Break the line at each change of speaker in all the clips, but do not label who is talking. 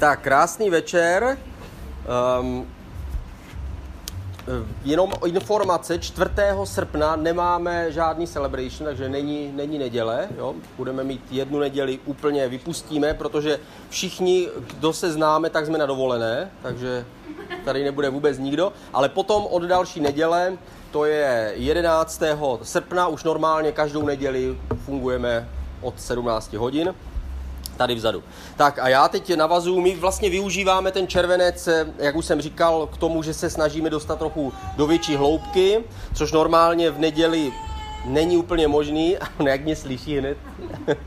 Tak, krásný večer. Um, jenom informace, 4. srpna nemáme žádný celebration, takže není, není neděle. Jo? Budeme mít jednu neděli, úplně vypustíme, protože všichni, kdo se známe, tak jsme na dovolené, takže tady nebude vůbec nikdo. Ale potom od další neděle, to je 11. srpna, už normálně každou neděli fungujeme od 17 hodin tady vzadu. Tak a já teď navazuju, my vlastně využíváme ten červenec, jak už jsem říkal, k tomu, že se snažíme dostat trochu do větší hloubky, což normálně v neděli není úplně možný, jak mě slyší hned,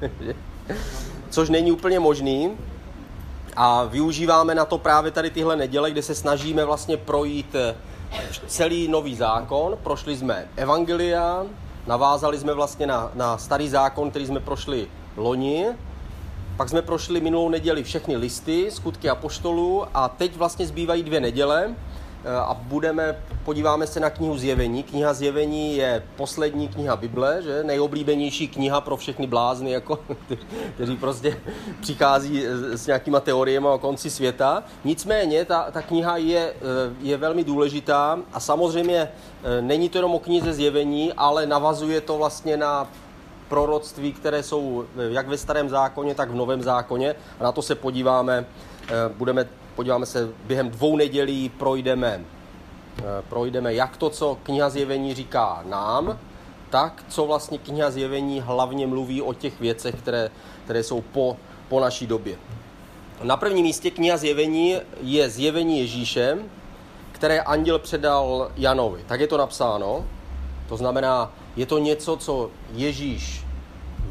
což není úplně možný. A využíváme na to právě tady tyhle neděle, kde se snažíme vlastně projít eh, celý nový zákon. Prošli jsme Evangelia, navázali jsme vlastně na, na starý zákon, který jsme prošli loni, pak jsme prošli minulou neděli všechny listy, skutky a poštolů a teď vlastně zbývají dvě neděle eh, a budeme, podíváme se na knihu Zjevení. Kniha Zjevení je poslední kniha Bible, že? Nejoblíbenější kniha pro všechny blázny, jako, kteří prostě přichází s nějakýma teoriemi o konci světa. Nicméně ta, ta kniha je, eh, je velmi důležitá a samozřejmě eh, není to jenom o knize Zjevení, ale navazuje to vlastně na proroctví, které jsou jak ve starém zákoně, tak v novém zákoně. A na to se podíváme, eh, budeme, podíváme se během dvou nedělí, projdeme, eh, projdeme jak to, co kniha zjevení říká nám, tak co vlastně kniha zjevení hlavně mluví o těch věcech, které, které jsou po, po naší době. Na prvním místě kniha zjevení je zjevení Ježíše, které anděl předal Janovi. Tak je to napsáno. To znamená, je to něco, co Ježíš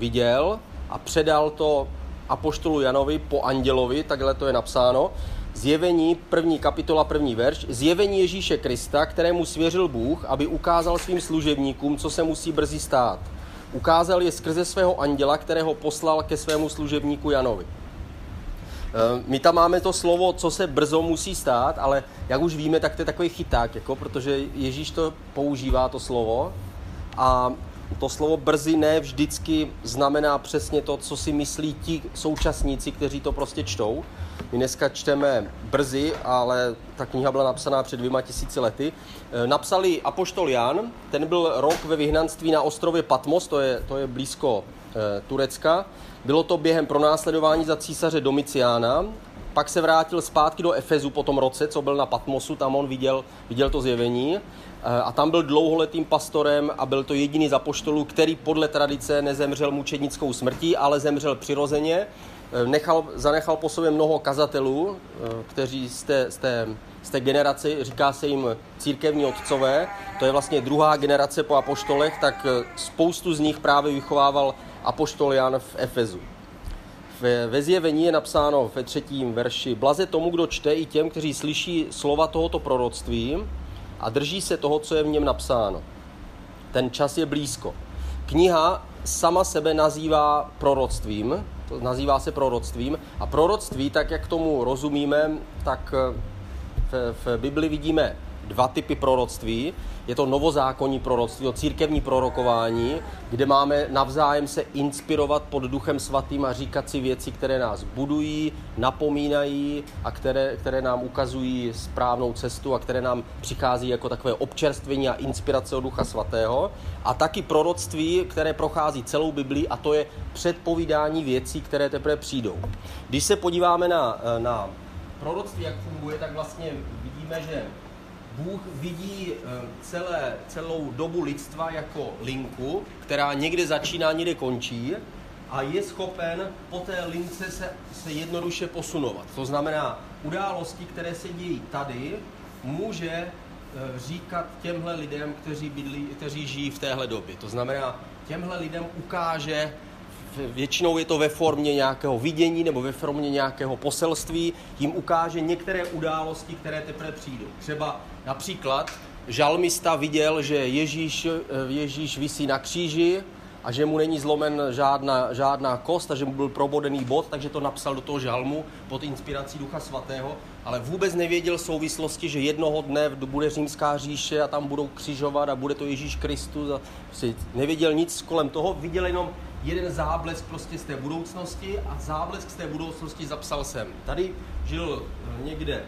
viděl a předal to apoštolu Janovi po andělovi, takhle to je napsáno. Zjevení, první kapitola, první verš. Zjevení Ježíše Krista, kterému svěřil Bůh, aby ukázal svým služebníkům, co se musí brzy stát. Ukázal je skrze svého anděla, kterého poslal ke svému služebníku Janovi. Eh, my tam máme to slovo, co se brzo musí stát, ale jak už víme, tak to je takový chyták, jako, protože Ježíš to používá, to slovo, a to slovo brzy ne vždycky znamená přesně to, co si myslí ti současníci, kteří to prostě čtou. My dneska čteme brzy, ale ta kniha byla napsaná před dvěma tisíci lety. E, napsali Apoštol Jan, ten byl rok ve vyhnanství na ostrově Patmos, to je, to je blízko e, Turecka. Bylo to během pronásledování za císaře Domiciána. Pak se vrátil zpátky do Efezu po tom roce, co byl na Patmosu, tam on viděl, viděl to zjevení. A tam byl dlouholetým pastorem a byl to jediný z apoštolů, který podle tradice nezemřel mučednickou smrtí, ale zemřel přirozeně. Nechal, zanechal po sobě mnoho kazatelů, kteří z té, z, té, z té generace, říká se jim církevní otcové, to je vlastně druhá generace po apoštolech, tak spoustu z nich právě vychovával apoštol Jan v Efezu. Ve zjevení je napsáno ve třetím verši Blaze tomu, kdo čte i těm, kteří slyší slova tohoto proroctví, a drží se toho, co je v něm napsáno. Ten čas je blízko. Kniha sama sebe nazývá proroctvím, to nazývá se proroctvím a proroctví, tak jak tomu rozumíme, tak v, v Bibli vidíme dva typy proroctví. Je to novozákonní proroctví, to církevní prorokování, kde máme navzájem se inspirovat pod Duchem Svatým a říkat si věci, které nás budují, napomínají a které, které nám ukazují správnou cestu a které nám přichází jako takové občerstvení a inspirace od Ducha Svatého. A taky proroctví, které prochází celou Biblii a to je předpovídání věcí, které teprve přijdou. Když se podíváme na, na proroctví, jak funguje, tak vlastně vidíme, že Bůh vidí eh, celé, celou dobu lidstva jako linku, která někde začíná, někde končí a je schopen po té lince se, se jednoduše posunovat. To znamená, události, které se dějí tady, může eh, říkat těmhle lidem, kteří, bydlí, kteří žijí v téhle době. To znamená, těmhle lidem ukáže většinou je to ve formě nějakého vidění nebo ve formě nějakého poselství, jim ukáže některé události, které teprve přijdou. Třeba například žalmista viděl, že Ježíš, eh, Ježíš visí na kříži a že mu není zlomen žádná, žádná kost a že mu byl probodený bod, takže to napsal do toho žalmu pod inspirací Ducha Svatého, ale vůbec nevěděl souvislosti, že jednoho dne bude římská říše a tam budou křižovat a bude to Ježíš Kristus a si nevěděl nic kolem toho, viděl jenom jeden záblesk prostě z té budoucnosti a záblesk z té budoucnosti zapsal jsem. Tady žil eh, někde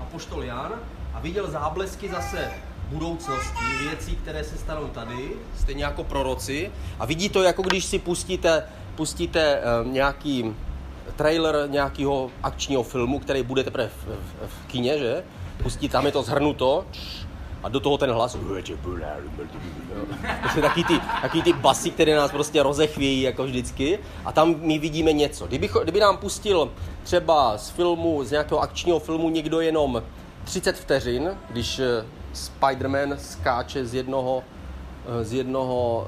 apoštol Jan a viděl záblesky zase budoucnosti, věcí, které se stanou tady, stejně jako proroci. A vidí to, jako když si pustíte, pustíte uh, nějaký trailer nějakého akčního filmu, který bude teprve v, v, v kině, že? Pustí, tam je to zhrnuto, a do toho ten hlas, prostě taky ty, taky ty basy, které nás prostě rozechvějí jako vždycky a tam my vidíme něco. Kdyby, kdyby nám pustil třeba z filmu, z nějakého akčního filmu někdo jenom 30 vteřin, když eh, Spider-Man skáče z jednoho eh, z, jednoho,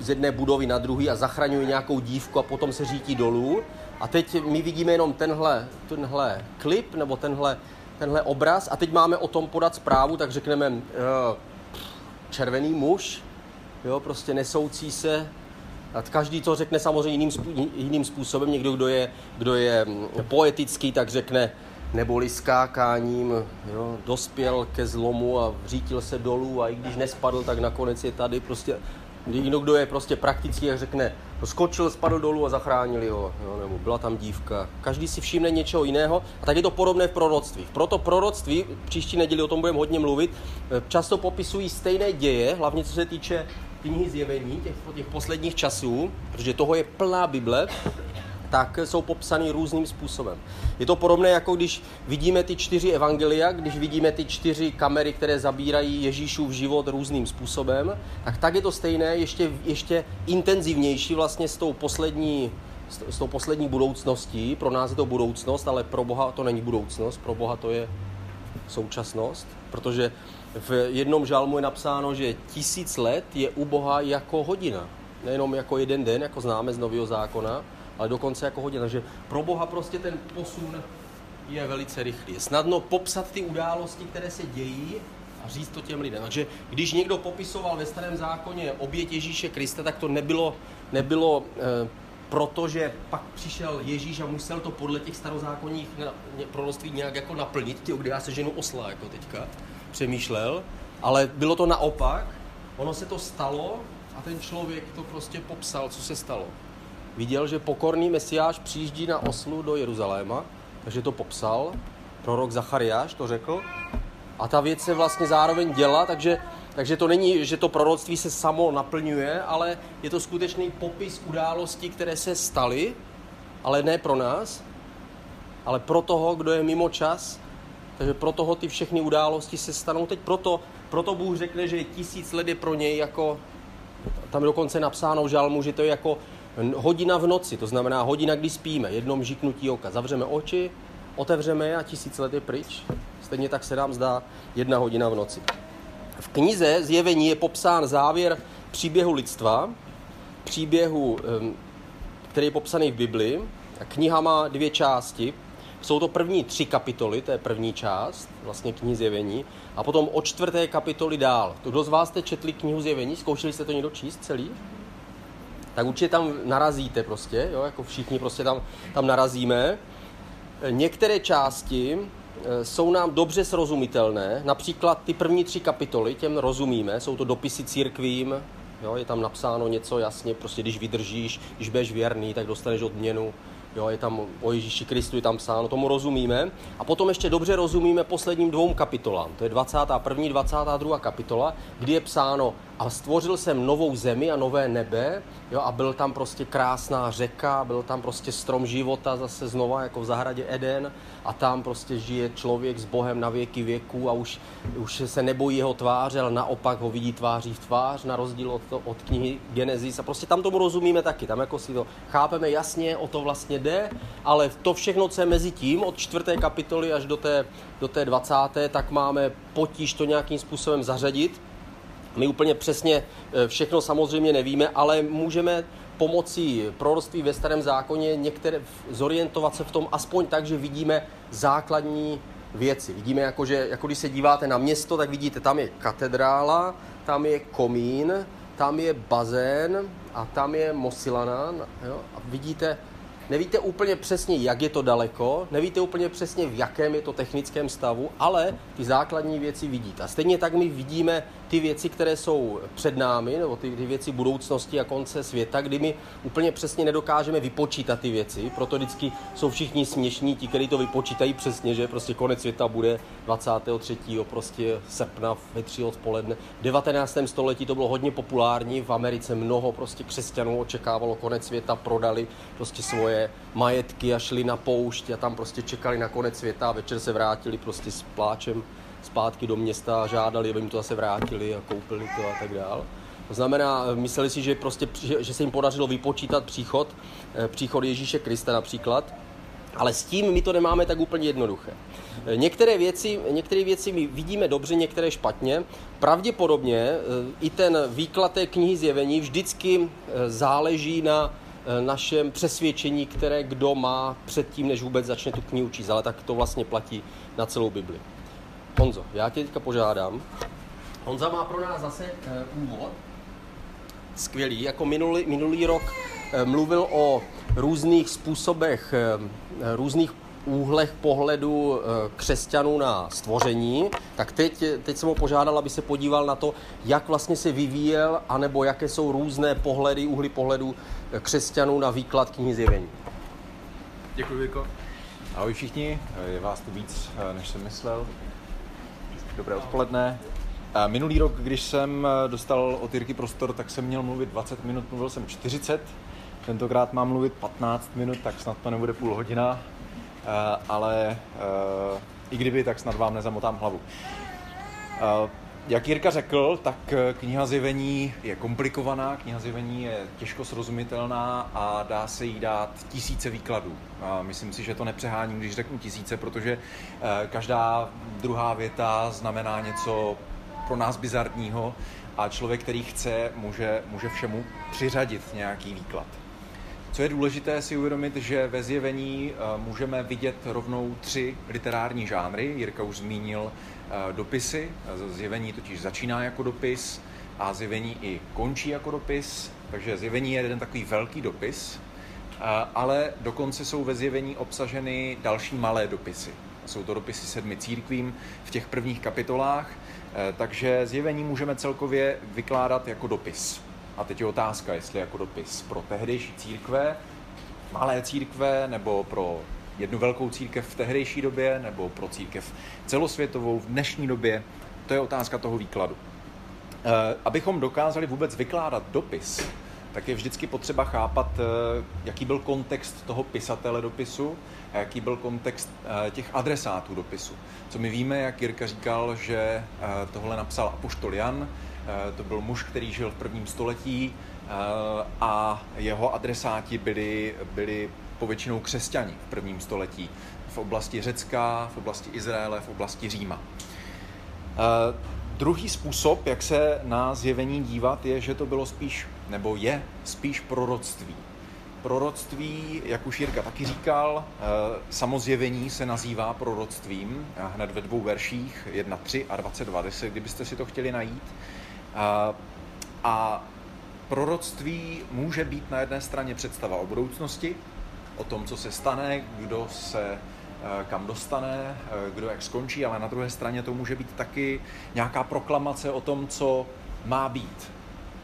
eh, z jedné budovy na druhý a zachraňuje nějakou dívku a potom se řítí dolů. A teď my vidíme jenom tenhle, tenhle klip nebo tenhle tenhle obraz a teď máme o tom podat zprávu, tak řekneme červený muž, jo, prostě nesoucí se, a každý to řekne samozřejmě jiným, jiným způsobem. Někdo, kdo je, kdo je mm, poetický, tak řekne neboli skákáním, jo, dospěl ke zlomu a vřítil se dolů a i když nespadl, tak nakonec je tady prostě Někdo, kdo je prostě praktický, jak řekne, to skočil, spadl dolů a zachránili ho, jo, nebo byla tam dívka. Každý si všimne něčeho jiného a tak je to podobné v proroctví. Proto proroctví, příští neděli o tom budeme hodně mluvit, eh, často popisují stejné děje, hlavně co se týče knihy zjevení, těch, těch posledních časů, protože toho je plná Bible, tak jsou popsány různým způsobem. Je to podobné, jako když vidíme ty čtyři evangelia, když vidíme ty čtyři kamery, které zabírají Ježíšův život různým způsobem, tak tak je to stejné, ještě, ještě intenzivnější vlastně s tou poslední s tou poslední budoucností. Pro nás je to budoucnost, ale pro Boha to není budoucnost, pro Boha to je současnost, protože v jednom žalmu je napsáno, že tisíc let je u Boha jako hodina. Nejenom jako jeden den, jako známe z Nového zákona, ale dokonce jako hodně. Takže pro Boha prostě ten posun je velice rychlý. Je snadno popsat ty události, které se dějí a říct to těm lidem. Takže když někdo popisoval ve starém zákoně oběť Ježíše Krista, tak to nebylo, nebylo e, protože pak přišel Ježíš a musel to podle těch starozákonních proroctví nějak jako naplnit. Ty, kdy já se ženu osla, jako teďka přemýšlel, ale bylo to naopak. Ono se to stalo a ten člověk to prostě popsal, co se stalo viděl, že pokorný mesiáš přijíždí na oslu do Jeruzaléma, takže to popsal, prorok Zachariáš to řekl, a ta věc se vlastně zároveň děla, takže, takže to není, že to proroctví se samo naplňuje, ale je to skutečný popis událostí, které se staly, ale ne pro nás, ale pro toho, kdo je mimo čas. Takže pro toho ty všechny události se stanou teď. Proto, proto Bůh řekne, že tisíc let je pro něj jako, tam dokonce napsáno v žalmu, že to je jako hodina v noci, to znamená hodina, kdy spíme, jednom žiknutí oka. Zavřeme oči, otevřeme je a tisíc let je pryč. Stejně tak se nám zdá jedna hodina v noci. V knize Zjevení je popsán závěr příběhu lidstva, příběhu, který je popsaný v Biblii. Kniha má dvě části. Jsou to první tři kapitoly, to je první část, vlastně knihy Zjevení, a potom od čtvrté kapitoly dál. Kdo z vás jste četli knihu Zjevení? Zkoušeli jste to někdo číst celý? Tak určitě tam narazíte prostě, jo, jako všichni prostě tam, tam narazíme. Některé části e, jsou nám dobře srozumitelné, například ty první tři kapitoly, těm rozumíme, jsou to dopisy církvím, jo, je tam napsáno něco jasně, prostě když vydržíš, když budeš věrný, tak dostaneš odměnu, Jo, je tam o Ježíši Kristu, je tam psáno, tomu rozumíme. A potom ještě dobře rozumíme posledním dvou kapitolám. To je 21. 22. kapitola, kdy je psáno a stvořil jsem novou zemi a nové nebe jo, a byl tam prostě krásná řeka, byl tam prostě strom života zase znova jako v zahradě Eden a tam prostě žije člověk s Bohem na věky věků a už, už se nebojí jeho tváře, ale naopak ho vidí tváří v tvář, na rozdíl od, to, od knihy Genesis a prostě tam tomu rozumíme taky, tam jako si to chápeme jasně, o to vlastně jde, ale to všechno, co je mezi tím, od čtvrté kapitoly až do té, do té 20. tak máme potíž to nějakým způsobem zařadit my úplně přesně eh, všechno samozřejmě nevíme, ale můžeme pomocí proroctví ve starém zákoně některé zorientovat se v tom aspoň tak, že vidíme základní věci. Vidíme, jako, že, jako když se díváte na město, tak vidíte, tam je katedrála, tam je komín, tam je bazén a tam je Mosilana. Jo? A vidíte, nevíte úplně přesně, jak je to daleko, nevíte úplně přesně, v jakém je to technickém stavu, ale ty základní věci vidíte. A stejně tak my vidíme ty věci, které jsou před námi, nebo ty, ty věci budoucnosti a konce světa, kdy my úplně přesně nedokážeme vypočítat ty věci, proto vždycky jsou všichni směšní, ti, kteří to vypočítají přesně, že prostě konec světa bude 23. prostě srpna ve 3 odpoledne. V 19. století to bylo hodně populární, v Americe mnoho prostě křesťanů očekávalo konec světa, prodali prostě svoje majetky a šli na poušť a tam prostě čekali na konec světa a večer se vrátili prostě s pláčem zpátky do města žádali, aby jim to zase vrátili a koupili to a tak dál. To znamená, mysleli si, že, prostě, že se jim podařilo vypočítat příchod, eh, příchod Ježíše Krista například, ale s tím my to nemáme tak úplně jednoduché. Eh, některé věci, některé věci my vidíme dobře, některé špatně. Pravděpodobně eh, i ten výklad té knihy zjevení vždycky záleží na našem přesvědčení, které kdo má předtím, než vůbec začne tu knihu číst, ale tak to vlastně platí na celou Bibli. Honzo, já tě teďka požádám. Honza má pro nás zase uh, úvod. Skvělý. Jako minulý, minulý rok uh, mluvil o různých způsobech, uh, různých úhlech pohledu uh, křesťanů na stvoření, tak teď, teď jsem ho požádal, aby se podíval na to, jak vlastně se vyvíjel, anebo jaké jsou různé pohledy, úhly pohledu křesťanů na výklad knihy zjevení.
Děkuji, Viko. Ahoj všichni, je vás tu víc, než jsem myslel. Dobré odpoledne. Minulý rok, když jsem eh, dostal od Jirky prostor, tak jsem měl mluvit 20 minut, mluvil jsem 40. Tentokrát mám mluvit 15 minut, tak snad to nebude půl hodina, eh, ale eh, i kdyby, tak snad vám nezamotám hlavu. Jak Jirka řekl, tak kniha zjevení je komplikovaná, kniha zjevení je těžko srozumitelná a dá se jí dát tisíce výkladů. A myslím si, že to nepřeháním, když řeknu tisíce, protože eh, každá druhá věta znamená něco pro nás bizarního a člověk, který chce, může, může všemu přiřadit nějaký výklad. Co je důležité si uvědomit, že ve zjevení eh, můžeme vidět rovnou tři literární žánry. Jirka už zmínil eh, dopisy, zjevení totiž začíná jako dopis a zjevení i končí jako dopis, takže zjevení je jeden takový velký dopis, eh, ale dokonce jsou ve zjevení obsaženy další malé dopisy. Jsou to dopisy sedmi církvím v těch prvních kapitolách, takže zjevení můžeme celkově vykládat jako dopis. A teď je otázka, jestli jako dopis pro tehdejší církve, malé církve, nebo pro jednu velkou církev v tehdejší době, nebo pro církev celosvětovou v dnešní době, to je otázka toho výkladu. E, abychom dokázali vůbec vykládat dopis, tak je vždycky potřeba chápat, e, jaký byl kontext toho pisatele dopisu a jaký byl kontext e, těch adresátů dopisu. Co my víme, jak Jirka říkal, že tohle napsal apoštol Jan, Eh, to byl muž, který žil v prvním století eh, a jeho adresáti byli, byli povětšinou křesťani v prvním století v oblasti Řecka, v oblasti Izraele, v oblasti Říma. Eh, druhý způsob, jak se na zjevení dívat, je, že to bylo spíš, nebo je spíš proroctví. Proroctví, jak už Jirka taky říkal, samozjevení se nazývá proroctvím, hned ve dvou verších, 1.3 a 22.10, kdybyste si to chtěli najít. A proroctví může být na jedné straně představa o budoucnosti, o tom, co se stane, kdo se eh, kam dostane, eh, kdo jak skončí, ale na druhé straně to může být taky nějaká proklamace o tom, co má být.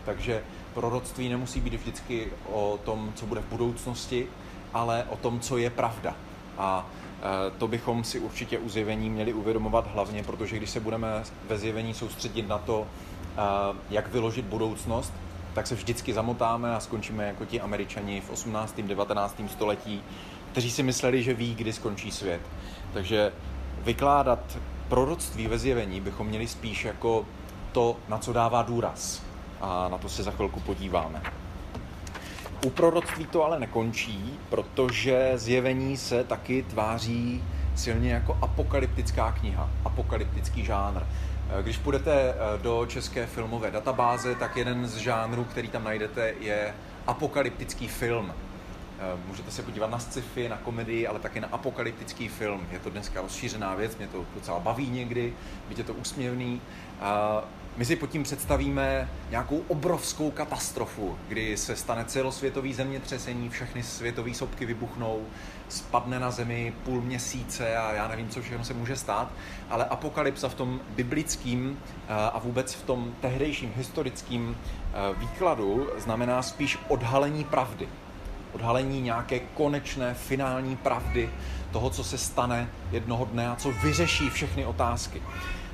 Takže proroctví nemusí být vždycky o tom, co bude v budoucnosti, ale o tom, co je pravda. A eh, to bychom si určitě u zjevení měli uvědomovat hlavně, protože když se budeme ve zjevení soustředit na to, jak vyložit budoucnost, tak se vždycky zamotáme a skončíme jako ti američani v 18. 19. století, kteří si mysleli, že ví, kdy skončí svět. Takže vykládat proroctví ve zjevení bychom měli spíš jako to, na co dává důraz. A na to se za chvilku podíváme. U proroctví to ale nekončí, protože zjevení se taky tváří silně jako apokalyptická kniha, apokalyptický žánr. Eh, když půjdete eh, do české filmové databáze, tak jeden z žánrů, který tam najdete, je apokalyptický film. Můžete se podívat na sci-fi, na komedii, ale také na apokalyptický film. Je to dneska rozšířená věc, mě to docela baví někdy, byť je to úsměvný. My si pod tím představíme nějakou obrovskou katastrofu, kdy se stane celosvětový zemětřesení, všechny světové sopky vybuchnou, spadne na zemi půl měsíce a já nevím, co všechno se může stát, ale apokalypsa v tom biblickém eh, a vůbec v tom tehdejším historickém eh, výkladu znamená spíš odhalení pravdy. Odhalení nějaké konečné, finální pravdy toho, co se stane jednoho dne a co vyřeší všechny otázky.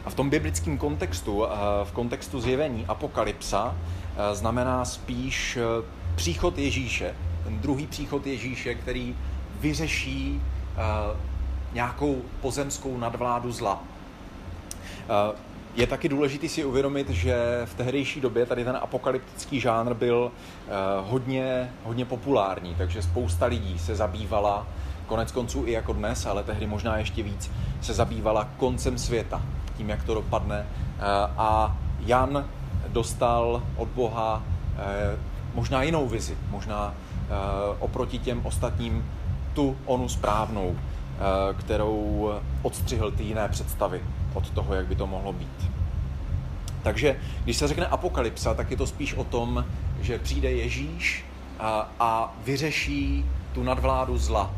A v tom biblickém kontextu, eh, v kontextu zjevení apokalypsa, eh, znamená spíš eh, příchod Ježíše, ten druhý příchod Ježíše, který vyřeší nějakou pozemskou nadvládu zla. Je taky důležité si uvědomit, že v tehdejší době tady ten apokalyptický žánr byl hodně, hodně populární, takže spousta lidí se zabývala, konec konců i jako dnes, ale tehdy možná ještě víc, se zabývala koncem světa, tím, jak to dopadne. Eh, a Jan dostal od Boha eh, možná jinou vizi, možná eh, oproti těm ostatním tu onu správnou, kterou odstřihl ty jiné představy od toho, jak by to mohlo být. Takže když se řekne apokalypsa, tak je to spíš o tom, že přijde Ježíš a, a vyřeší tu nadvládu zla.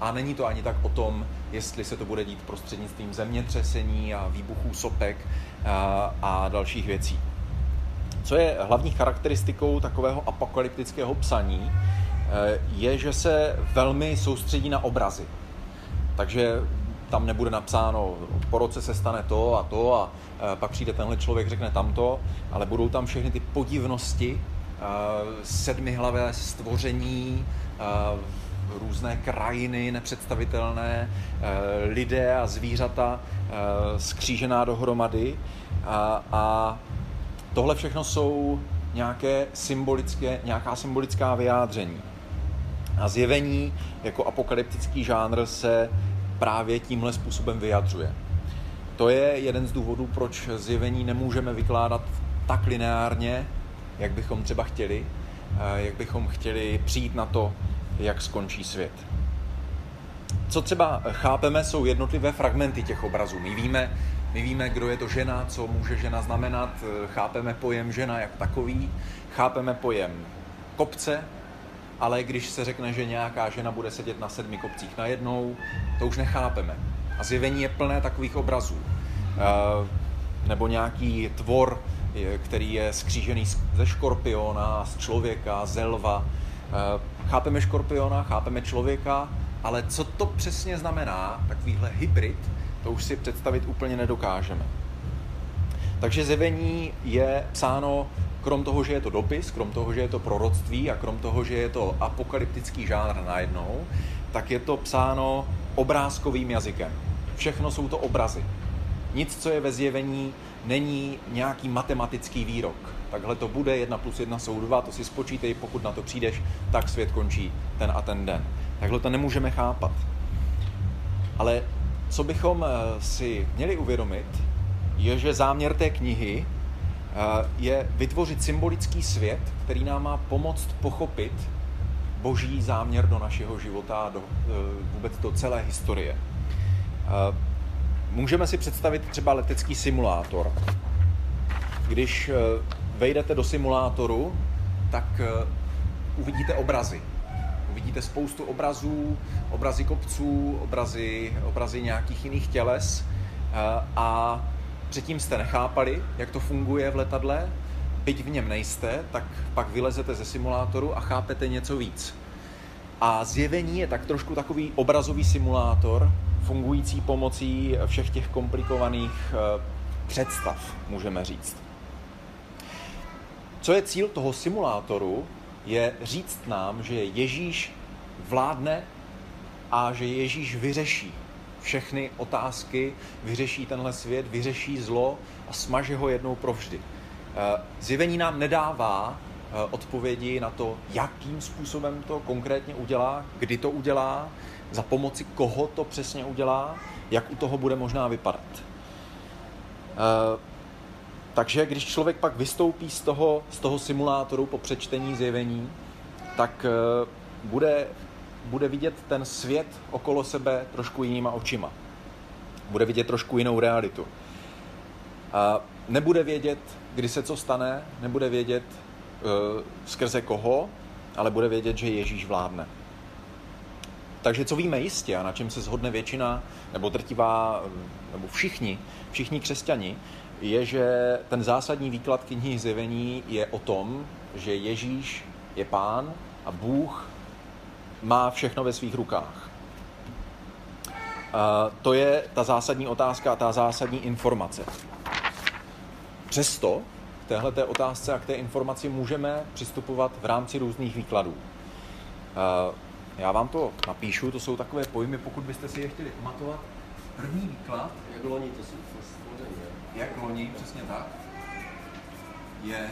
A není to ani tak o tom, jestli se to bude dít prostřednictvím zemětřesení a výbuchů sopek a, dalších věcí. Co je hlavní charakteristikou takového apokalyptického psaní, e, je, že se velmi soustředí na obrazy. Takže tam nebude napsáno, po roce se stane to a to a e, pak přijde tenhle člověk, řekne tamto, ale budou tam všechny ty podivnosti, e, sedmihlavé stvoření, různé krajiny nepředstavitelné, eh, lidé a zvířata eh, skřížená dohromady. A, a tohle všechno jsou nějaké symbolické, nějaká symbolická vyjádření. A zjevení jako apokalyptický žánr se právě tímhle způsobem vyjadřuje. To je jeden z důvodů, proč zjevení nemůžeme vykládat tak lineárně, jak bychom třeba chtěli, eh, jak bychom chtěli přijít na to, jak skončí svět. Co třeba chápeme, jsou jednotlivé fragmenty těch obrazů. My víme, my víme, kdo je to žena, co může žena znamenat, chápeme pojem žena jako takový, chápeme pojem kopce, ale když se řekne, že nějaká žena bude sedět na sedmi kopcích najednou, to už nechápeme. A zjevení je plné takových obrazů. Eh, nebo nějaký tvor, který je skřížený ze škorpiona, z člověka, z lva, Eh, chápeme škorpiona, chápeme člověka, ale co to přesně znamená, takovýhle hybrid, to už si představit úplně nedokážeme. Takže zjevení je psáno krom toho, že je to dopis, krom toho, že je to proroctví a krom toho, že je to apokalyptický žánr najednou, tak je to psáno obrázkovým jazykem. Všechno jsou to obrazy. Nic, co je ve zjevení, není nějaký matematický výrok takhle to bude, jedna plus jedna jsou dva, to si spočítej, pokud na to přijdeš, tak svět končí ten a ten den. Takhle to nemůžeme chápat. Ale co bychom eh, si měli uvědomit, je, že záměr té knihy eh, je vytvořit symbolický svět, který nám má pomoct pochopit boží záměr do našeho života a do, eh, vůbec do celé historie. Můžeme si představit třeba letecký simulátor. Když vejdete do simulátoru, tak eh, uvidíte obrazy. Uvidíte spoustu obrazů, obrazy kopců, obrazy, obrazy nějakých jiných těles eh, a předtím jste nechápali, jak to funguje v letadle, byť v něm nejste, tak pak vylezete ze simulátoru a chápete něco víc. A zjevení je tak trošku takový obrazový simulátor, fungující pomocí všech těch komplikovaných eh, představ, můžeme říct. Co je cíl toho simulátoru, je říct nám, že Ježíš vládne a že Ježíš vyřeší všechny otázky, vyřeší tenhle svět, vyřeší zlo a smaže ho jednou provždy. Eh, zjevení nám nedává eh, odpovědi na to, jakým způsobem to konkrétně udělá, kdy to udělá, za pomoci koho to přesně udělá, jak u toho bude možná vypadat. Eh, takže když člověk pak vystoupí z toho, z toho simulátoru po přečtení zjevení, tak eh, bude, bude vidět ten svět okolo sebe trošku jinýma očima. Bude vidět trošku jinou realitu. A nebude vědět, kdy se co stane, nebude vědět uh, skrze koho, ale bude vědět, že Ježíš vládne. Takže co víme jistě a na čem se shodne většina, nebo drtivá, nebo všichni, všichni křesťani, je, že ten zásadní výklad knihy Zjevení je o tom, že Ježíš je pán a Bůh má všechno ve svých rukách. A to je ta zásadní otázka a ta zásadní informace. Přesto k téhle otázce a k té informaci můžeme přistupovat v rámci různých výkladů. Já vám to napíšu, to jsou takové pojmy, pokud byste si je chtěli pamatovat. První výklad,
jak loni, to jsou samozřejmě.
Jak loni, přesně tak, je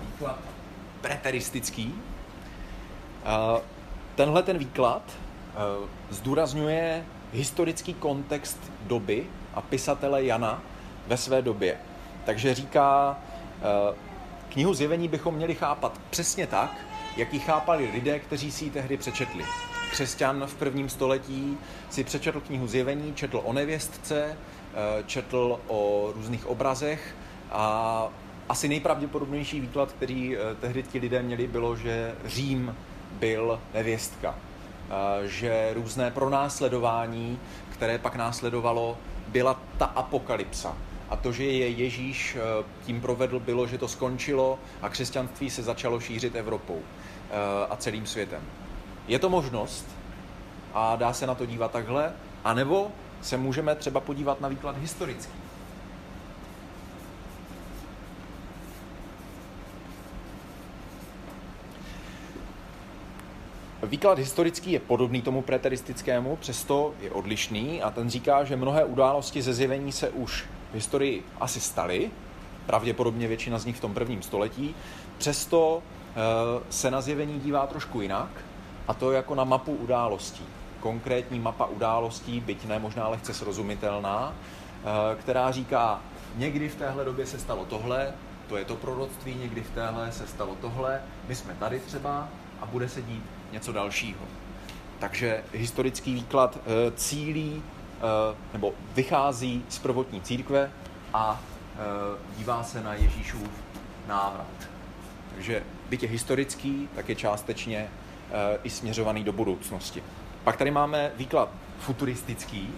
výklad preteristický. Tenhle ten výklad zdůrazňuje historický kontext doby a pisatele Jana ve své době. Takže říká, knihu Zjevení bychom měli chápat přesně tak, jak ji chápali lidé, kteří si ji tehdy přečetli. Křesťan v prvním století si přečetl knihu Zjevení, četl o nevěstce, eh, četl o různých obrazech a asi nejpravděpodobnější výklad, který eh, tehdy ti lidé měli, bylo, že Řím byl nevěstka. Eh, že různé pronásledování, které pak následovalo, byla ta apokalypsa. A to, že je Ježíš tím provedl, bylo, že to skončilo a křesťanství se začalo šířit Evropou. Eh, a celým světem. Je to možnost a dá se na to dívat takhle, anebo se můžeme třeba podívat na výklad historický. Výklad historický je podobný tomu preteristickému, přesto je odlišný a ten říká, že mnohé události ze zjevení se už v historii asi staly, pravděpodobně většina z nich v tom prvním století, přesto se na zjevení dívá trošku jinak, a to jako na mapu událostí. Konkrétní mapa událostí, byť ne možná lehce srozumitelná, eh, která říká, někdy v téhle době se stalo tohle, to je to proroctví, někdy v téhle se stalo tohle, my jsme tady třeba a bude se dít něco dalšího. Takže historický výklad eh, cílí nebo vychází z prvotní církve a dívá se na Ježíšův návrat. Takže byť je historický, tak je částečně uh, i směřovaný do budoucnosti. Pak tady máme výklad futuristický.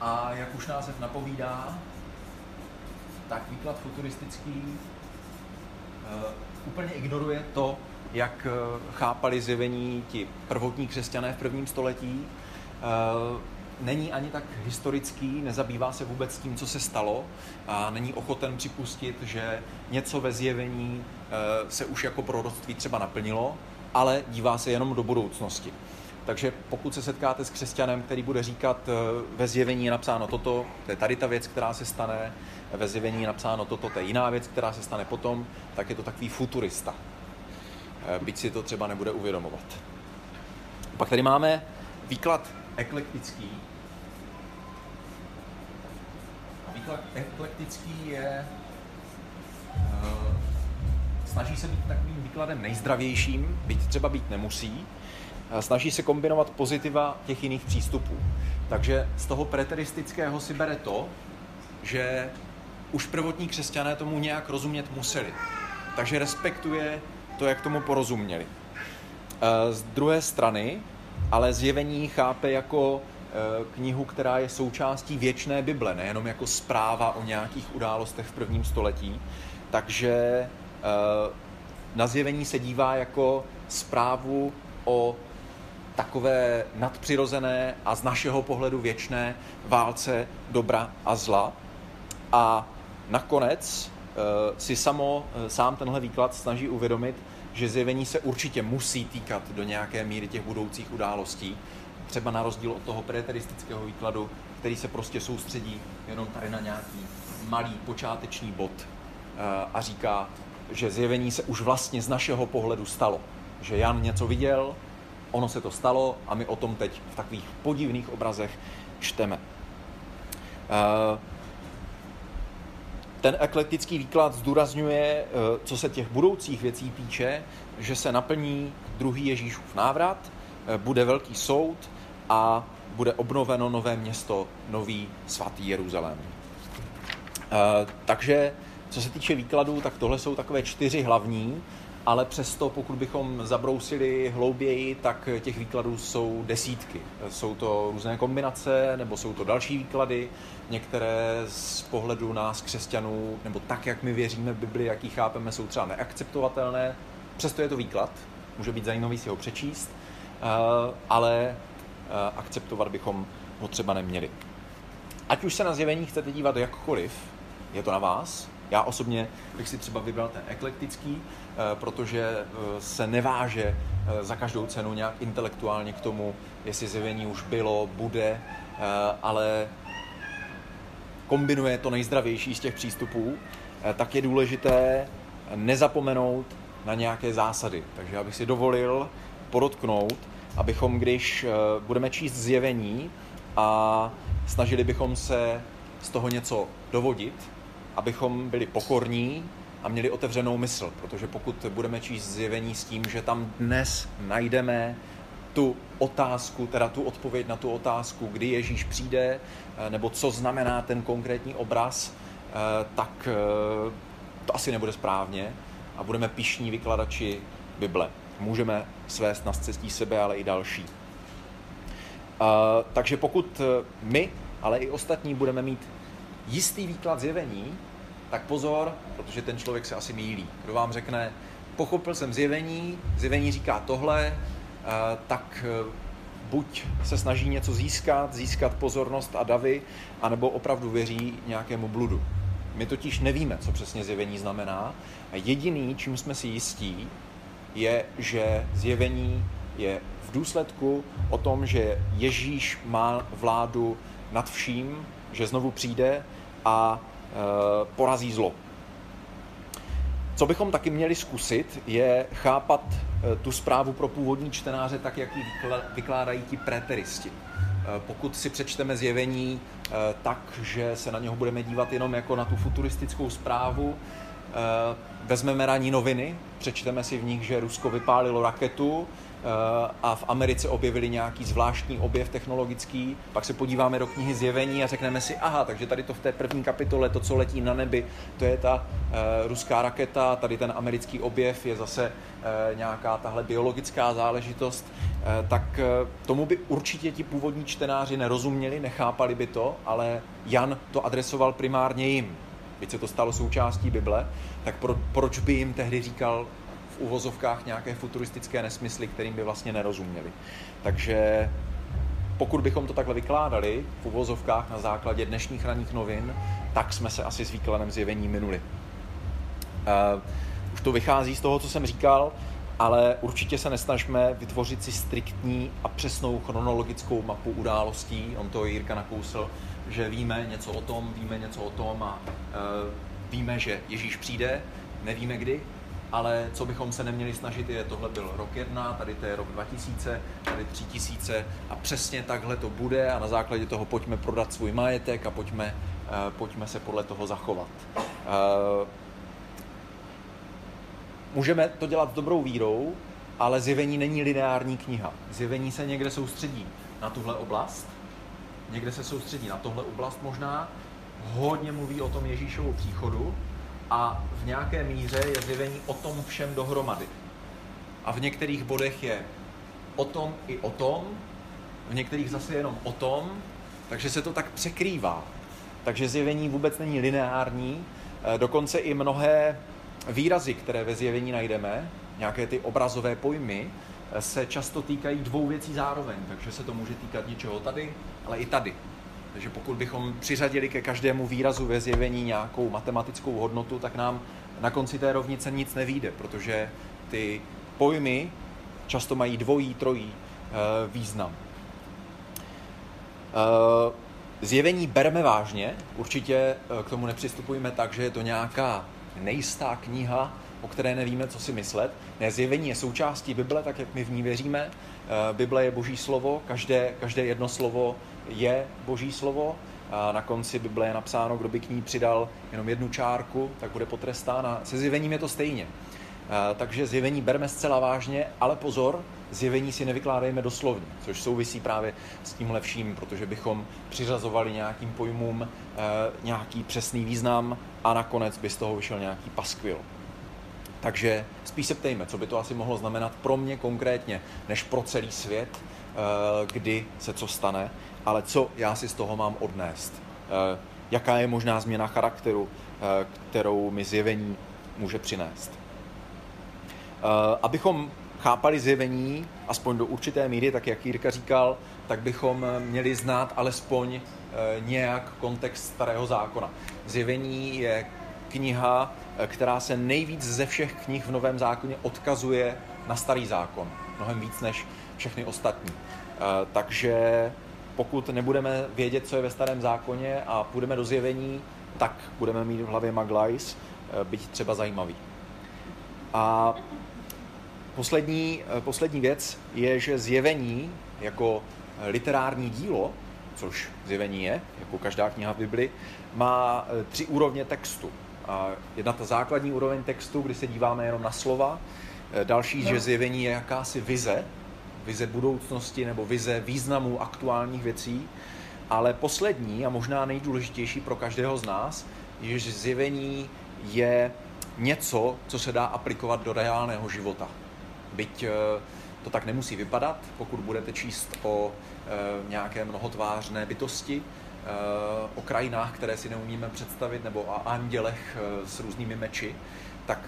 A jak už název napovídá, tak výklad futuristický uh, úplně ignoruje to, jak uh, chápali zjevení ti prvotní křesťané v prvním století. Není ani tak historický, nezabývá se vůbec tím, co se stalo a není ochoten připustit, že něco ve zjevení eh, se už jako proroctví třeba naplnilo, ale dívá se jenom do budoucnosti. Takže pokud se setkáte s křesťanem, který bude říkat, eh, ve zjevení je napsáno toto, to je tady ta věc, která se stane, ve zjevení je napsáno toto, to je jiná věc, která se stane potom, tak je to takový futurista. Eh, byť si to třeba nebude uvědomovat. Pak tady máme výklad eklektický. A výklad eklektický je, uh, snaží se být takovým výkladem nejzdravějším, byť třeba být nemusí, snaží se kombinovat pozitiva těch jiných přístupů. Takže z toho preteristického si bere to, že už prvotní křesťané tomu nějak rozumět museli. Takže respektuje to, jak tomu porozuměli. Z druhé strany ale zjevení chápe jako eh, knihu, která je součástí věčné Bible, nejenom jako zpráva o nějakých událostech v prvním století. Takže eh, na zjevení se dívá jako zprávu o takové nadpřirozené a z našeho pohledu věčné válce dobra a zla. A nakonec eh, si samo, sám tenhle výklad snaží uvědomit, že zjevení se určitě musí týkat do nějaké míry těch budoucích událostí, třeba na rozdíl od toho preteristického výkladu, který se prostě soustředí jenom tady na nějaký malý počáteční bod eh, a říká, že zjevení se už vlastně z našeho pohledu stalo. Že Jan něco viděl, ono se to stalo a my o tom teď v takových podivných obrazech čteme. Eh, ten eklektický výklad zdůrazňuje, co se těch budoucích věcí týče, že se naplní druhý Ježíšův návrat, bude velký soud a bude obnoveno nové město, nový svatý Jeruzalém. Takže co se týče výkladů, tak tohle jsou takové čtyři hlavní, ale přesto, pokud bychom zabrousili hlouběji, tak těch výkladů jsou desítky. Jsou to různé kombinace, nebo jsou to další výklady. Některé z pohledu nás, křesťanů, nebo tak, jak my věříme v Bibli, jak ji chápeme, jsou třeba neakceptovatelné. Přesto je to výklad, může být zajímavý si ho přečíst, eh, ale eh, akceptovat bychom ho třeba neměli. Ať už se na zjevení chcete dívat jakkoliv, je to na vás, já osobně bych si třeba vybral ten eklektický, eh, protože eh, se neváže eh, za každou cenu nějak intelektuálně k tomu, jestli zjevení už bylo, bude, ale kombinuje to nejzdravější z těch přístupů, tak je důležité nezapomenout na nějaké zásady. Takže já bych si dovolil podotknout, abychom, když budeme číst zjevení a snažili bychom se z toho něco dovodit, abychom byli pokorní a měli otevřenou mysl, protože pokud budeme číst zjevení s tím, že tam dnes najdeme tu otázku, teda tu odpověď na tu otázku, kdy Ježíš přijde, eh, nebo co znamená ten konkrétní obraz, eh, tak eh, to asi nebude správně a budeme pišní vykladači Bible. Můžeme svést na cestí sebe, ale i další. Takže pokud my, ale i ostatní budeme mít jistý výklad zjevení, tak pozor, protože ten člověk se asi mílí. Kdo vám řekne, pochopil jsem zjevení, zjevení říká tohle, eh, tak eh, buď se snaží něco získat, získat pozornost a davy, anebo opravdu věří nějakému bludu. My totiž nevíme, co přesně zjevení znamená. A jediný, čím jsme si jistí, je, že zjevení je v důsledku o tom, že Ježíš má vládu nad vším, že znovu přijde a e, porazí zlo. Co bychom taky měli zkusit, je chápat e, tu zprávu pro původní čtenáře tak, jak ji vykládají ti preteristi. E, pokud si přečteme zjevení tak, že se na něho budeme dívat jenom jako na tu futuristickou zprávu, vezmeme ranní noviny, přečteme si v nich, že Rusko vypálilo raketu, a v Americe objevili nějaký zvláštní objev technologický, pak se podíváme do knihy Zjevení a řekneme si, aha, takže tady to v té první kapitole, to, co letí na nebi, to je ta uh, ruská raketa, tady ten americký objev je zase uh, nějaká tahle biologická záležitost, tak tomu by určitě ti původní čtenáři nerozuměli, nechápali by to, ale Jan to adresoval primárně jim. Byť se to stalo součástí Bible, tak pro, proč by jim tehdy říkal v uvozovkách nějaké futuristické nesmysly, kterým by vlastně nerozuměli. Takže pokud bychom to takhle vykládali v uvozovkách na základě dnešních ranních novin, tak jsme se asi s výkladem zjevení minuli. Uh, už to vychází z toho, co jsem říkal, ale určitě se nesnažme vytvořit si striktní a přesnou chronologickou mapu událostí. On to Jirka nakousl, že víme něco o tom, víme něco o tom a uh, víme, že Ježíš přijde, nevíme kdy, ale co bychom se neměli snažit je, tohle byl rok 1, tady to je rok 2000, tady 3000 a přesně takhle to bude a na základě toho pojďme prodat svůj majetek a pojďme, uh, pojďme se podle toho zachovat. Uh, můžeme to dělat s dobrou vírou, ale zjevení není lineární kniha. Zjevení se někde soustředí na tuhle oblast, někde se soustředí na tohle oblast možná, hodně mluví o tom Ježíšovu příchodu, a v nějaké míře je zjevení o tom všem dohromady. A v některých bodech je o tom i o tom, v některých zase jenom o tom, takže se to tak překrývá. Takže zjevení vůbec není lineární, e, dokonce i mnohé výrazy, které ve zjevení najdeme, nějaké ty obrazové pojmy, e, se často týkají dvou věcí zároveň, takže se to může týkat něčeho tady, ale i tady. Takže pokud bychom přiřadili ke každému výrazu ve zjevení nějakou matematickou hodnotu, tak nám na konci té rovnice nic nevíde, protože ty pojmy často mají dvojí, trojí e, význam. E, zjevení bereme vážně, určitě eh, k tomu nepřistupujeme tak, že je to nějaká nejistá kniha, o které nevíme, co si myslet. Ne, zjevení je součástí Bible, tak jak my v ní věříme. Bible je boží slovo, každé, každé jedno slovo je boží slovo A na konci Bible je napsáno, kdo by k ní přidal jenom jednu čárku, tak bude potrestán a se zjevením je to stejně. Takže zjevení berme zcela vážně, ale pozor, zjevení si nevykládejme doslovně, což souvisí právě s tím lepším, protože bychom přiřazovali nějakým pojmům nějaký přesný význam a nakonec by z toho vyšel nějaký paskvil. Takže spíš se ptejme, co by to asi mohlo znamenat pro mě konkrétně, než pro celý svět, eh, kdy se co stane, ale co já si z toho mám odnést. Eh, jaká je možná změna charakteru, eh, kterou mi zjevení může přinést. Abychom chápali zjevení, aspoň do určité míry, tak jak Jirka říkal, tak bychom měli znát alespoň nějak kontext starého zákona. Zjevení je kniha, Eh, která se nejvíc ze všech knih v Novém zákoně odkazuje na starý zákon. Mnohem víc než všechny ostatní. Eh, takže pokud nebudeme vědět, co je ve starém zákoně a půjdeme do zjevení, tak budeme mít v hlavě Maglajs, eh, byť třeba zajímavý. A poslední, poslední věc je, že zjevení jako literární dílo, což zjevení je, jako každá kniha v Bibli, má tři úrovně textu. Jedna ta základní úroveň textu, kdy se díváme jenom na slova. Další, že zjevení je jakási vize, vize budoucnosti nebo vize významu aktuálních věcí. Ale poslední a možná nejdůležitější pro každého z nás je, že zjevení je něco, co se dá aplikovat do reálného života. Byť e, to tak nemusí vypadat, pokud budete číst o e, nějaké mnohotvářné bytosti, Eh, o krajinách, které si neumíme představit, nebo o andělech eh, s různými meči, tak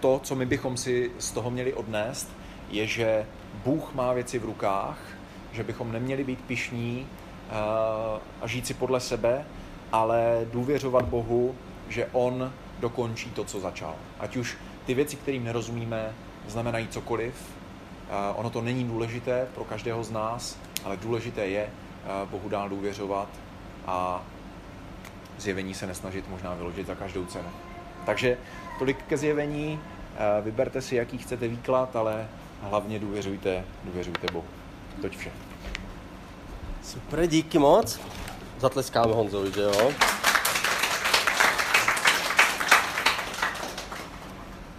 to, co my bychom si z toho měli odnést, je, že Bůh má věci v rukách, že bychom neměli být pišní eh, a žít si podle sebe, ale důvěřovat Bohu, že On dokončí to, co začal. Ať už ty věci, kterým nerozumíme, znamenají cokoliv, ono to není důležité pro každého z nás, ale důležité je Bohu dál důvěřovat a zjevení se nesnažit možná vyložit za každou cenu. Takže tolik ke zjevení, eh, vyberte si, jaký chcete výklad, ale hlavně důvěřujte, důvěřujte Bohu. Toť vše.
Super, díky moc. Zatleskáme Honzovi, že jo?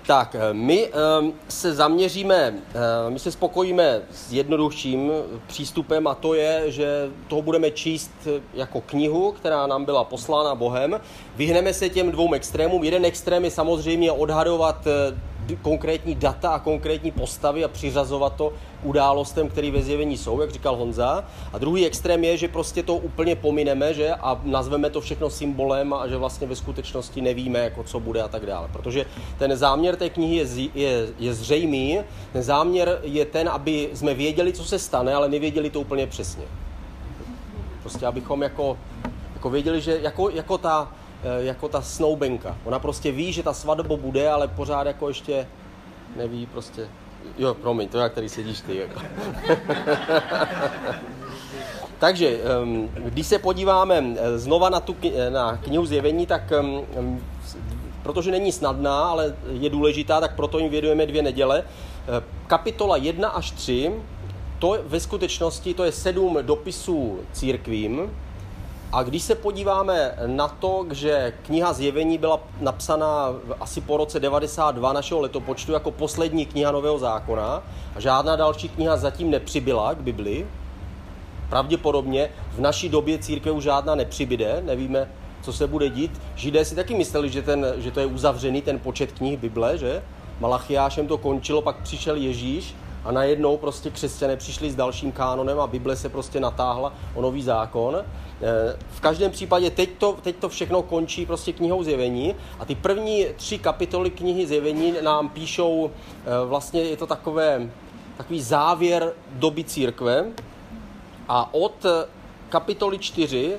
Tak, eh, my ehm, se zaměříme, eh, my se spokojíme s jednodušším přístupem a to je, že toho budeme číst jako knihu, která nám byla poslána Bohem. Vyhneme se těm dvou extrémům. Jeden extrém je samozřejmě odhadovat konkrétní data a konkrétní postavy a přiřazovat to událostem, které ve zjevení jsou, jak říkal Honza. A druhý extrém je, že prostě to úplně pomineme, že a nazveme to všechno symbolem a že vlastně ve skutečnosti nevíme, jako co bude a tak dále. Protože ten záměr té knihy je, je, je zřejmý. Ten záměr je ten, aby jsme věděli, co se stane, ale nevěděli to úplně přesně. Prostě abychom jako, jako věděli, že jako, jako ta jako ta snoubenka. Ona prostě ví, že ta svatba bude, ale pořád jako ještě neví prostě. Jo, promiň, to je, který sedíš ty. Jako. Takže, když se podíváme eh, znova na, tu, eh, na knihu zjevení, tak protože není snadná, ale je důležitá, tak proto jim vědujeme dvě neděle. Kapitola 1 až 3, to ve skutečnosti to je sedm dopisů církvím, a když se podíváme na to, že kniha Zjevení byla napsaná asi po roce 92 našeho letopočtu jako poslední kniha Nového zákona a žádná další kniha zatím nepřibyla k Bibli, pravděpodobně v naší době církve už žádná nepřibyde, nevíme, co se bude dít. Židé si taky mysleli, že, ten, že to je uzavřený ten počet knih Bible, že? Malachiášem to končilo, pak přišel Ježíš a najednou prostě křesťané přišli s dalším kánonem a Bible se prostě natáhla o nový zákon. Eh, v každém případě teď to, teď to všechno končí prostě knihou zjevení a ty první tři kapitoly knihy zjevení nám píšou, eh, vlastně je to takové, takový závěr doby církve a od kapitoly 4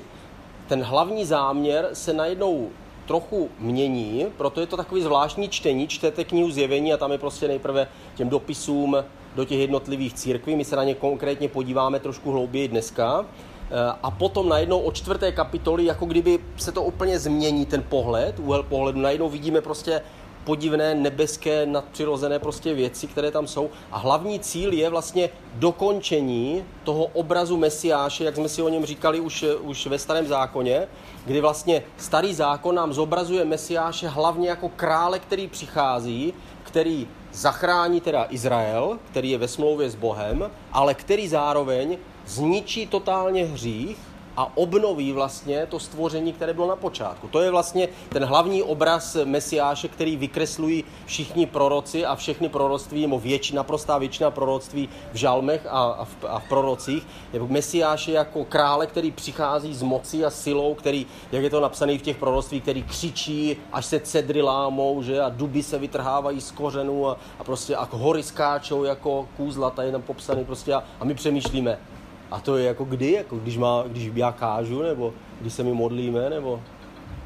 ten hlavní záměr se najednou trochu mění, proto je to takový zvláštní čtení, čtete knihu zjevení a tam je prostě nejprve těm dopisům do těch jednotlivých církví, my se na ně konkrétně podíváme trošku hlouběji dneska. Eh, a potom najednou od čtvrté kapitoly, jako kdyby se to úplně změní ten pohled, úhel pohledu, najednou vidíme prostě podivné nebeské nadpřirozené prostě věci, které tam jsou. A hlavní cíl je vlastně dokončení toho obrazu Mesiáše, jak jsme si o něm říkali už, už ve starém zákoně, kdy vlastně starý zákon nám zobrazuje Mesiáše hlavně jako krále, který přichází, který zachrání teda Izrael, který je ve smlouvě s Bohem, ale který zároveň zničí totálně hřích a obnoví vlastně to stvoření, které bylo na počátku. To je vlastně ten hlavní obraz Mesiáše, který vykreslují všichni proroci a všechny proroctví, nebo většina, naprostá většina proroctví v žalmech a, a, v, a v prorocích. Je Mesiáše jako krále, který přichází s mocí a silou, který, jak je to napsané v těch proroctví, který křičí, až se cedry lámou, že, a duby se vytrhávají z kořenů a, a prostě a hory skáčou jako kůzla, tady je tam popsaný prostě a, a my přemýšlíme, a to je jako kdy, jako když, má, když já kážu, nebo když se mi modlíme, nebo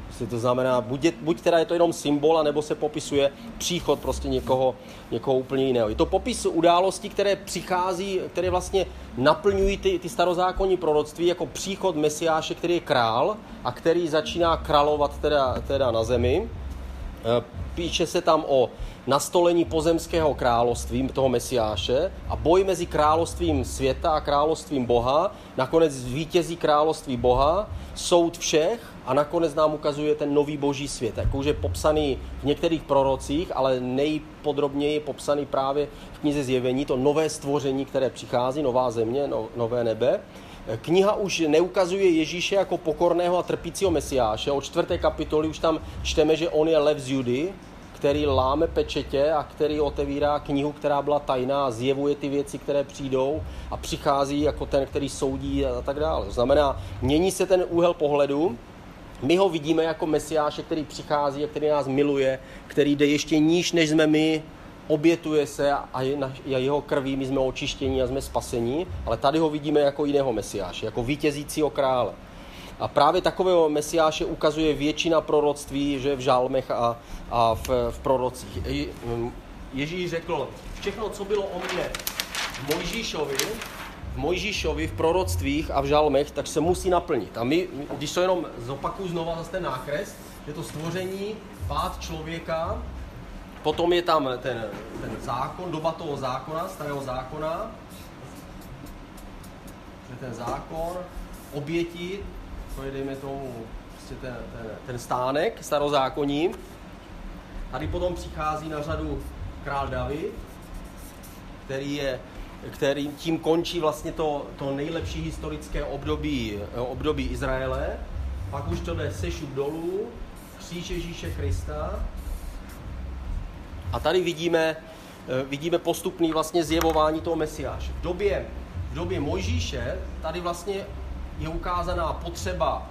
prostě to znamená, buď, je, buď teda je to jenom symbol, nebo se popisuje příchod prostě někoho, někoho úplně jiného. Je to popis událostí, které přichází, které vlastně naplňují ty, ty starozákonní proroctví jako příchod Mesiáše, který je král a který začíná královat teda, teda na zemi. E, píše se tam o nastolení pozemského království toho Mesiáše a boj mezi královstvím světa a královstvím Boha. Nakonec zvítězí království Boha, soud všech a nakonec nám ukazuje ten nový boží svět. Jak už je popsaný v některých prorocích, ale nejpodrobněji popsaný právě v knize Zjevení, to nové stvoření, které přichází, nová země, no, nové nebe. Kniha už neukazuje Ježíše jako pokorného a trpícího mesiáše. Od čtvrté kapitoly už tam čteme, že on je lev z Judy, který láme pečetě a který otevírá knihu, která byla tajná zjevuje ty věci, které přijdou a přichází jako ten, který soudí a tak dále. To znamená, mění se ten úhel pohledu, my ho vidíme jako mesiáše, který přichází a který nás miluje, který jde ještě níž, než jsme my, obětuje se a jeho krví my jsme očištění a jsme spasení, ale tady ho vidíme jako jiného mesiáše, jako vítězícího krále. A právě takového mesiáše ukazuje většina proroctví, že v žálmech a, a v, v prorocích. Mm, Ježíš řekl, všechno, co bylo o mně v Mojžíšovi, v Mojžíšovi, v proroctvích a v žalmech, tak se musí naplnit. A my, když to jenom zopakuju znova zase ten nákres, je to stvoření, pád člověka, potom je tam ten, ten zákon, doba toho zákona, starého zákona, ten zákon, oběti, to je, dejme tomu, prostě ten, ten, ten stánek starozákonní. Tady potom přichází na řadu král David, který je který tím končí vlastně to, to nejlepší historické období, období Izraele. Pak už to jde sešup dolů, kříž Ježíše Krista. A tady vidíme, vidíme postupný vlastně zjevování toho Mesiáše. V době, v době Mojžíše tady vlastně je ukázaná potřeba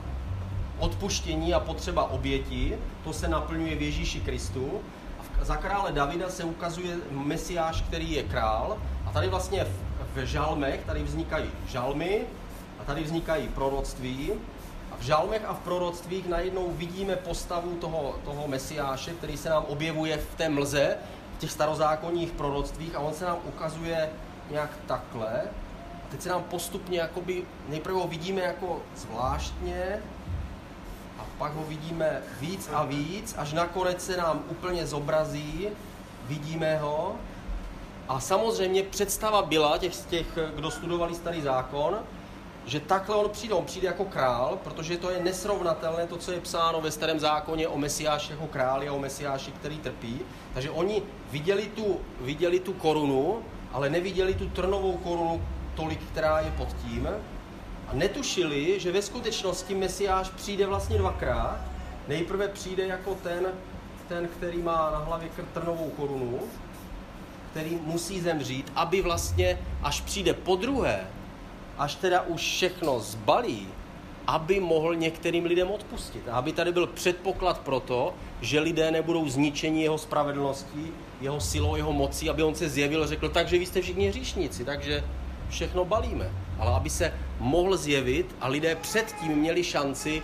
odpuštění a potřeba oběti, to se naplňuje v Ježíši Kristu. A za krále Davida se ukazuje mesiáš, který je král. A tady vlastně v, žalmech, tady vznikají žalmy a tady vznikají proroctví. A v žalmech a v proroctvích najednou vidíme postavu toho, toho mesiáše, který se nám objevuje v té mlze, v těch starozákonních proroctvích a on se nám ukazuje nějak takhle teď se nám postupně jakoby, nejprve ho vidíme jako zvláštně a pak ho vidíme víc a víc, až nakonec se nám úplně zobrazí, vidíme ho a samozřejmě představa byla těch, těch kdo studovali starý zákon, že takhle on přijde, on přijde jako král, protože to je nesrovnatelné to, co je psáno ve starém zákoně o Mesiáši jako králi a o Mesiáši, který trpí. Takže oni viděli tu, viděli tu korunu, ale neviděli tu trnovou korunu, tolik, která je pod tím, a netušili, že ve skutečnosti Mesiáš přijde vlastně dvakrát. Nejprve přijde jako ten, ten, který má na hlavě trnovou korunu, který musí zemřít, aby vlastně, až přijde po druhé, až teda už všechno zbalí, aby mohl některým lidem odpustit. A aby tady byl předpoklad pro to, že lidé nebudou zničeni jeho spravedlností, jeho silou, jeho mocí, aby on se zjevil a řekl, takže vy jste všichni hříšníci, takže všechno balíme. Ale aby se mohl zjevit a lidé předtím měli šanci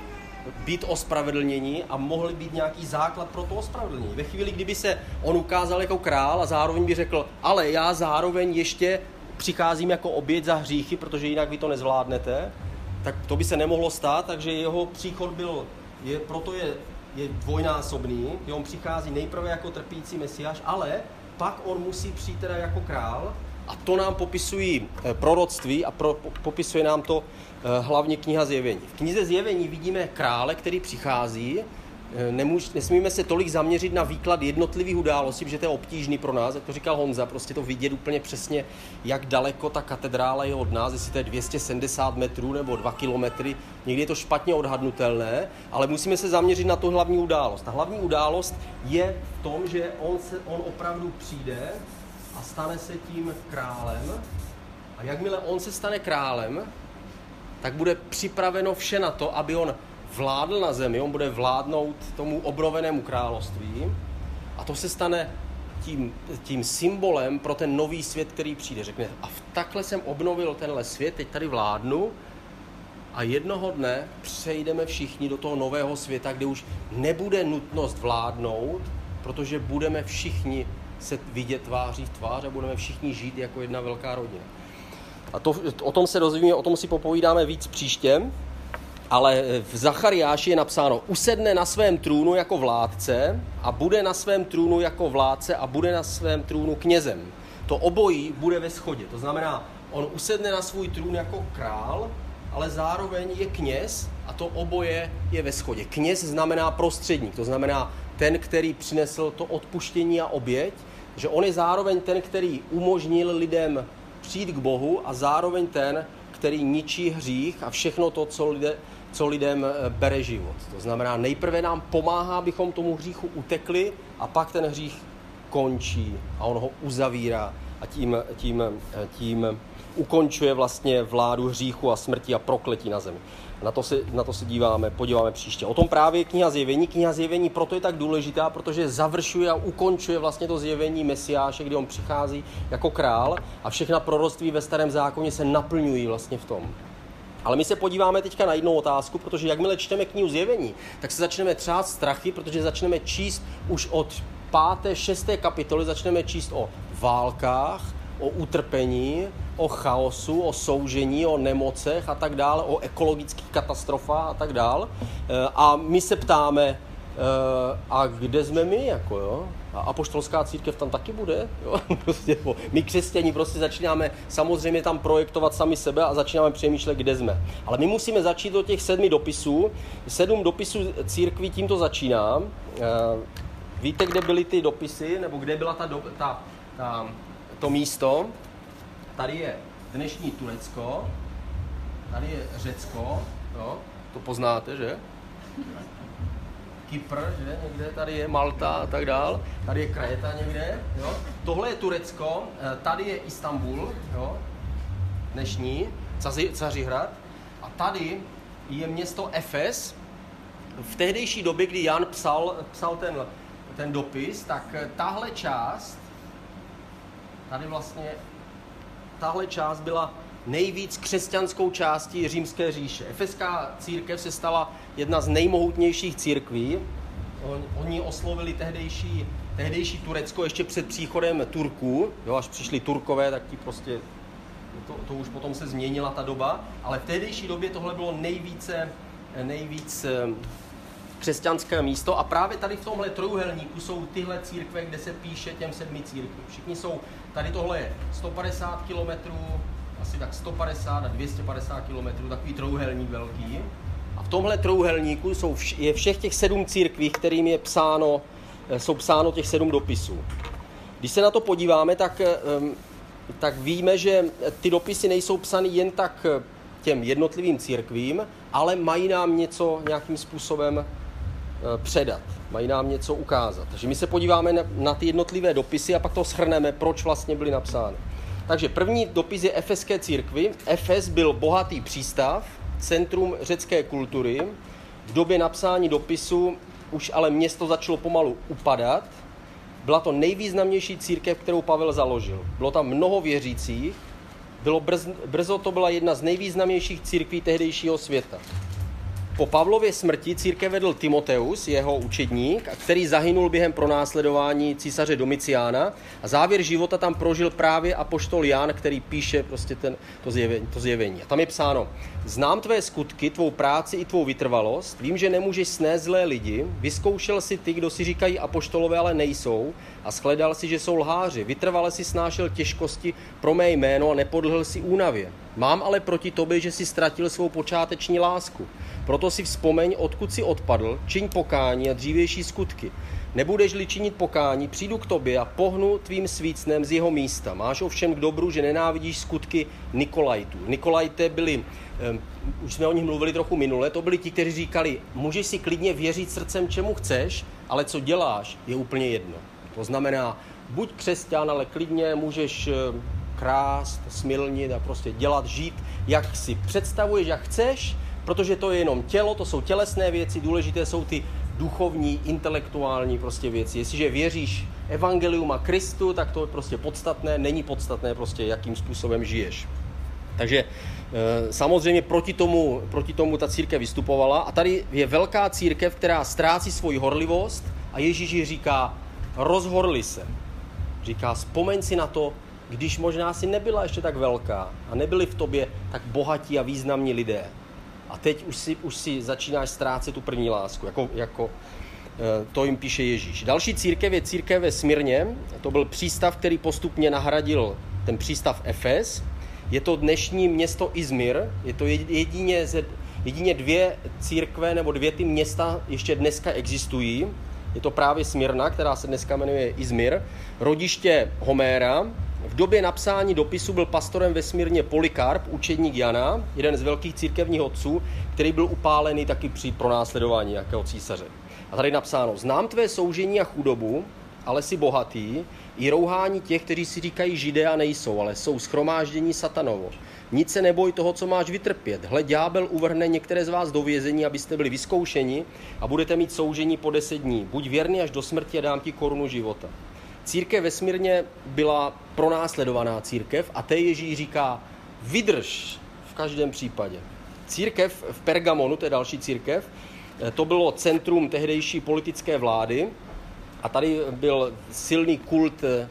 být ospravedlnění a mohli být nějaký základ pro to ospravedlnění. Ve chvíli, kdyby se on ukázal jako král a zároveň by řekl, ale já zároveň ještě přicházím jako oběť za hříchy, protože jinak vy to nezvládnete, tak to by se nemohlo stát, takže jeho příchod byl, je, proto je je dvojnásobný, on přichází nejprve jako trpící mesiáš, ale pak on musí přijít teda jako král a to nám popisují eh, proroctví a pro, popisuje nám to eh, hlavně kniha Zjevení. V knize Zjevení vidíme krále, který přichází, Eh, nemůž, nesmíme se tolik zaměřit na výklad jednotlivých událostí, protože to je obtížný pro nás, jak to říkal Honza, prostě to vidět úplně přesně, jak daleko ta katedrála je od nás, jestli to je 270 metrů nebo 2 kilometry, někdy je to špatně odhadnutelné, ale musíme se zaměřit na tu hlavní událost. Ta hlavní událost je v tom, že on, se, on opravdu přijde a stane se tím králem. A jakmile on se stane králem, tak bude připraveno vše na to, aby on vládl na zemi, on bude vládnout tomu obrovenému království. A to se stane tím, tím symbolem pro ten nový svět, který přijde. Řekne, a takhle jsem obnovil tenhle svět, teď tady vládnu a jednoho dne přejdeme všichni do toho nového světa, kde už nebude nutnost vládnout, protože budeme všichni se vidět tváří v tvář a budeme všichni žít jako jedna velká rodina. A to, o tom se dozvíme, o tom si popovídáme víc příště ale v Zachariáši je napsáno, usedne na svém trůnu jako vládce a bude na svém trůnu jako vládce a bude na svém trůnu knězem. To obojí bude ve schodě. To znamená, on usedne na svůj trůn jako král, ale zároveň je kněz a to oboje je ve schodě. Kněz znamená prostředník, to znamená ten, který přinesl to odpuštění a oběť, že on je zároveň ten, který umožnil lidem přijít k Bohu a zároveň ten, který ničí hřích a všechno to, co lidé, co lidem eh, bere život. To znamená, nejprve nám pomáhá, abychom tomu hříchu utekli a pak ten hřích končí a on ho uzavírá a tím, tím, eh, tím ukončuje vlastně vládu hříchu a smrti a prokletí na zemi. Na to, se, na to se díváme, podíváme příště. O tom právě kniha zjevení. Kniha zjevení proto je tak důležitá, protože završuje a ukončuje vlastně to zjevení Mesiáše, kdy on přichází jako král a všechna proroctví ve starém zákoně se naplňují vlastně v tom. Ale my se podíváme teďka na jednu otázku, protože jakmile čteme knihu zjevení, tak se začneme třát strachy, protože začneme číst už od páté, šesté kapitoly, začneme číst o válkách, o utrpení, o chaosu, o soužení, o nemocech a tak dále, o ekologických katastrofách a tak dále. Eh, a my se ptáme, Eh, a kde jsme my, jako jo? A apoštolská církev tam taky bude, jo? Prostě, my křesťaní prostě začínáme samozřejmě tam projektovat sami sebe a začínáme přemýšlet, kde jsme. Ale my musíme začít od těch sedmi dopisů. Sedm dopisů církví tímto začíná. Eh, víte, kde byly ty dopisy, nebo kde byla ta, do, ta, ta, to místo? Tady je dnešní Turecko, tady je Řecko, jo? to poznáte, že? Kypr, že někde tady je Malta a tak dál, tady je Krajeta někde, jo. Tohle je Turecko, eh, tady je Istanbul, jo, dnešní, Caři, Cařihrad, a tady je město Efes. V tehdejší době, kdy Jan psal, psal ten, ten dopis, tak eh, tahle část, tady vlastně, tahle část byla nejvíc křesťanskou částí římské říše. Efeská církev se stala jedna z nejmohutnějších církví. Oni oslovili tehdejší, tehdejší Turecko ještě před příchodem Turků. Jo, až přišli Turkové, tak ti prostě to, to už potom se změnila ta doba, ale v tehdejší době tohle bylo nejvíce, nejvíc eh, křesťanské místo a právě tady v tomhle trojuhelníku jsou tyhle církve, kde se píše těm sedmi církvím. Všichni jsou, tady tohle je 150 kilometrů, asi tak 150 a 250 km, takový trouhelník velký. A v tomhle trouhelníku jsou vš- je všech těch sedm církví, kterým je psáno, eh, jsou psáno těch sedm dopisů. Když se na to podíváme, tak, ehm, tak víme, že ty dopisy nejsou psány jen tak eh, těm jednotlivým církvím, ale mají nám něco nějakým způsobem eh, předat, mají nám něco ukázat. Takže my se podíváme na, na ty jednotlivé dopisy a pak to shrneme, proč vlastně byly napsány. Takže první dopis je Efeské církvi. Efes byl bohatý přístav, centrum řecké kultury. V době napsání dopisu už ale město začalo pomalu upadat. Byla to nejvýznamnější církev, kterou Pavel založil. Bylo tam mnoho věřících. Bylo brz, brzo to byla jedna z nejvýznamnějších církví tehdejšího světa. Po Pavlově smrti církev vedl Timoteus, jeho učedník, který zahynul během pronásledování císaře Domiciána a závěr života tam prožil právě apoštol Jan, který píše prostě ten, to, zjevení, to zjevení. A tam je psáno, znám tvé skutky, tvou práci i tvou vytrvalost, vím, že nemůžeš snést zlé lidi, vyzkoušel si ty, kdo si říkají apoštolové, ale nejsou, a shledal si, že jsou lháři. Vytrvale si snášel těžkosti pro mé jméno a nepodlhl si únavě. Mám ale proti tobě, že si ztratil svou počáteční lásku. Proto si vzpomeň, odkud si odpadl, čiň pokání a dřívější skutky. Nebudeš-li činit pokání, přijdu k tobě a pohnu tvým svícnem z jeho místa. Máš ovšem k dobru, že nenávidíš skutky Nikolajtů. Nikolajté byli, už jsme o nich mluvili trochu minule, to byli ti, kteří říkali, můžeš si klidně věřit srdcem, čemu chceš, ale co děláš, je úplně jedno. To znamená, buď křesťan, ale klidně můžeš krást, smilnit a prostě dělat, žít, jak si představuješ, jak chceš, protože to je jenom tělo, to jsou tělesné věci, důležité jsou ty duchovní, intelektuální prostě věci. Jestliže věříš evangelium a Kristu, tak to je prostě podstatné, není podstatné prostě, jakým způsobem žiješ. Takže eh, samozřejmě proti tomu, proti tomu ta církev vystupovala a tady je velká církev, která ztrácí svoji horlivost a Ježíš ji říká, rozhorli se. Říká, vzpomeň si na to, když možná si nebyla ještě tak velká a nebyli v tobě tak bohatí a významní lidé. A teď už si, už si začínáš ztrácet tu první lásku, jako, jako eh, to jim píše Ježíš. Další církev je církev ve Smírně. To byl přístav, který postupně nahradil ten přístav Efes. Je to dnešní město Izmir. Je to jedině, jedině dvě církve nebo dvě ty města ještě dneska existují. Je to právě Smírna, která se dneska jmenuje Izmir. Rodiště Homéra, v době napsání dopisu byl pastorem ve Smírně Polikarp, učedník Jana, jeden z velkých církevních otců, který byl upálený taky při pronásledování nějakého císaře. A tady napsáno, znám tvé soužení a chudobu, ale si bohatý, i rouhání těch, kteří si říkají židé a nejsou, ale jsou schromáždění satanovo. Nic se neboj toho, co máš vytrpět. Hle, ďábel uvrhne některé z vás do vězení, abyste byli vyzkoušeni a budete mít soužení po deset dní. Buď věrný až do smrti a dám ti korunu života. Církev vesmírně byla pronásledovaná církev a té Ježíš říká, vydrž v každém případě. Církev v Pergamonu, to je další církev, eh, to bylo centrum tehdejší politické vlády a tady byl silný kult eh,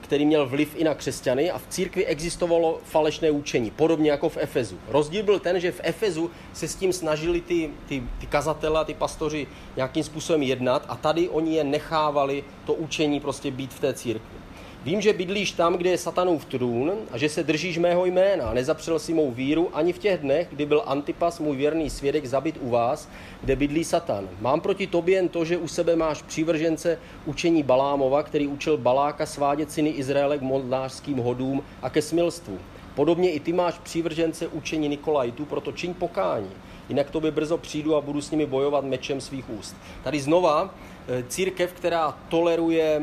který měl vliv i na křesťany a v církvi existovalo falešné učení, podobně jako v Efezu. Rozdíl byl ten, že v Efezu se s tím snažili ty, ty, ty kazatele a ty pastoři nějakým způsobem jednat a tady oni je nechávali to učení prostě být v té církvi. Vím, že bydlíš tam, kde je satanův trůn a že se držíš mého jména nezapřel si mou víru ani v těch dnech, kdy byl Antipas, můj věrný svědek, zabit u vás, kde bydlí Satan. Mám proti tobě jen to, že u sebe máš přívržence učení Balámova, který učil Baláka svádět syny Izraele k modlářským hodům a ke smilstvu. Podobně i ty máš přívržence učení Nikolajtu, proto čiň pokání. Jinak tobě brzo přijdu a budu s nimi bojovat mečem svých úst. Tady znova eh, církev, která toleruje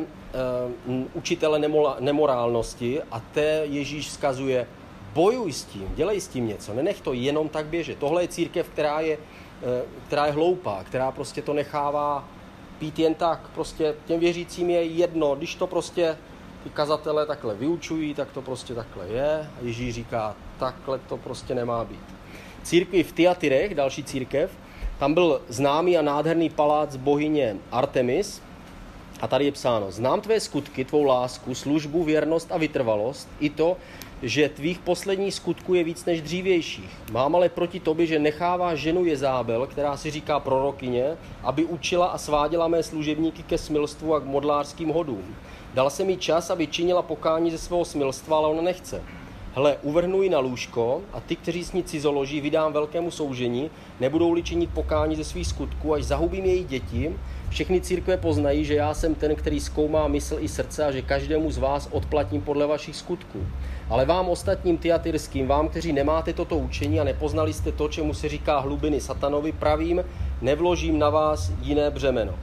učitele nemorálnosti a té Ježíš vzkazuje, bojuj s tím, dělej s tím něco, nenech to jenom tak běžet. Tohle je církev, která je, uh, která je hloupá, která prostě to nechává pít jen tak. Prostě těm věřícím je jedno, když to prostě ty kazatele takhle vyučují, tak to prostě takhle je. A Ježíš říká, takhle to prostě nemá být. Církvi v Tiatyrech, další církev, tam byl známý a nádherný palác bohyně Artemis, a tady je psáno, znám tvé skutky, tvou lásku, službu, věrnost a vytrvalost, i to, že tvých posledních skutků je víc než dřívějších. Mám ale proti tobě, že nechává ženu Jezábel, která si říká prorokyně, aby učila a sváděla mé služebníky ke smilstvu a k modlářským hodům. Dal se mi čas, aby činila pokání ze svého smilstva, ale ona nechce. Hle, uvrhnu ji na lůžko a ty, kteří s ní cizoloží, vydám velkému soužení, nebudou-li činit pokání ze svých skutků, až zahubím její děti, všechny církve poznají, že já jsem ten, který zkoumá mysl i srdce a že každému z vás odplatím podle vašich skutků. Ale vám ostatním tiatyrským, vám, kteří nemáte toto učení a nepoznali jste to, čemu se říká hlubiny satanovi, pravím, nevložím na vás jiné břemeno.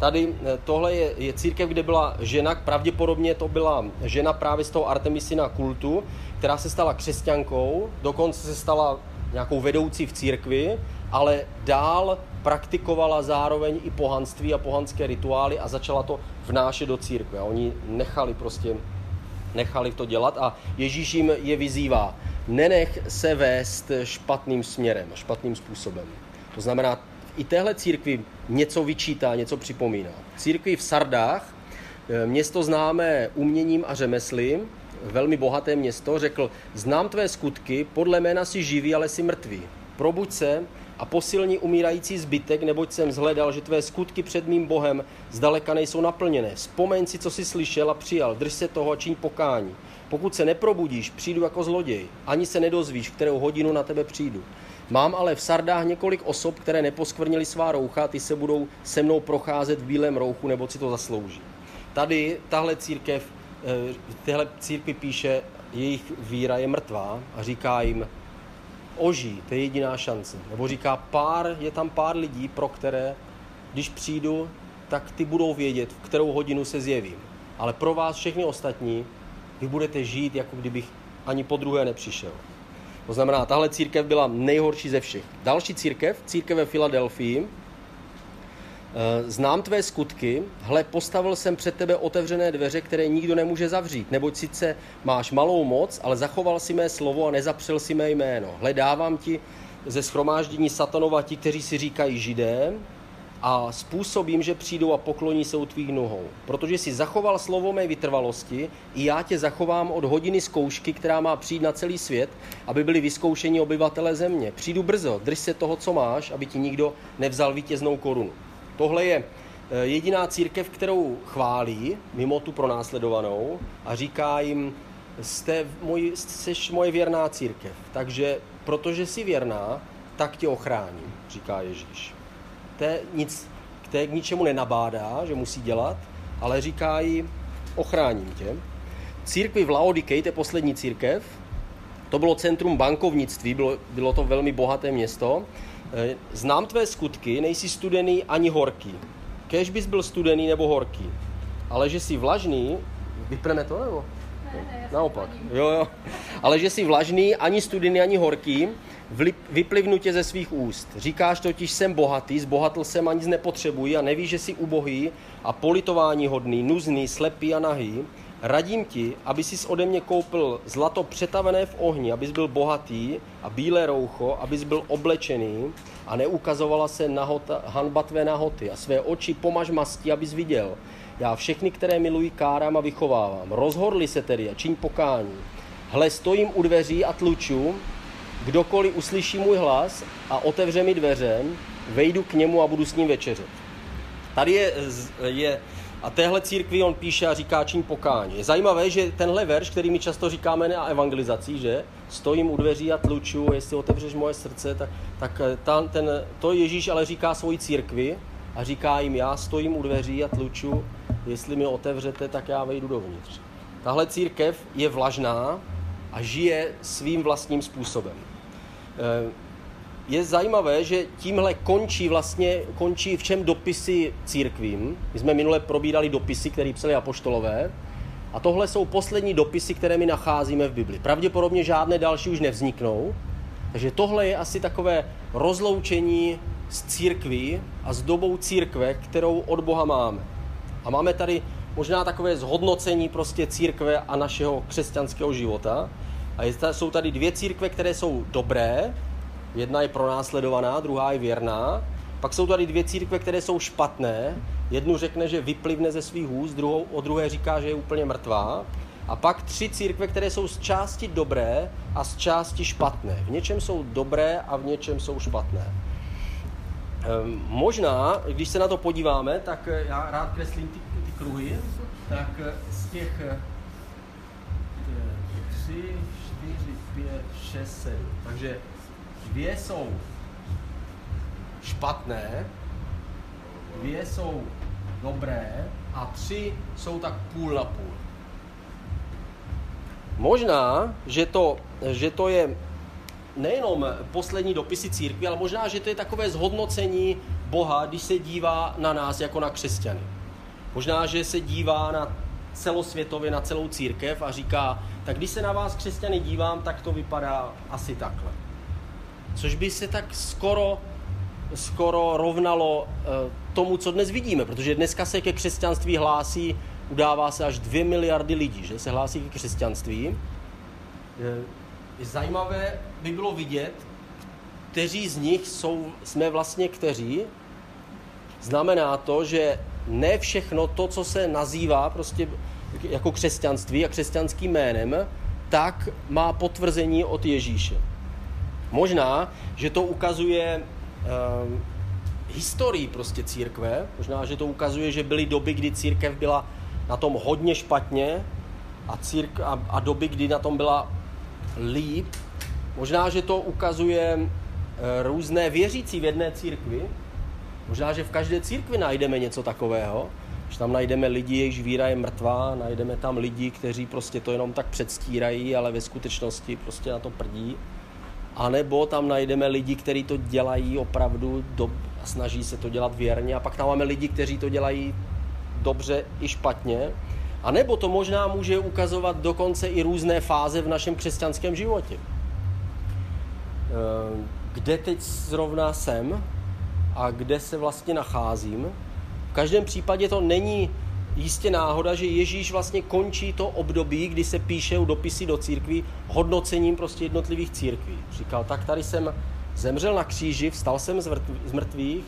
Tady eh, tohle je, je církev, kde byla žena, pravděpodobně to byla žena právě z toho Artemisina kultu, která se stala křesťankou, dokonce se stala nějakou vedoucí v církvi, ale dál praktikovala zároveň i pohanství a pohanské rituály a začala to vnášet do církve. A oni nechali prostě nechali to dělat a Ježíš jim je vyzývá, nenech se vést špatným směrem, špatným způsobem. To znamená, i téhle církvi něco vyčítá, něco připomíná. Církvi v Sardách, eh, město známé uměním a řemesly, velmi bohaté město, řekl, znám tvé skutky, podle jména si živý, ale si mrtvý. Probuď se a posilní umírající zbytek, neboť jsem zhledal, že tvé skutky před mým Bohem zdaleka nejsou naplněné. Vzpomeň si, co jsi slyšel a přijal, drž se toho a čiň pokání. Pokud se neprobudíš, přijdu jako zloděj. Ani se nedozvíš, v kterou hodinu na tebe přijdu. Mám ale v Sardách několik osob, které neposkvrnili svá roucha, ty se budou se mnou procházet v bílém rouchu, nebo si to zaslouží. Tady tahle církev, eh, téhle církvi píše, jejich víra je mrtvá a říká jim, oží, to je jediná šance. Nebo říká, pár, je tam pár lidí, pro které, když přijdu, tak ty budou vědět, v kterou hodinu se zjevím. Ale pro vás všechny ostatní, vy budete žít, jako kdybych ani po druhé nepřišel. To znamená, tahle církev byla nejhorší ze všech. Další církev, církev ve Filadelfii, Znám tvé skutky, hle, postavil jsem před tebe otevřené dveře, které nikdo nemůže zavřít, neboť sice máš malou moc, ale zachoval si mé slovo a nezapřel si mé jméno. Hle, dávám ti ze schromáždění satanova ti, kteří si říkají židé, a způsobím, že přijdou a pokloní se u tvých nohou. Protože si zachoval slovo mé vytrvalosti, i já tě zachovám od hodiny zkoušky, která má přijít na celý svět, aby byli vyzkoušeni obyvatele země. Přijdu brzo, drž se toho, co máš, aby ti nikdo nevzal vítěznou korunu. Tohle je eh, jediná církev, kterou chválí, mimo tu pronásledovanou, a říká jim, jste, můj, jste moje věrná církev, takže protože jsi věrná, tak tě ochráním, říká Ježíš té, nic, té k ničemu nenabádá, že musí dělat, ale říká jí, ochráním tě. Církvi v Laodikej, to je poslední církev, to bylo centrum bankovnictví, bylo, bylo to velmi bohaté město. E, znám tvé skutky, nejsi studený ani horký. Kež bys byl studený nebo horký. Ale že jsi vlažný, vypneme to nebo?
Ne, ne,
Naopak. Jo, jo. Ale že jsi vlažný, ani studený, ani horký, vyplivnu tě ze svých úst. Říkáš totiž, jsem bohatý, zbohatl jsem a nic nepotřebuji a nevíš, že jsi ubohý a politování hodný, nuzný, slepý a nahý. Radím ti, aby si ode mě koupil zlato přetavené v ohni, abys byl bohatý a bílé roucho, abys byl oblečený a neukazovala se nahota, hanba tvé nahoty a své oči pomaž masti, abys viděl. Já všechny, které milují, kárám a vychovávám. Rozhorli se tedy a čiň pokání. Hle, stojím u dveří a tluču, Kdokoliv uslyší můj hlas a otevře mi dveře, vejdu k němu a budu s ním večeřet. Tady je, je a téhle církvi on píše a říká čím pokání. Je zajímavé, že tenhle verš, který my často říkáme na evangelizací, že stojím u dveří a tluču, jestli otevřeš moje srdce, tak, tak eh, ta, ten, to Ježíš ale říká svoji církvi a říká jim, já stojím u dveří a tluču, jestli mi otevřete, tak já vejdu dovnitř. Tahle církev je vlažná a žije svým vlastním způsobem. Je zajímavé, že tímhle končí vlastně, končí v čem dopisy církvím. My jsme minule probírali dopisy, které psali apoštolové. A tohle jsou poslední dopisy, které my nacházíme v Bibli. Pravděpodobně žádné další už nevzniknou. Takže tohle je asi takové rozloučení s církví a s dobou církve, kterou od Boha máme. A máme tady možná takové zhodnocení prostě církve a našeho křesťanského života. A jsou tady dvě církve, které jsou dobré, jedna je pronásledovaná, druhá je věrná. Pak jsou tady dvě církve, které jsou špatné. Jednu řekne, že vyplivne ze svých úst, druhou, o druhé říká, že je úplně mrtvá. A pak tři církve, které jsou z části dobré a z části špatné. V něčem jsou dobré a v něčem jsou špatné. Ehm, možná, když se na to podíváme, tak eh, já rád kreslím ty, ty kruhy, tak eh, z těch eh, tři, 5, 6, 7. Takže dvě jsou špatné, dvě jsou dobré a tři jsou tak půl na půl. Možná, že to, že to je nejenom poslední dopisy církvy, ale možná, že to je takové zhodnocení Boha, když se dívá na nás jako na křesťany. Možná, že se dívá na celosvětově, na celou církev a říká, tak když se na vás křesťany dívám, tak to vypadá asi takhle. Což by se tak skoro, skoro rovnalo uh, tomu, co dnes vidíme, protože dneska se ke křesťanství hlásí, udává se až dvě miliardy lidí, že se hlásí ke křesťanství. Je zajímavé by bylo vidět, kteří z nich jsou, jsme vlastně kteří, znamená to, že ne všechno to, co se nazývá prostě jako křesťanství a křesťanským jménem, tak má potvrzení od Ježíše. Možná, že to ukazuje uh, historii prostě církve, možná, že to ukazuje, že byly doby, kdy církev byla na tom hodně špatně a, círk, a, a doby, kdy na tom byla líp. Možná, že to ukazuje uh, různé věřící v jedné církvi. Možná, že v každé církvi najdeme něco takového, že tam najdeme lidi, jejichž víra je mrtvá, najdeme tam lidi, kteří prostě to jenom tak předstírají, ale ve skutečnosti prostě na to prdí. A nebo tam najdeme lidi, kteří to dělají opravdu do, a snaží se to dělat věrně. A pak tam máme lidi, kteří to dělají dobře i špatně. A nebo to možná může ukazovat dokonce i různé fáze v našem křesťanském životě. Eh, kde teď zrovna jsem a kde se vlastně nacházím. V každém případě to není jistě náhoda, že Ježíš vlastně končí to období, kdy se píše dopisy do církví hodnocením prostě jednotlivých církví. Říkal, tak tady jsem zemřel na kříži, vstal jsem z mrtvých,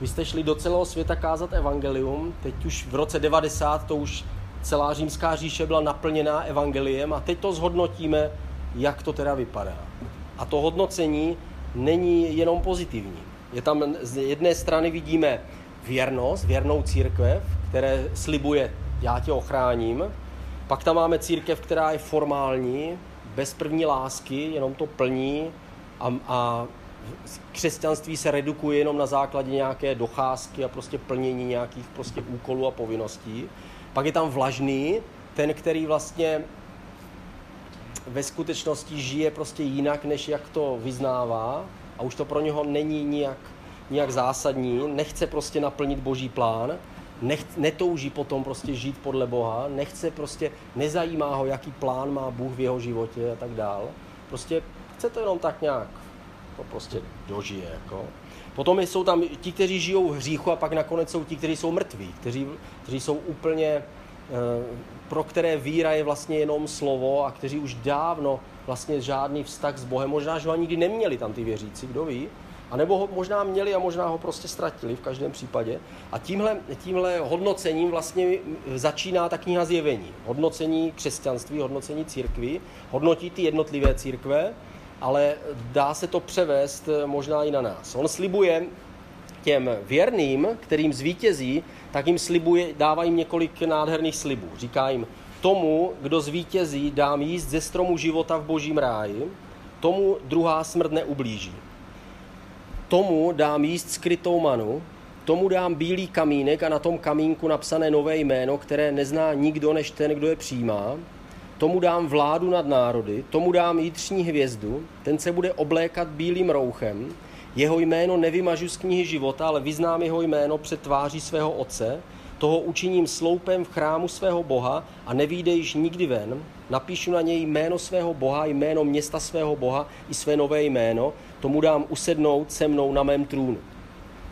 vy jste šli do celého světa kázat evangelium, teď už v roce 90 to už celá římská říše byla naplněná evangeliem a teď to zhodnotíme, jak to teda vypadá. A to hodnocení není jenom pozitivní. Je tam z jedné strany vidíme věrnost, věrnou církev, které slibuje, já tě ochráním. Pak tam máme církev, která je formální, bez první lásky, jenom to plní a, a křesťanství se redukuje jenom na základě nějaké docházky a prostě plnění nějakých prostě úkolů a povinností. Pak je tam vlažný, ten, který vlastně ve skutečnosti žije prostě jinak, než jak to vyznává a už to pro něho není nijak, nijak zásadní, nechce prostě naplnit boží plán, nech, netouží potom prostě žít podle Boha, nechce prostě, nezajímá ho, jaký plán má Bůh v jeho životě a tak dál. Prostě chce to jenom tak nějak, to prostě dožije. Jako. Potom jsou tam ti, kteří žijou v hříchu a pak nakonec jsou ti, kteří jsou mrtví, kteří, kteří jsou úplně, eh, pro které víra je vlastně jenom slovo a kteří už dávno vlastně žádný vztah s Bohem, možná, že ho nikdy neměli tam ty věřící, kdo ví, a nebo ho možná měli a možná ho prostě ztratili v každém případě. A tímhle, tímhle hodnocením vlastně začíná ta kniha zjevení. Hodnocení křesťanství, hodnocení církví, hodnotí ty jednotlivé církve, ale dá se to převést možná i na nás. On slibuje těm věrným, kterým zvítězí, tak jim slibuje, dává jim několik nádherných slibů. Říká jim, tomu, kdo zvítězí, dám jíst ze stromu života v božím ráji, tomu druhá smrt neublíží tomu dám jíst skrytou manu, tomu dám bílý kamínek a na tom kamínku napsané nové jméno, které nezná nikdo než ten, kdo je přijímá. Tomu dám vládu nad národy, tomu dám jitřní hvězdu, ten se bude oblékat bílým rouchem, jeho jméno nevymažu z knihy života, ale vyznám jeho jméno před tváří svého otce, toho učiním sloupem v chrámu svého Boha a nevíde již nikdy ven. Napíšu na něj jméno svého Boha, jméno města svého Boha i své nové jméno. Tomu dám usednout se mnou na mém trůnu.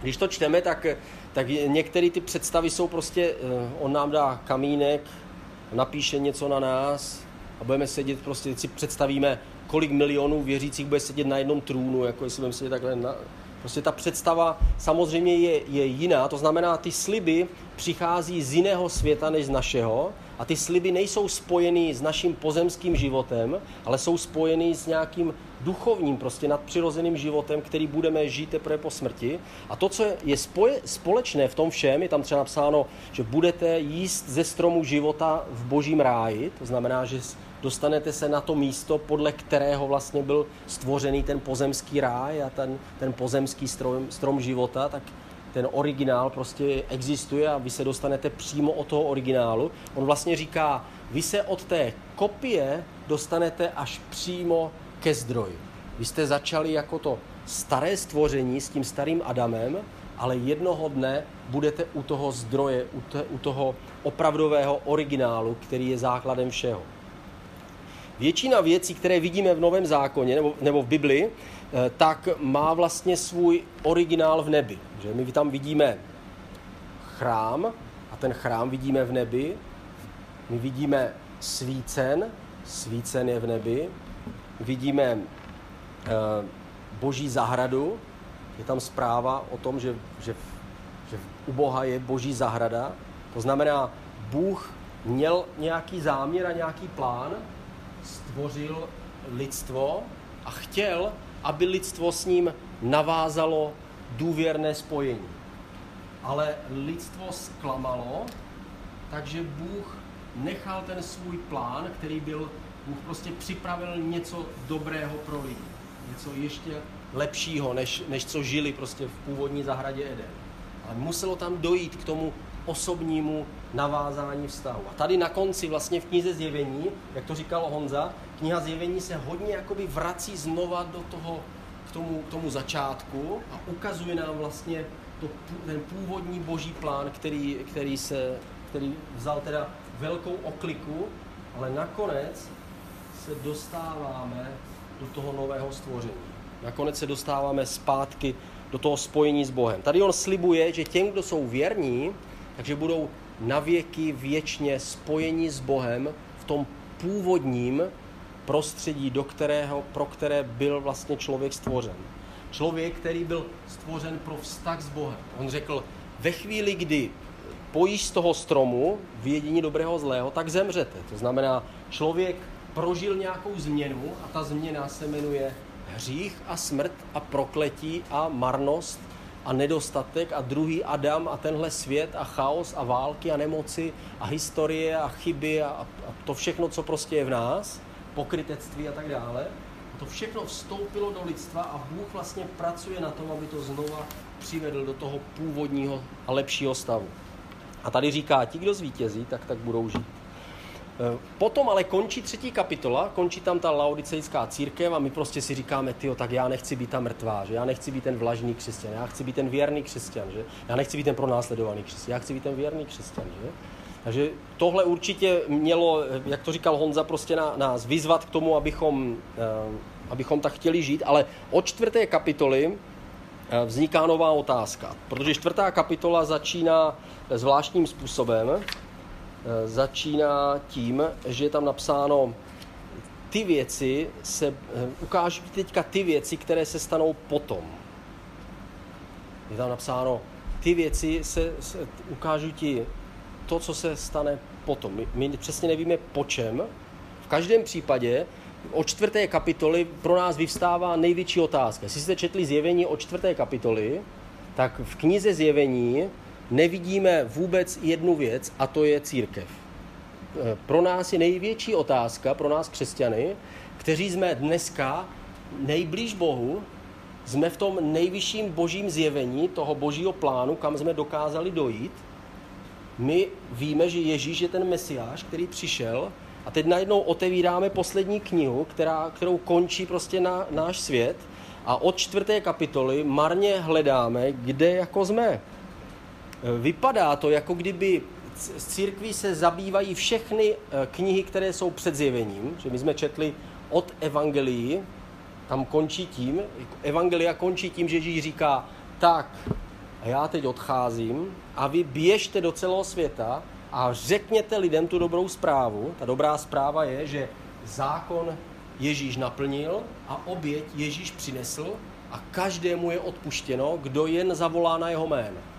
Když to čteme, tak, tak některé ty představy jsou prostě, eh, on nám dá kamínek, napíše něco na nás a budeme sedět, prostě si představíme, kolik milionů věřících bude sedět na jednom trůnu, jako jestli budeme sedět takhle na, Prostě ta představa samozřejmě je, je jiná, to znamená, ty sliby přichází z jiného světa než z našeho a ty sliby nejsou spojeny s naším pozemským životem, ale jsou spojeny s nějakým duchovním, prostě nadpřirozeným životem, který budeme žít teprve po smrti. A to, co je spoje, společné v tom všem, je tam třeba napsáno, že budete jíst ze stromu života v božím ráji, to znamená, že dostanete se na to místo, podle kterého vlastně byl stvořený ten pozemský ráj a ten, ten pozemský strom, strom života, tak ten originál prostě existuje a vy se dostanete přímo od toho originálu. On vlastně říká, vy se od té kopie dostanete až přímo ke zdroji. Vy jste začali jako to staré stvoření s tím starým Adamem, ale jednoho dne budete u toho zdroje, u, te, u toho opravdového originálu, který je základem všeho. Většina věcí, které vidíme v Novém zákoně nebo, nebo v Bibli, eh, tak má vlastně svůj originál v nebi. Že my tam vidíme chrám a ten chrám vidíme v nebi. My vidíme svícen, svícen je v nebi. Vidíme uh, boží zahradu. Je tam zpráva o tom, že, že, že u Boha je boží zahrada. To znamená, Bůh měl nějaký záměr a nějaký plán, stvořil lidstvo a chtěl, aby lidstvo s ním navázalo důvěrné spojení. Ale lidstvo zklamalo, takže Bůh nechal ten svůj plán, který byl, Bůh prostě připravil něco dobrého pro lidi. Něco ještě lepšího, než, než co žili prostě v původní zahradě Eden. Ale muselo tam dojít k tomu osobnímu navázání vztahu. A tady na konci vlastně v knize Zjevení, jak to říkal Honza, kniha Zjevení se hodně jakoby vrací znova do toho, k tomu, k tomu začátku a ukazuje nám vlastně to, ten původní boží plán, který, který, se, který vzal teda velkou okliku, ale nakonec se dostáváme do toho nového stvoření. Nakonec se dostáváme zpátky do toho spojení s Bohem. Tady on slibuje, že těm, kdo jsou věrní, takže budou navěky věčně spojení s Bohem v tom původním prostředí, do kterého, pro které byl vlastně člověk stvořen. Člověk, který byl stvořen pro vztah s Bohem. On řekl, ve chvíli, kdy pojíš z toho stromu vědění dobrého zlého, tak zemřete. To znamená, člověk prožil nějakou změnu a ta změna se jmenuje hřích a smrt a prokletí a marnost a nedostatek a druhý Adam a tenhle svět a chaos a války a nemoci a historie a chyby a, a to všechno, co prostě je v nás, pokrytectví a tak dále. A to všechno vstoupilo do lidstva a Bůh vlastně pracuje na tom, aby to znova přivedl do toho původního a lepšího stavu. A tady říká, ti, kdo zvítězí, tak tak budou žít. E, potom ale končí třetí kapitola, končí tam ta laodicejská církev a my prostě si říkáme, ty, tak já nechci být ta mrtvá, že? Já nechci být ten vlažný křesťan, já chci být ten věrný křesťan, že? Já nechci být ten pronásledovaný křesťan, já chci být ten věrný křesťan, že? Takže tohle určitě mělo, jak to říkal Honza, prostě na, nás vyzvat k tomu, abychom, e, abychom tak chtěli žít, ale od čtvrté kapitoly vzniká nová otázka, protože čtvrtá kapitola začíná zvláštním způsobem. Eh, začíná tím, že je tam napsáno, ty věci se, eh, ukážu teďka ty věci, které se stanou potom. Je tam napsáno, ty věci se, se ukážu ti to, co se stane potom. My, my přesně nevíme po čem. V každém případě od čtvrté kapitoly pro nás vyvstává největší otázka. Jestli jste četli zjevení od čtvrté kapitoly, tak v knize zjevení nevidíme vůbec jednu věc a to je církev. E, pro nás je největší otázka, pro nás křesťany, kteří jsme dneska nejblíž Bohu, jsme v tom nejvyšším božím zjevení toho božího plánu, kam jsme dokázali dojít. My víme, že Ježíš je ten mesiáš, který přišel a teď najednou otevíráme poslední knihu, která, kterou končí prostě na náš svět a od čtvrté kapitoly marně hledáme, kde jako jsme. Vypadá to, jako kdyby z církví se zabývají všechny eh, knihy, které jsou před zjevením, že my jsme četli od Evangelii, tam končí tím, Evangelia končí tím, že Ježíš říká, tak, a já teď odcházím a vy běžte do celého světa a řekněte lidem tu dobrou zprávu. Ta dobrá zpráva je, že zákon Ježíš naplnil a oběť Ježíš přinesl a každému je odpuštěno, kdo jen zavolá na jeho jméno.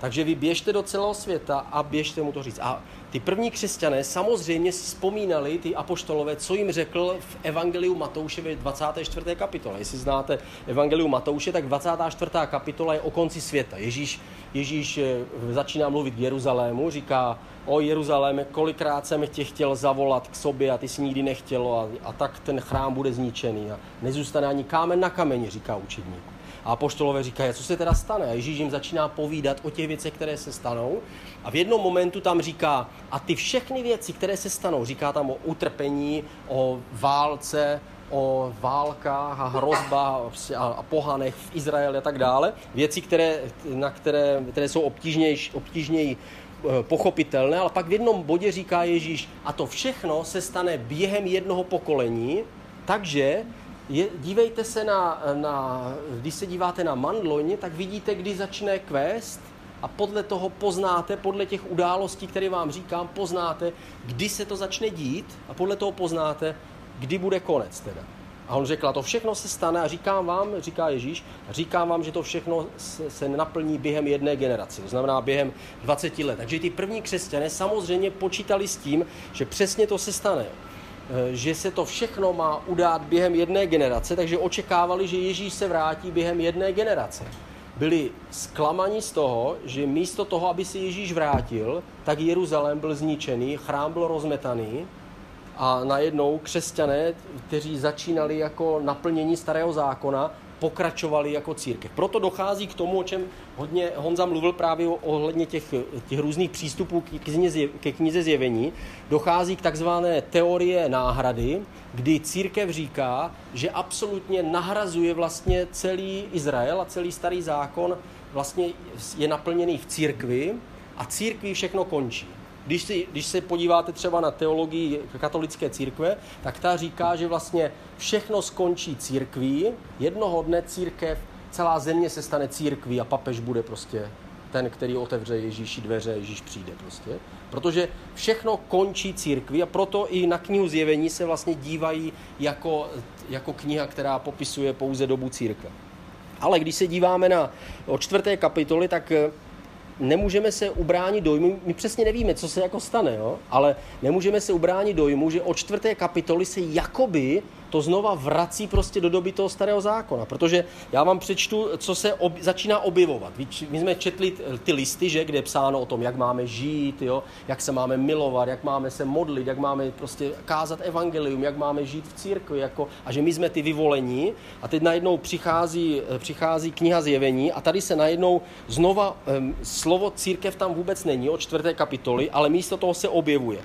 Takže vy běžte do celého světa a běžte mu to říct. A ty první křesťané samozřejmě vzpomínali, ty apoštolové, co jim řekl v Evangeliu Matouše ve 24. kapitole. Jestli znáte Evangeliu Matouše, tak 24. kapitola je o konci světa. Ježíš, Ježíš eh, začíná mluvit k Jeruzalému, říká, o Jeruzaléme, kolikrát jsem tě chtěl zavolat k sobě a ty jsi nikdy nechtělo a, a tak ten chrám bude zničený a nezůstane ani kámen na kameni, říká učedník. A apoštolové říkají, co se teda stane? A Ježíš jim začíná povídat o těch věcech, které se stanou. A v jednom momentu tam říká, a ty všechny věci, které se stanou, říká tam o utrpení, o válce, o válkách a hrozbách a pohanech v Izraeli a tak dále. Věci, které, na které, které jsou obtížněji, obtížněji eh, pochopitelné, ale pak v jednom bodě říká Ježíš, a to všechno se stane během jednoho pokolení, takže je, dívejte se na, na, když se díváte na mandloň, tak vidíte, kdy začne kvést a podle toho poznáte, podle těch událostí, které vám říkám, poznáte, kdy se to začne dít a podle toho poznáte, kdy bude konec teda. A on řekl, a to všechno se stane a říkám vám, říká Ježíš, říkám vám, že to všechno se naplní během jedné generace, to znamená během 20 let. Takže ty první křesťané samozřejmě počítali s tím, že přesně to se stane že se to všechno má udát během jedné generace, takže očekávali, že Ježíš se vrátí během jedné generace. Byli zklamaní z toho, že místo toho, aby se Ježíš vrátil, tak Jeruzalém byl zničený, chrám byl rozmetaný a najednou křesťané, kteří začínali jako naplnění starého zákona, pokračovali jako církev. Proto dochází k tomu, o čem hodně Honza mluvil právě ohledně těch, těch různých přístupů ke knize zjevení. Dochází k takzvané teorie náhrady, kdy církev říká, že absolutně nahrazuje vlastně celý Izrael a celý starý zákon vlastně je naplněný v církvi a církvi všechno končí. Když, si, když se podíváte třeba na teologii katolické církve, tak ta říká, že vlastně všechno skončí církví, jednoho dne církev, celá země se stane církví a papež bude prostě ten, který otevře Ježíši dveře, Ježíš přijde prostě. Protože všechno končí církví a proto i na knihu zjevení se vlastně dívají jako, jako kniha, která popisuje pouze dobu církve. Ale když se díváme na o čtvrté kapitoly, tak nemůžeme se ubránit dojmu, my přesně nevíme, co se jako stane, jo? ale nemůžeme se ubránit dojmu, že od čtvrté kapitoly se jakoby to znova vrací prostě do doby toho starého zákona. Protože já vám přečtu, co se ob, začíná objevovat. My jsme četli ty listy, že, kde je psáno o tom, jak máme žít, jo, jak se máme milovat, jak máme se modlit, jak máme prostě kázat evangelium, jak máme žít v církvi, jako, a že my jsme ty vyvolení. A teď najednou přichází, přichází kniha zjevení a tady se najednou znova um, slovo církev tam vůbec není od čtvrté kapitoly, ale místo toho se objevuje.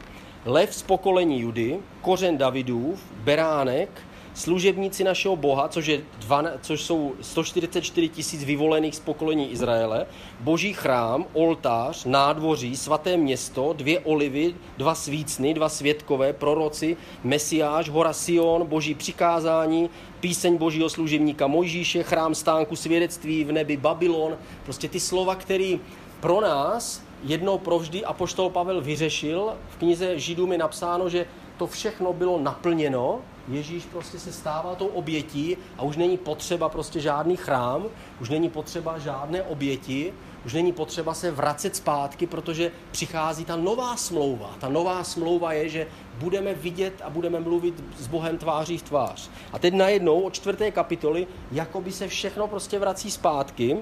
Lev z pokolení Judy, kořen Davidův, beránek, služebníci našeho Boha, což, je dva, což jsou 144 tisíc vyvolených z pokolení Izraele, boží chrám, oltář, nádvoří, svaté město, dvě olivy, dva svícny, dva světkové, proroci, mesiáš, hora Sion, boží přikázání, píseň božího služebníka Mojžíše, chrám stánku svědectví v nebi Babylon, prostě ty slova, které pro nás jednou provždy apoštol Pavel vyřešil. V knize Židům je napsáno, že to všechno bylo naplněno, Ježíš prostě se stává tou obětí a už není potřeba prostě žádný chrám, už není potřeba žádné oběti, už není potřeba se vracet zpátky, protože přichází ta nová smlouva. Ta nová smlouva je, že budeme vidět a budeme mluvit s Bohem tváří v tvář. A teď najednou od čtvrté kapitoly, jako by se všechno prostě vrací zpátky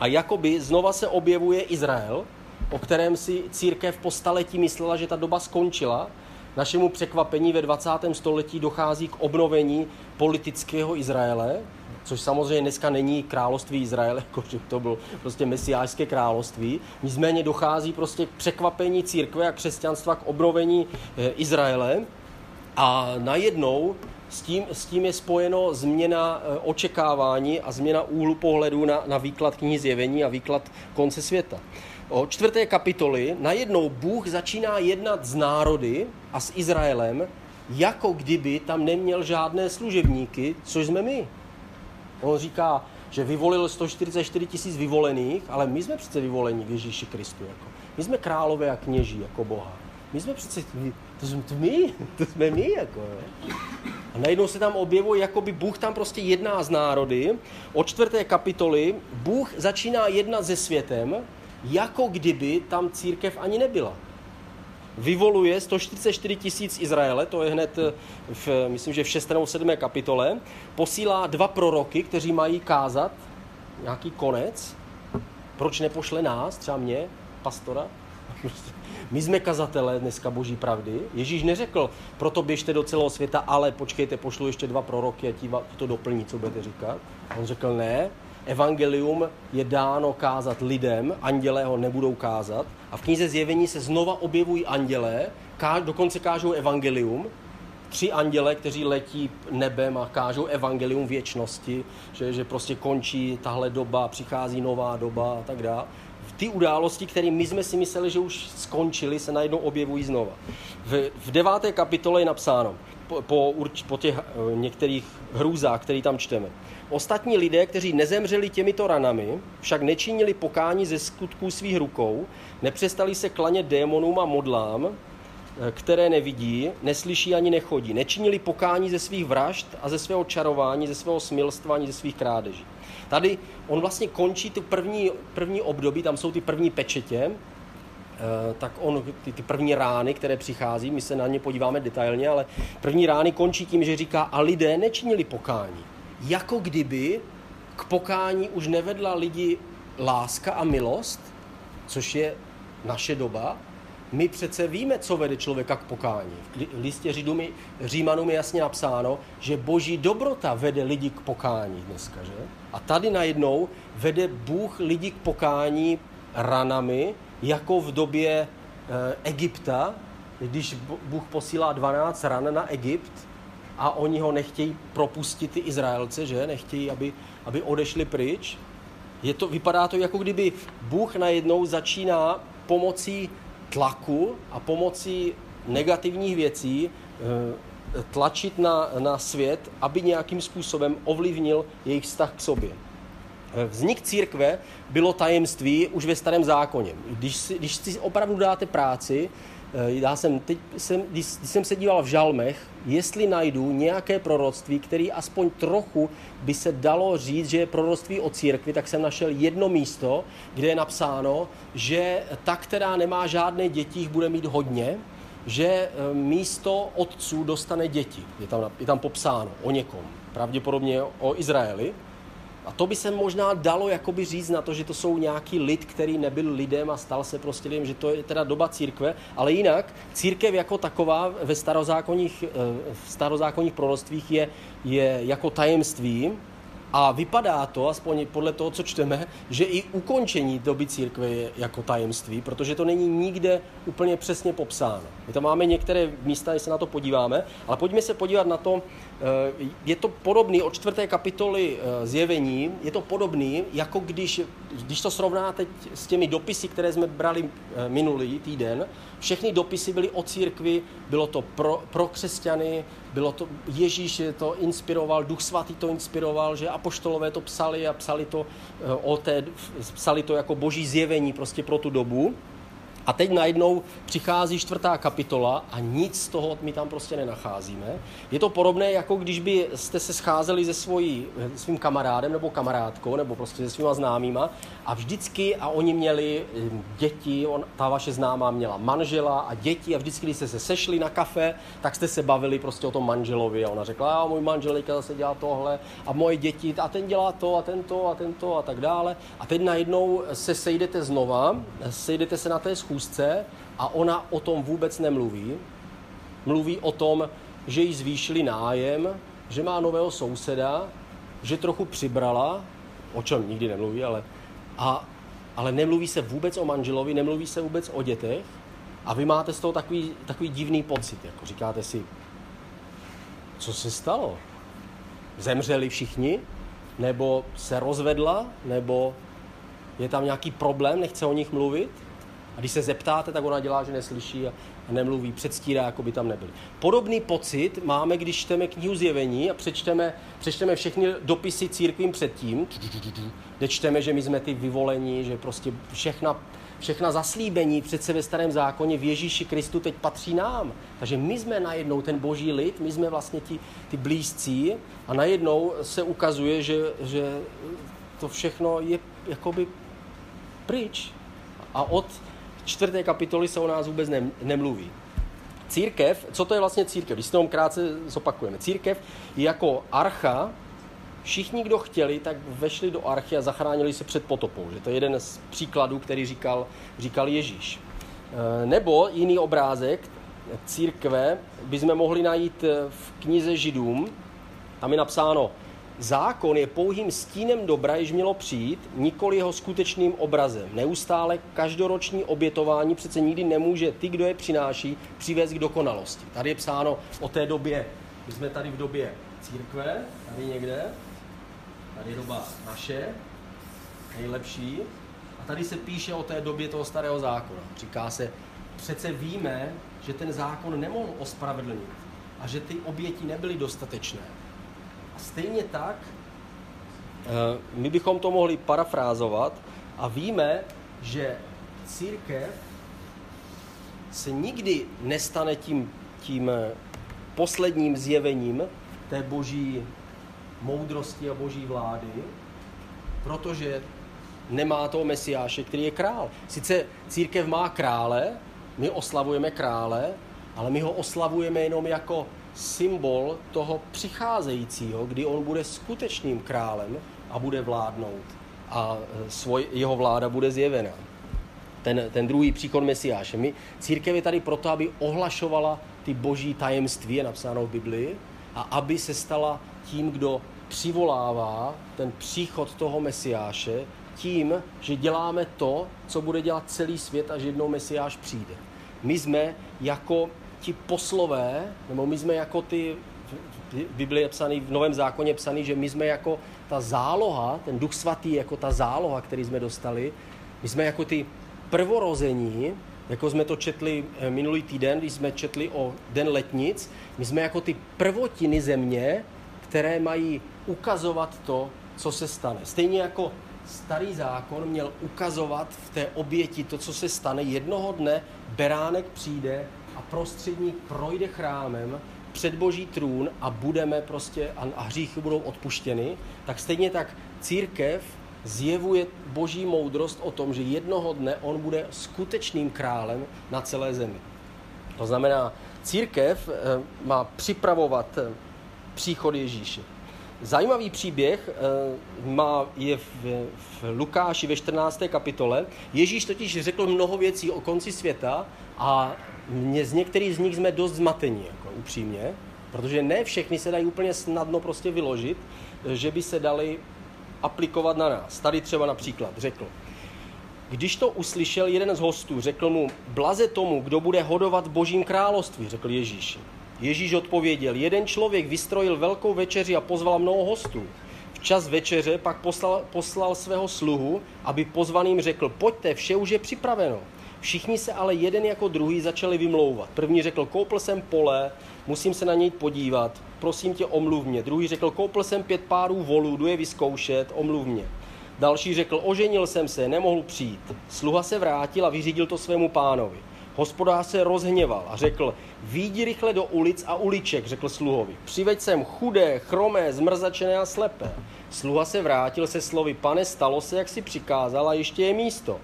a jakoby znova se objevuje Izrael, o kterém si církev po staletí myslela, že ta doba skončila. Našemu překvapení ve 20. století dochází k obnovení politického Izraele, což samozřejmě dneska není království Izraele, jako že to bylo prostě mesiářské království. Nicméně dochází prostě k překvapení církve a křesťanstva k obnovení eh, Izraele. A najednou s tím, s tím je spojeno změna eh, očekávání a změna úhlu pohledu na, na výklad knihy zjevení a výklad konce světa o čtvrté kapitoly najednou Bůh začíná jednat s národy a s Izraelem, jako kdyby tam neměl žádné služebníky, což jsme my. On říká, že vyvolil 144 tisíc vyvolených, ale my jsme přece vyvolení v Ježíši Kristu. Jako. My jsme králové a kněží jako Boha. My jsme přece, to jsme my, to jsme my. Jako, jo. A najednou se tam objevuje, jako by Bůh tam prostě jedná s národy. Od čtvrté kapitoly Bůh začíná jednat se světem, jako kdyby tam církev ani nebyla. Vyvoluje 144 tisíc Izraele, to je hned v, myslím, že v 6. nebo 7. kapitole, posílá dva proroky, kteří mají kázat nějaký konec. Proč nepošle nás, třeba mě, pastora? My jsme kazatelé dneska boží pravdy. Ježíš neřekl, proto běžte do celého světa, ale počkejte, pošlu ještě dva proroky a ti to doplní, co budete říkat. On řekl, ne, evangelium je dáno kázat lidem, andělé ho nebudou kázat. A v knize Zjevení se znova objevují andělé, ká, dokonce kážou evangelium, tři anděle, kteří letí nebem a kážou evangelium věčnosti, že, že prostě končí tahle doba, přichází nová doba a tak dále. Ty události, které my jsme si mysleli, že už skončily, se najednou objevují znova. V, v deváté kapitole je napsáno, po, po, po těch eh, některých hrůzách, které tam čteme. Ostatní lidé, kteří nezemřeli těmito ranami, však nečinili pokání ze skutků svých rukou, nepřestali se klanět démonům a modlám, eh, které nevidí, neslyší ani nechodí. Nečinili pokání ze svých vražd a ze svého čarování, ze svého smilstva ani ze svých krádeží. Tady on vlastně končí tu první, první období, tam jsou ty první pečetě, Eh, tak on, ty, ty první rány, které přichází, my se na ně podíváme detailně, ale první rány končí tím, že říká, a lidé nečinili pokání. Jako kdyby k pokání už nevedla lidi láska a milost, což je naše doba, my přece víme, co vede člověka k pokání. V listě Řídumi, Římanům je jasně napsáno, že boží dobrota vede lidi k pokání dneska. Že? A tady najednou vede Bůh lidi k pokání ranami, jako v době eh, Egypta, když Bůh posílá 12 ran na Egypt a oni ho nechtějí propustit ty Izraelce, že? Nechtějí, aby, aby odešli pryč. Je to, vypadá to, jako kdyby Bůh najednou začíná pomocí tlaku a pomocí negativních věcí eh, tlačit na, na svět, aby nějakým způsobem ovlivnil jejich vztah k sobě. Vznik církve bylo tajemství už ve starém zákoně. Když si, když si opravdu dáte práci, eh, já jsem, teď jsem, když, když jsem se díval v žalmech, jestli najdu nějaké proroctví, který aspoň trochu by se dalo říct, že je proroctví o církvi, tak jsem našel jedno místo, kde je napsáno, že ta, která nemá žádné děti, bude mít hodně, že eh, místo otců dostane děti. Je tam, je tam popsáno o někom, pravděpodobně o Izraeli. A to by se možná dalo jakoby říct na to, že to jsou nějaký lid, který nebyl lidem a stal se prostě lidem, že to je teda doba církve, ale jinak církev jako taková ve starozákonních, eh, v starozákonních proroctvích je, je jako tajemství, a vypadá to, aspoň podle toho, co čteme, že i ukončení doby církve je jako tajemství, protože to není nikde úplně přesně popsáno. My tam máme některé místa, když se na to podíváme, ale pojďme se podívat na to, je to podobný od čtvrté kapitoly eh, zjevení, je to podobný, jako když, když to srovnáte s těmi dopisy, které jsme brali eh, minulý týden, všechny dopisy byly o církvi, bylo to pro, pro křesťany, bylo to, Ježíš to inspiroval, Duch Svatý to inspiroval, že apoštolové to psali a psali to, eh, o té, psali to jako boží zjevení prostě pro tu dobu. A teď najednou přichází čtvrtá kapitola a nic z toho my tam prostě nenacházíme. Je to podobné, jako když by jste se scházeli se svojí, svým kamarádem nebo kamarádkou, nebo prostě se svýma známýma a vždycky, a oni měli eh, děti, on, ta vaše známá měla manžela a děti a vždycky, když jste se sešli na kafe, tak jste se bavili prostě o tom manželovi a ona řekla, a můj manžel zase dělá tohle a moje děti a ten dělá to a tento a tento a tak dále. A teď najednou se sejdete znova, sejdete se na té schůzce a ona o tom vůbec nemluví. Mluví o tom, že jí zvýšili nájem, že má nového souseda, že trochu přibrala, o čem nikdy nemluví, ale a, ale nemluví se vůbec o manželovi, nemluví se vůbec o dětech a vy máte z toho takový, takový divný pocit, jako říkáte si, co se stalo? Zemřeli všichni? Nebo se rozvedla? Nebo je tam nějaký problém, nechce o nich mluvit? A když se zeptáte, tak ona dělá, že neslyší a, nemluví, předstírá, jako by tam nebyli. Podobný pocit máme, když čteme knihu zjevení a přečteme, přečteme všechny dopisy církvím předtím, kde čteme, že my jsme ty vyvolení, že prostě všechna, všechna zaslíbení přece ve starém zákoně v Ježíši Kristu teď patří nám. Takže my jsme najednou ten boží lid, my jsme vlastně ti, ty blízcí a najednou se ukazuje, že, že to všechno je jakoby pryč. A od čtvrté kapitoly se o nás vůbec ne, nemluví. Církev, co to je vlastně církev? Když to krátce zopakujeme. Církev je jako archa, všichni, kdo chtěli, tak vešli do archy a zachránili se před potopou. Že to je jeden z příkladů, který říkal, říkal Ježíš. E, nebo jiný obrázek církve bychom mohli najít v knize Židům. Tam je napsáno, Zákon je pouhým stínem dobra, již mělo přijít, nikoli jeho skutečným obrazem. Neustále každoroční obětování přece nikdy nemůže ty, kdo je přináší, přivést k dokonalosti. Tady je psáno o té době, my jsme tady v době církve, tady někde, tady je doba naše, nejlepší, a tady se píše o té době toho starého zákona. Říká se, přece víme, že ten zákon nemohl ospravedlnit a že ty oběti nebyly dostatečné a stejně tak eh, my bychom to mohli parafrázovat a víme, že církev se nikdy nestane tím, tím eh, posledním zjevením té boží moudrosti a boží vlády, protože nemá toho mesiáše, který je král. Sice církev má krále, my oslavujeme krále, ale my ho oslavujeme jenom jako symbol toho přicházejícího, kdy on bude skutečným králem a bude vládnout a e, svoj, jeho vláda bude zjevena. Ten, ten druhý příchod Mesiáše. My, církev je tady proto, aby ohlašovala ty boží tajemství, je napsáno v Biblii, a aby se stala tím, kdo přivolává ten příchod toho Mesiáše tím, že děláme to, co bude dělat celý svět, až jednou Mesiáš přijde. My jsme jako ti poslové, nebo my jsme jako ty, v Biblii je psaný, v Novém zákoně je psaný, že my jsme jako ta záloha, ten Duch Svatý jako ta záloha, který jsme dostali, my jsme jako ty prvorození, jako jsme to četli eh, minulý týden, když jsme četli o Den letnic, my jsme jako ty prvotiny země, které mají ukazovat to, co se stane. Stejně jako starý zákon měl ukazovat v té oběti to, co se stane. Jednoho dne beránek přijde a prostředník projde chrámem před boží trůn a budeme prostě, a, a hříchy budou odpuštěny, tak stejně tak církev zjevuje boží moudrost o tom, že jednoho dne on bude skutečným králem na celé zemi. To znamená, církev eh, má připravovat eh, příchod Ježíše. Zajímavý příběh eh, má, je v, v Lukáši ve 14. kapitole. Ježíš totiž řekl mnoho věcí o konci světa a mě, z některých z nich jsme dost zmatení, jako upřímně, protože ne všechny se dají úplně snadno prostě vyložit, že by se dali aplikovat na nás. Tady třeba například řekl, když to uslyšel jeden z hostů, řekl mu, blaze tomu, kdo bude hodovat v božím království, řekl Ježíš. Ježíš odpověděl, jeden člověk vystrojil velkou večeři a pozval mnoho hostů. Včas večeře pak poslal, poslal svého sluhu, aby pozvaným řekl, pojďte, vše už je připraveno. Všichni se ale jeden jako druhý začali vymlouvat. První řekl, koupil jsem pole, musím se na něj podívat, prosím tě, omluv mě. Druhý řekl, koupil jsem pět párů volů, jdu je vyzkoušet, omluv mě. Další řekl, oženil jsem se, nemohl přijít. Sluha se vrátil a vyřídil to svému pánovi. Hospodář se rozhněval a řekl, výjdi rychle do ulic a uliček, řekl sluhovi. Přiveď sem chudé, chromé, zmrzačené a slepé. Sluha se vrátil se slovy, pane, stalo se, jak si přikázal a ještě je místo.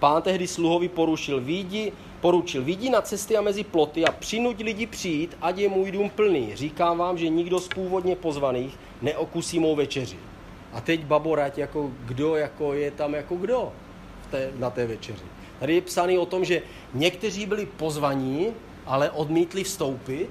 Pán tehdy sluhovi porušil, výjdi, poručil, výjdi na cesty a mezi ploty a přinuď lidi přijít, ať je můj dům plný. Říkám vám, že nikdo z původně pozvaných neokusí mou večeři. A teď baborať, jako kdo jako je tam jako kdo v té, na té večeři. Tady je psaný o tom, že někteří byli pozvaní, ale odmítli vstoupit.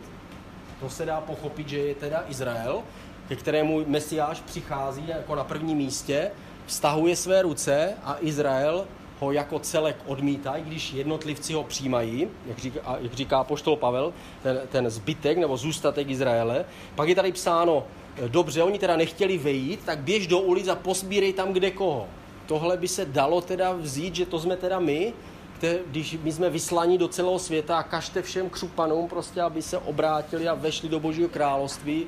To se dá pochopit, že je teda Izrael, ke kterému Mesiáš přichází jako na prvním místě, vztahuje své ruce a Izrael ho jako celek odmítá, když jednotlivci ho přijímají, jak říká, jak říká poštol Pavel, ten, ten zbytek nebo zůstatek Izraele. Pak je tady psáno, dobře, oni teda nechtěli vejít, tak běž do ulic a posbírej tam kde koho tohle by se dalo teda vzít, že to jsme teda my, které, když my jsme vyslaní do celého světa a kažte všem křupanům prostě, aby se obrátili a vešli do Božího království.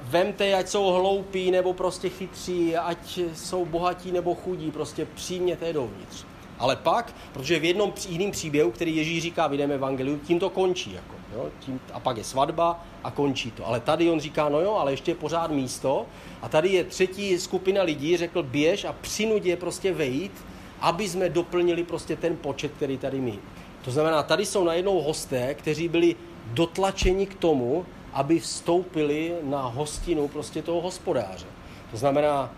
Vemte, ať jsou hloupí nebo prostě chytří, ať jsou bohatí nebo chudí, prostě přijměte je dovnitř. Ale pak, protože v jednom jiném příběhu, který Ježíš říká v jiném evangeliu, tím to končí. Jako, jo? Tím, a pak je svatba a končí to. Ale tady on říká, no jo, ale ještě je pořád místo. A tady je třetí skupina lidí, řekl běž a přinuď je prostě vejít, aby jsme doplnili prostě ten počet, který tady mít. To znamená, tady jsou najednou hosté, kteří byli dotlačeni k tomu, aby vstoupili na hostinu prostě toho hospodáře. To znamená,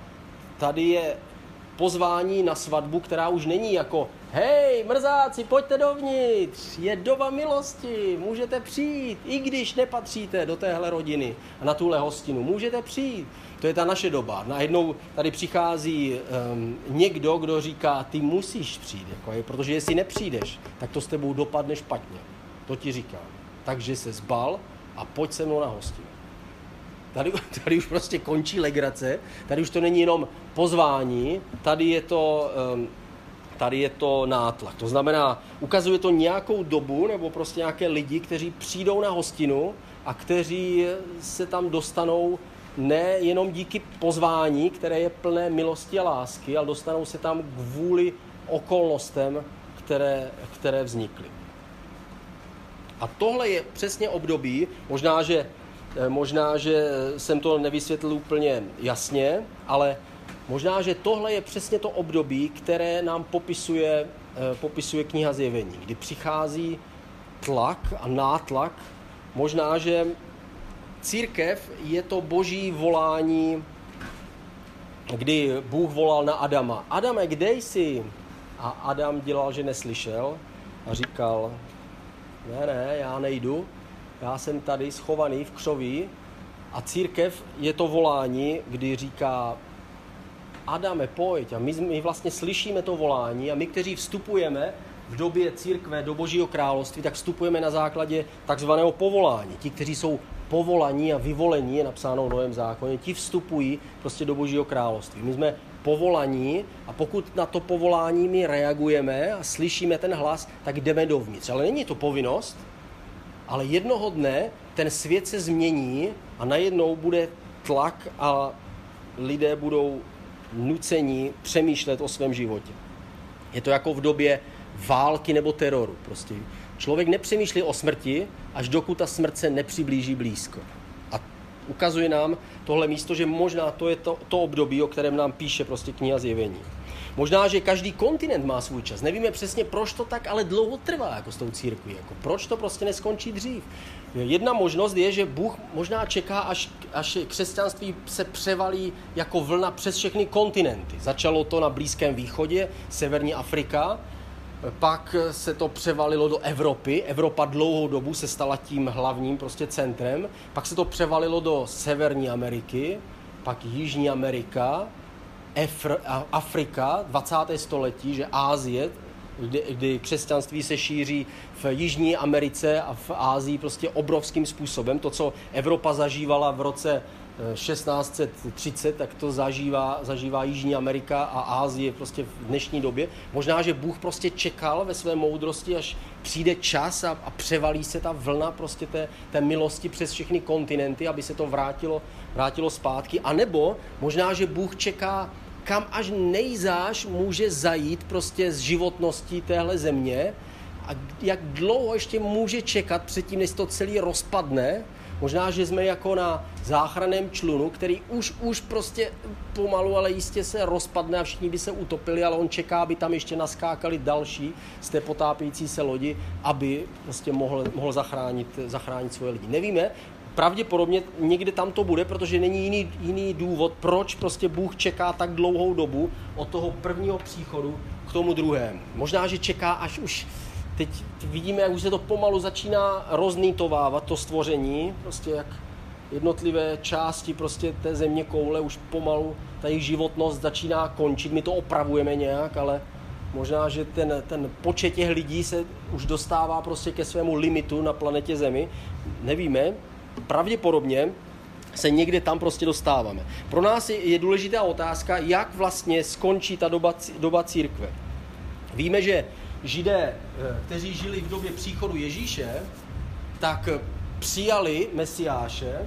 tady je pozvání na svatbu, která už není jako hej, mrzáci, pojďte dovnitř, je doba milosti, můžete přijít, i když nepatříte do téhle rodiny a na tuhle hostinu, můžete přijít. To je ta naše doba. Najednou tady přichází um, někdo, kdo říká, ty musíš přijít, jako je, protože jestli nepřijdeš, tak to s tebou dopadne špatně. To ti říkám. Takže se zbal a pojď se mnou na hostinu. Tady, tady už prostě končí legrace, tady už to není jenom pozvání, tady je to, ehm, tady je to nátlak. To znamená, ukazuje to nějakou dobu nebo prostě nějaké lidi, kteří přijdou na hostinu a kteří se tam dostanou ne jenom díky pozvání, které je plné milosti a lásky, ale dostanou se tam kvůli okolnostem, které, které vznikly. A tohle je přesně období, možná, že, eh, možná, že jsem to nevysvětlil úplně jasně, ale možná, že tohle je přesně to období, které nám popisuje, eh, popisuje kniha Zjevení, kdy přichází tlak a nátlak. Možná, že církev je to boží volání, kdy Bůh volal na Adama. Adame, kde jsi? A Adam dělal, že neslyšel a říkal, ne, ne, já nejdu, já jsem tady schovaný v křoví a církev je to volání, kdy říká, Adame, pojď. A my, my vlastně slyšíme to volání a my, kteří vstupujeme v době církve do Božího království, tak vstupujeme na základě takzvaného povolání. Ti, kteří jsou povolaní a vyvolení, je napsáno v Novém zákoně, ti vstupují prostě do Božího království. My jsme povolaní a pokud na to povolání my reagujeme a slyšíme ten hlas, tak jdeme dovnitř. Ale není to povinnost, ale jednoho dne ten svět se změní a najednou bude tlak a lidé budou nuceni přemýšlet o svém životě. Je to jako v době války nebo teroru. Prostě člověk nepřemýšlí o smrti, až dokud ta smrt se nepřiblíží blízko. Ukazuje nám tohle místo, že možná to je to, to období, o kterém nám píše prostě kniha zjevení. Možná, že každý kontinent má svůj čas. Nevíme přesně, proč to tak ale dlouho trvá jako s tou církví. Jako proč to prostě neskončí dřív. Jedna možnost je, že Bůh možná čeká, až, až křesťanství se převalí jako vlna přes všechny kontinenty. Začalo to na Blízkém východě, Severní Afrika, pak se to převalilo do Evropy. Evropa dlouhou dobu se stala tím hlavním prostě centrem. Pak se to převalilo do Severní Ameriky, pak Jižní Amerika, Efr, Afrika, 20. století, že Ázie, kdy, kdy křesťanství se šíří v Jižní Americe a v Ázii prostě obrovským způsobem. To, co Evropa zažívala v roce 1630, tak to zažívá, zažívá Jižní Amerika a Ázie prostě v dnešní době. Možná, že Bůh prostě čekal ve své moudrosti, až přijde čas a, a převalí se ta vlna prostě té, té milosti přes všechny kontinenty, aby se to vrátilo, vrátilo zpátky. A nebo možná, že Bůh čeká, kam až nejzáš může zajít prostě z životnosti téhle země a jak dlouho ještě může čekat předtím, než to celý rozpadne, Možná, že jsme jako na záchranném člunu, který už, už prostě pomalu, ale jistě se rozpadne a všichni by se utopili, ale on čeká, aby tam ještě naskákali další z té potápějící se lodi, aby prostě mohl, mohl zachránit, zachránit svoje lidi. Nevíme, pravděpodobně někde tam to bude, protože není jiný, jiný důvod, proč prostě Bůh čeká tak dlouhou dobu od toho prvního příchodu k tomu druhému. Možná, že čeká až už teď vidíme, jak už se to pomalu začíná roznýtovávat, to stvoření, prostě jak jednotlivé části prostě té země koule už pomalu, ta jejich životnost začíná končit, my to opravujeme nějak, ale možná, že ten, ten počet těch lidí se už dostává prostě ke svému limitu na planetě Zemi, nevíme, pravděpodobně se někde tam prostě dostáváme. Pro nás je, je důležitá otázka, jak vlastně skončí ta doba, doba církve. Víme, že židé, eh, kteří žili v době příchodu Ježíše, tak přijali Mesiáše,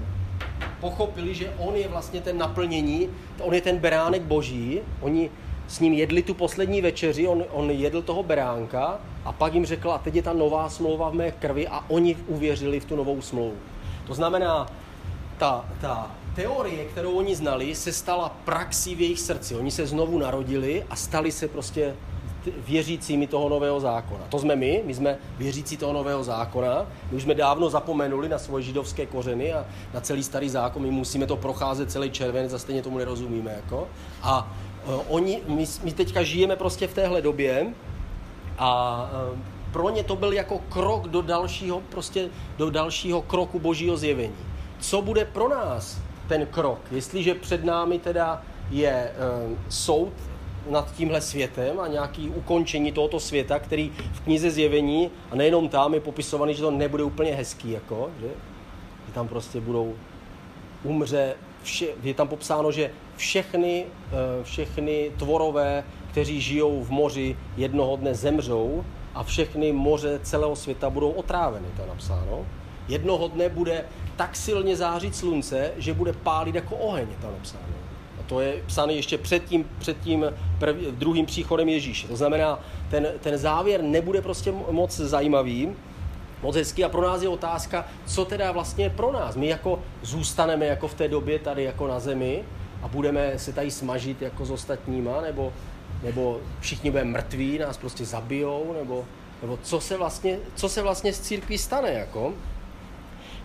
pochopili, že on je vlastně ten naplnění, on je ten beránek boží, oni s ním jedli tu poslední večeři, on, on jedl toho beránka a pak jim řekl, a teď je ta nová smlouva v mé krvi a oni uvěřili v tu novou smlouvu. To znamená, ta, ta teorie, kterou oni znali, se stala praxí v jejich srdci. Oni se znovu narodili a stali se prostě věřícími toho nového zákona. To jsme my, my jsme věřící toho nového zákona. My už jsme dávno zapomenuli na svoje židovské kořeny a na celý starý zákon. My musíme to procházet celý červenec a stejně tomu nerozumíme. Jako. A uh, oni, my, my teďka žijeme prostě v téhle době a uh, pro ně to byl jako krok do dalšího, prostě do dalšího kroku božího zjevení. Co bude pro nás ten krok, jestliže před námi teda je uh, soud nad tímhle světem a nějaký ukončení tohoto světa, který v knize zjevení, a nejenom tam, je popisovaný, že to nebude úplně hezký, jako, že, že tam prostě budou umře, vše, je tam popsáno, že všechny, eh, všechny tvorové, kteří žijou v moři, jednoho dne zemřou a všechny moře celého světa budou otráveny, to je napsáno. Jednoho dne bude tak silně zářit slunce, že bude pálit jako oheň, je to napsáno to je psané ještě před tím, před tím prv, druhým příchodem Ježíše. To znamená, ten, ten závěr nebude prostě moc zajímavý moc hezky a pro nás je otázka, co teda vlastně je pro nás. My jako zůstaneme jako v té době tady jako na zemi a budeme se tady smažit jako s ostatníma, nebo, nebo všichni budeme mrtví, nás prostě zabijou, nebo, nebo co, se vlastně, co se vlastně s církví stane. Jako?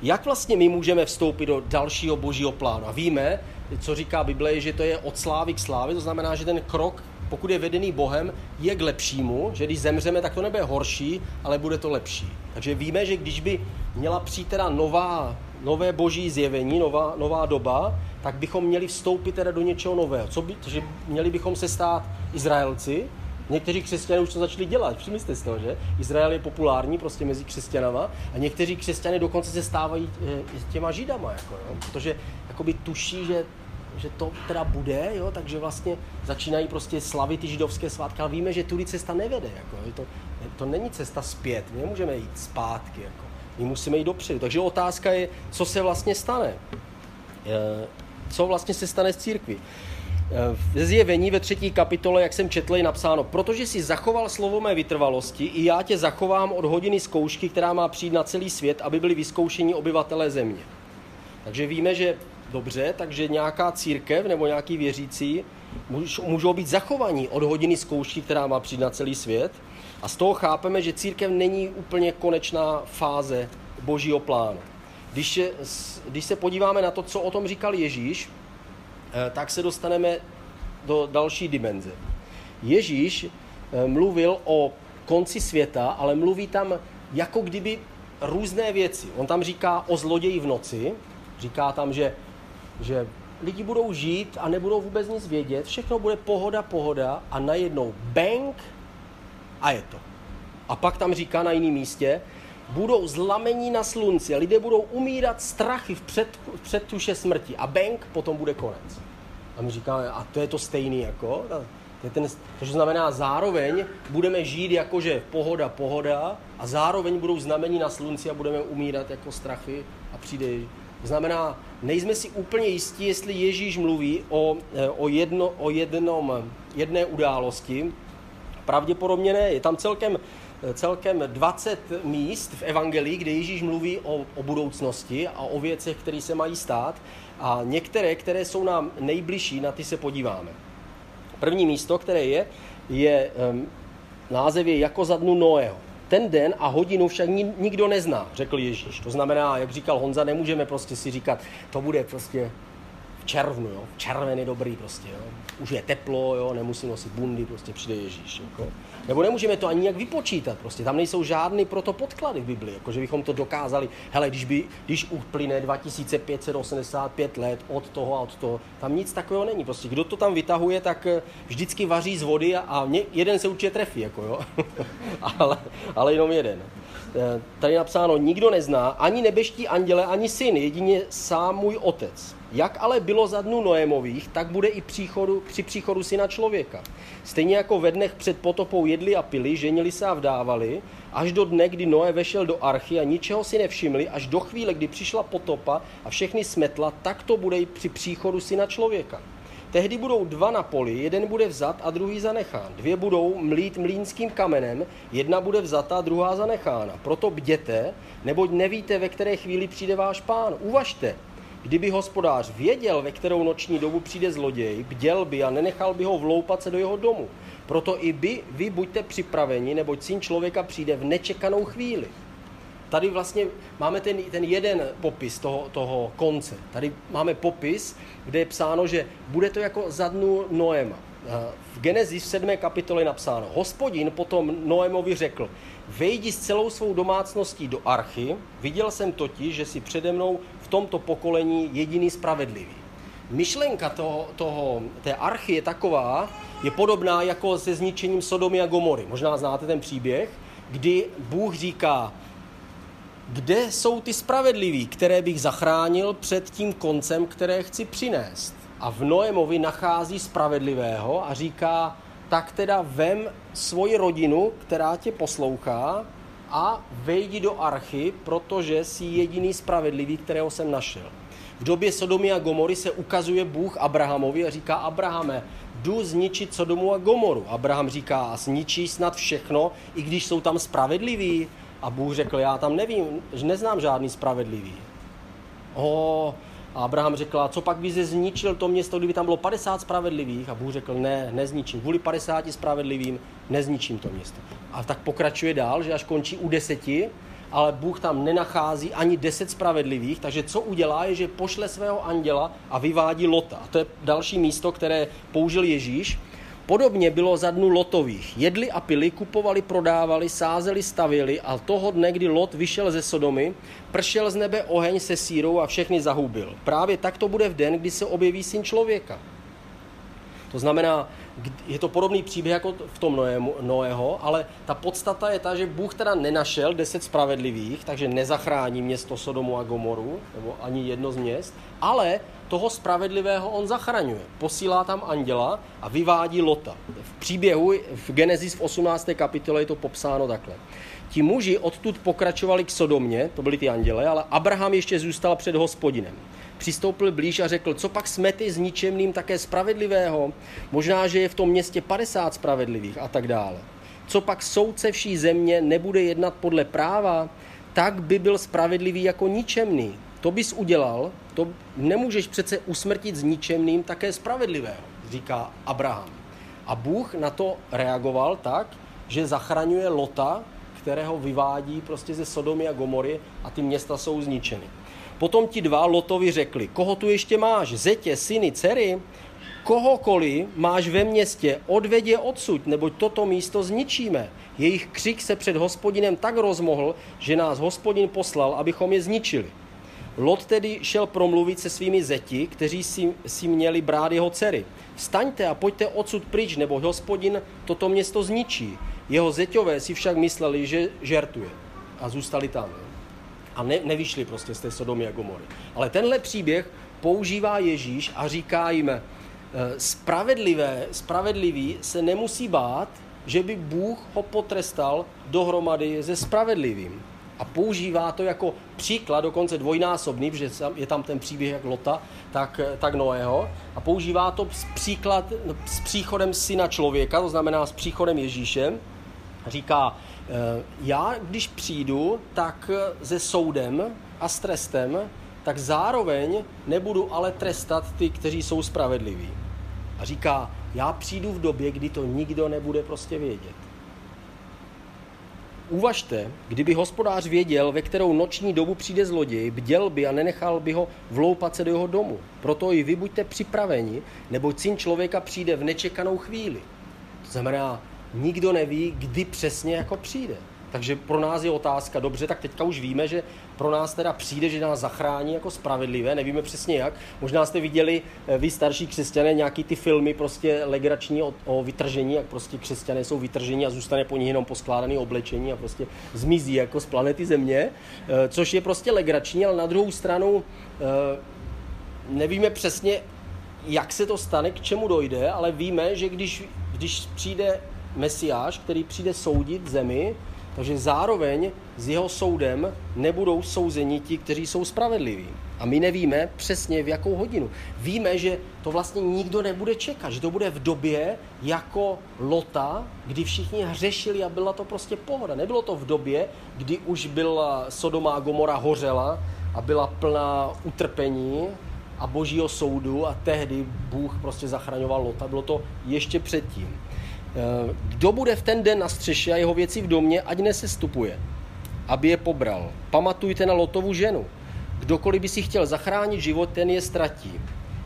Jak vlastně my můžeme vstoupit do dalšího božího plánu? A víme, co říká Bible, že to je od slávy k slávě, to znamená, že ten krok, pokud je vedený Bohem, je k lepšímu, že když zemřeme, tak to nebude horší, ale bude to lepší. Takže víme, že když by měla přijít teda nová, nové boží zjevení, nová, nová doba, tak bychom měli vstoupit teda do něčeho nového. Co by, že měli bychom se stát Izraelci, Někteří křesťané už to začali dělat, přemyslete z toho, že? Izrael je populární prostě mezi křesťanama a někteří křesťané dokonce se stávají e, těma židama, jako, jo? protože jakoby tuší, že že to teda bude, jo, takže vlastně začínají prostě slavit ty židovské svátky, ale víme, že tudy cesta nevede, jako, jo, to, to není cesta zpět, my nemůžeme jít zpátky, jako, my musíme jít dopředu. Takže otázka je, co se vlastně stane, e, co vlastně se stane s církví. Ve zjevení ve třetí kapitole, jak jsem četl, je napsáno, protože si zachoval slovo mé vytrvalosti, i já tě zachovám od hodiny zkoušky, která má přijít na celý svět, aby byli vyzkoušení obyvatelé země. Takže víme, že dobře, takže nějaká církev nebo nějaký věřící můžou být zachovaní od hodiny zkoušky, která má přijít na celý svět. A z toho chápeme, že církev není úplně konečná fáze božího plánu. Když, je, když se podíváme na to, co o tom říkal Ježíš, Eh, tak se dostaneme do další dimenze. Ježíš eh, mluvil o konci světa, ale mluví tam jako kdyby různé věci. On tam říká o zloději v noci, říká tam, že, že lidi budou žít a nebudou vůbec nic vědět, všechno bude pohoda, pohoda a najednou bang a je to. A pak tam říká na jiném místě, budou zlamení na slunci lidé budou umírat strachy v, před, v předtuše smrti a bank potom bude konec. A my říkáme, a to je to stejný jako? To, je ten, to znamená, zároveň budeme žít jakože pohoda, pohoda a zároveň budou znamení na slunci a budeme umírat jako strachy a přijde to znamená, nejsme si úplně jistí, jestli Ježíš mluví o, eh, o, jedno, o jednom, jedné události. Pravděpodobně ne. Je tam celkem celkem 20 míst v Evangelii, kde Ježíš mluví o, o budoucnosti a o věcech, které se mají stát. A některé, které jsou nám nejbližší, na ty se podíváme. První místo, které je, je um, název je jako za dnu Noého. Ten den a hodinu však nikdo nezná, řekl Ježíš. To znamená, jak říkal Honza, nemůžeme prostě si říkat, to bude prostě v červnu, jo? červen je dobrý prostě, jo? už je teplo, jo? nemusí nosit bundy, prostě přijde Ježíš. Jako. Nebo nemůžeme to ani nějak vypočítat, prostě. Tam nejsou žádný proto podklady v Biblii, jako že bychom to dokázali, hele, když, by, když uplyne 2585 let od toho a od toho, tam nic takového není, prostě kdo to tam vytahuje, tak eh, vždycky vaří z vody a, a jeden se určitě trefí, jako jo, ale, ale jenom jeden. Eh, tady napsáno, nikdo nezná, ani nebeští anděle, ani syn, jedině sám můj otec. Jak ale bylo za dnu Noémových, tak bude i příchodu, při příchodu syna člověka. Stejně jako ve dnech před potopou jedli a pili, ženili se a vdávali, až do dne, kdy Noé vešel do archy a ničeho si nevšimli, až do chvíle, kdy přišla potopa a všechny smetla, tak to bude i při příchodu syna člověka. Tehdy budou dva na poli, jeden bude vzat a druhý zanechán. Dvě budou mlít mlínským kamenem, jedna bude vzata druhá zanechána. Proto bděte, neboť nevíte, ve které chvíli přijde váš pán. Uvažte, Kdyby hospodář věděl, ve kterou noční dobu přijde zloděj, bděl by a nenechal by ho vloupat se do jeho domu. Proto i by vy buďte připraveni, neboť syn člověka přijde v nečekanou chvíli. Tady vlastně máme ten, ten jeden popis toho, toho konce. Tady máme popis, kde je psáno, že bude to jako za dnu Noema. V Genesis v 7. kapitole napsáno, hospodin potom Noémovi řekl, vejdi s celou svou domácností do archy, viděl jsem totiž, že si přede mnou v tomto pokolení jediný spravedlivý. Myšlenka toho, toho, té archy je taková, je podobná jako se zničením Sodomy a Gomory. Možná znáte ten příběh, kdy Bůh říká, kde jsou ty spravedliví, které bych zachránil před tím koncem, které chci přinést. A v Noémovi nachází spravedlivého a říká, tak teda vem svoji rodinu, která tě poslouchá a vejdi do archy, protože jsi jediný spravedlivý, kterého jsem našel. V době Sodomy a Gomory se ukazuje Bůh Abrahamovi a říká Abrahame, jdu zničit Sodomu a Gomoru. Abraham říká, a zničí snad všechno, i když jsou tam spravedliví. A Bůh řekl, já tam nevím, že neznám žádný spravedlivý. O, a Abraham řekl, co pak by se zničil to město, kdyby tam bylo 50 spravedlivých? A Bůh řekl, ne, nezničím. Kvůli 50 spravedlivým nezničím to město. A tak pokračuje dál, že až končí u deseti, ale Bůh tam nenachází ani deset spravedlivých, takže co udělá, je, že pošle svého anděla a vyvádí Lota. A to je další místo, které použil Ježíš. Podobně bylo za dnu Lotových. Jedli a pili, kupovali, prodávali, sázeli, stavili a toho dne, kdy Lot vyšel ze Sodomy, pršel z nebe oheň se sírou a všechny zahubil. Právě tak to bude v den, kdy se objeví syn člověka. To znamená, je to podobný příběh jako v tom Noého, ale ta podstata je ta, že Bůh teda nenašel deset spravedlivých, takže nezachrání město Sodomu a Gomoru, nebo ani jedno z měst, ale toho spravedlivého on zachraňuje. Posílá tam anděla a vyvádí Lota. V příběhu v Genesis v 18. kapitole je to popsáno takhle. Ti muži odtud pokračovali k Sodomě, to byli ty anděle, ale Abraham ještě zůstal před hospodinem. Přistoupil blíž a řekl, co pak smety s ničemným také spravedlivého? Možná, že je v tom městě 50 spravedlivých a tak dále. Co pak soudce vší země nebude jednat podle práva, tak by byl spravedlivý jako ničemný. To bys udělal, to nemůžeš přece usmrtit s ničemným také spravedlivého, říká Abraham. A Bůh na to reagoval tak, že zachraňuje Lota, kterého vyvádí prostě ze Sodomy a Gomory a ty města jsou zničeny. Potom ti dva Lotovi řekli, koho tu ještě máš, zetě, syny, dcery, kohokoliv máš ve městě, odveď je odsud, neboť toto místo zničíme. Jejich křik se před hospodinem tak rozmohl, že nás hospodin poslal, abychom je zničili. Lot tedy šel promluvit se svými zeti, kteří si, si měli brát jeho dcery. Vstaňte a pojďte odsud pryč, nebo hospodin toto město zničí. Jeho zeťové si však mysleli, že žertuje a zůstali tam. A ne, nevyšli prostě z té Sodomy a Gomory. Ale tenhle příběh používá Ježíš a říká jim, eh, spravedlivé, spravedlivý se nemusí bát, že by Bůh ho potrestal dohromady se spravedlivým a používá to jako příklad, dokonce dvojnásobný, protože je tam ten příběh jak Lota, tak, tak Noého, a používá to s, příklad, s příchodem syna člověka, to znamená s příchodem Ježíše. Říká, eh, já když přijdu, tak se soudem a s trestem, tak zároveň nebudu ale trestat ty, kteří jsou spravedliví. A říká, já přijdu v době, kdy to nikdo nebude prostě vědět. Uvažte, kdyby hospodář věděl, ve kterou noční dobu přijde zloděj, bděl by a nenechal by ho vloupat se do jeho domu. Proto i vy buďte připraveni, neboť syn člověka přijde v nečekanou chvíli. To znamená, nikdo neví, kdy přesně jako přijde. Takže pro nás je otázka, dobře, tak teďka už víme, že pro nás teda přijde, že nás zachrání jako spravedlivé, nevíme přesně jak. Možná jste viděli, eh, vy starší křesťané, nějaký ty filmy prostě legrační o, o vytržení, jak prostě křesťané jsou vytržení a zůstane po nich jenom poskládaný oblečení a prostě zmizí jako z planety Země, eh, což je prostě legrační, ale na druhou stranu eh, nevíme přesně, jak se to stane, k čemu dojde, ale víme, že když, když přijde Mesiáš, který přijde soudit zemi, takže zároveň s jeho soudem nebudou souzeni ti, kteří jsou spravedliví. A my nevíme přesně v jakou hodinu. Víme, že to vlastně nikdo nebude čekat, že to bude v době jako Lota, kdy všichni hřešili a byla to prostě pohoda. Nebylo to v době, kdy už byla Sodoma a Gomora hořela a byla plná utrpení a božího soudu a tehdy Bůh prostě zachraňoval Lota. Bylo to ještě předtím. Eh, kdo bude v ten den na střeše a jeho věci v domě, ať nesestupuje, aby je pobral. Pamatujte na Lotovu ženu. Kdokoliv by si chtěl zachránit život, ten je ztratí.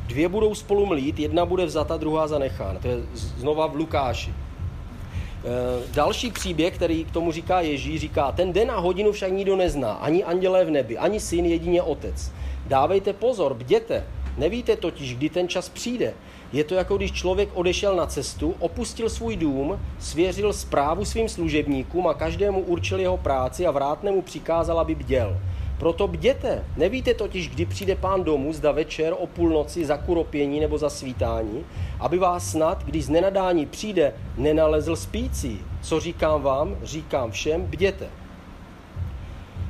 Dvě budou spolu mlít, jedna bude vzata, druhá zanechána. To je znova v Lukáši. Eh, další příběh, který k tomu říká Ježíš, říká, ten den a hodinu však nikdo nezná, ani andělé v nebi, ani syn, jedině otec. Dávejte pozor, bděte, nevíte totiž, kdy ten čas přijde. Je to jako když člověk odešel na cestu, opustil svůj dům, svěřil zprávu svým služebníkům a každému určil jeho práci a vrátnému přikázal, aby bděl. Proto bděte. Nevíte totiž, kdy přijde pán domů, zda večer, o půlnoci, za kuropění nebo za svítání, aby vás snad, když z nenadání přijde, nenalezl spící. Co říkám vám, říkám všem, bděte.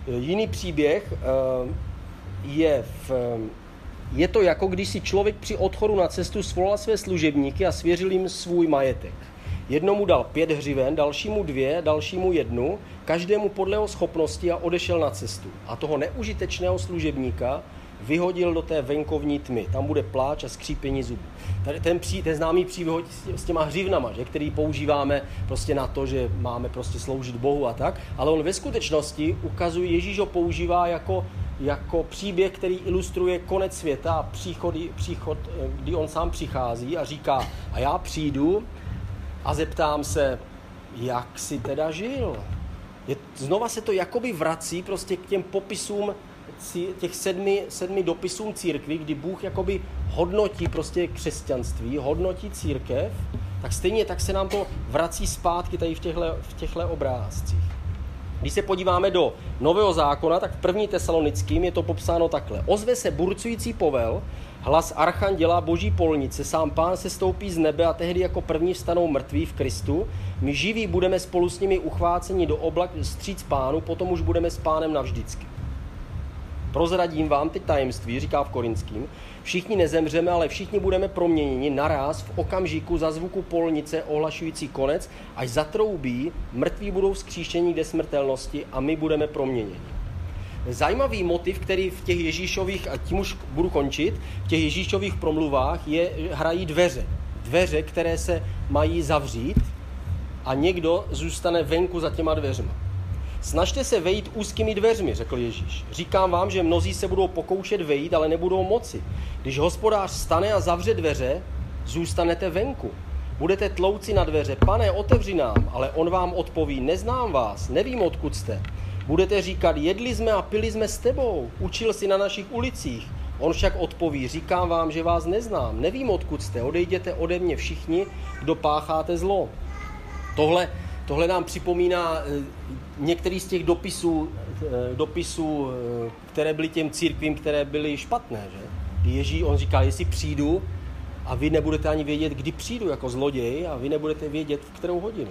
Jiný příběh eh, je v je to jako když si člověk při odchodu na cestu svolal své služebníky a svěřil jim svůj majetek. Jednomu dal pět hřiven, dalšímu dvě, dalšímu jednu, každému podle jeho schopnosti a odešel na cestu. A toho neužitečného služebníka vyhodil do té venkovní tmy. Tam bude pláč a skřípění zubů. Tady ten, pří, ten známý příběh s těma hřivnama, že, který používáme prostě na to, že máme prostě sloužit Bohu a tak, ale on ve skutečnosti ukazuje, Ježíš ho používá jako, jako příběh, který ilustruje konec světa a příchod, příchod, kdy on sám přichází a říká, a já přijdu a zeptám se, jak si teda žil? Je, znova se to jakoby vrací prostě k těm popisům těch sedmi, sedmi dopisům církvy, kdy Bůh jakoby hodnotí prostě křesťanství, hodnotí církev, tak stejně tak se nám to vrací zpátky tady v těchto, v obrázcích. Když se podíváme do Nového zákona, tak v první tesalonickým je to popsáno takhle. Ozve se burcující povel, hlas archanděla boží polnice, sám pán se stoupí z nebe a tehdy jako první vstanou mrtví v Kristu. My živí budeme spolu s nimi uchváceni do oblak stříc pánu, potom už budeme s pánem navždycky. Prozradím vám teď tajemství, říká v Korinským. Všichni nezemřeme, ale všichni budeme proměněni naraz v okamžiku za zvuku polnice ohlašující konec, až zatroubí, mrtví budou vzkříšení k smrtelnosti a my budeme proměněni. Zajímavý motiv, který v těch Ježíšových, a tím už budu končit, v těch Ježíšových promluvách je, hrají dveře. Dveře, které se mají zavřít a někdo zůstane venku za těma dveřma. Snažte se vejít úzkými dveřmi, řekl Ježíš. Říkám vám, že mnozí se budou pokoušet vejít, ale nebudou moci. Když hospodář stane a zavře dveře, zůstanete venku. Budete tlouci na dveře, pane, otevři nám, ale on vám odpoví, neznám vás, nevím, odkud jste. Budete říkat, jedli jsme a pili jsme s tebou, učil si na našich ulicích. On však odpoví, říkám vám, že vás neznám, nevím, odkud jste, odejděte ode mě všichni, kdo pácháte zlo. Tohle Tohle nám připomíná eh, některý z těch dopisů, eh, dopisů, eh, které byly těm církvím, které byly špatné. Že? Ježí, on říká, jestli přijdu a vy nebudete ani vědět, kdy přijdu jako zloděj a vy nebudete vědět, v kterou hodinu.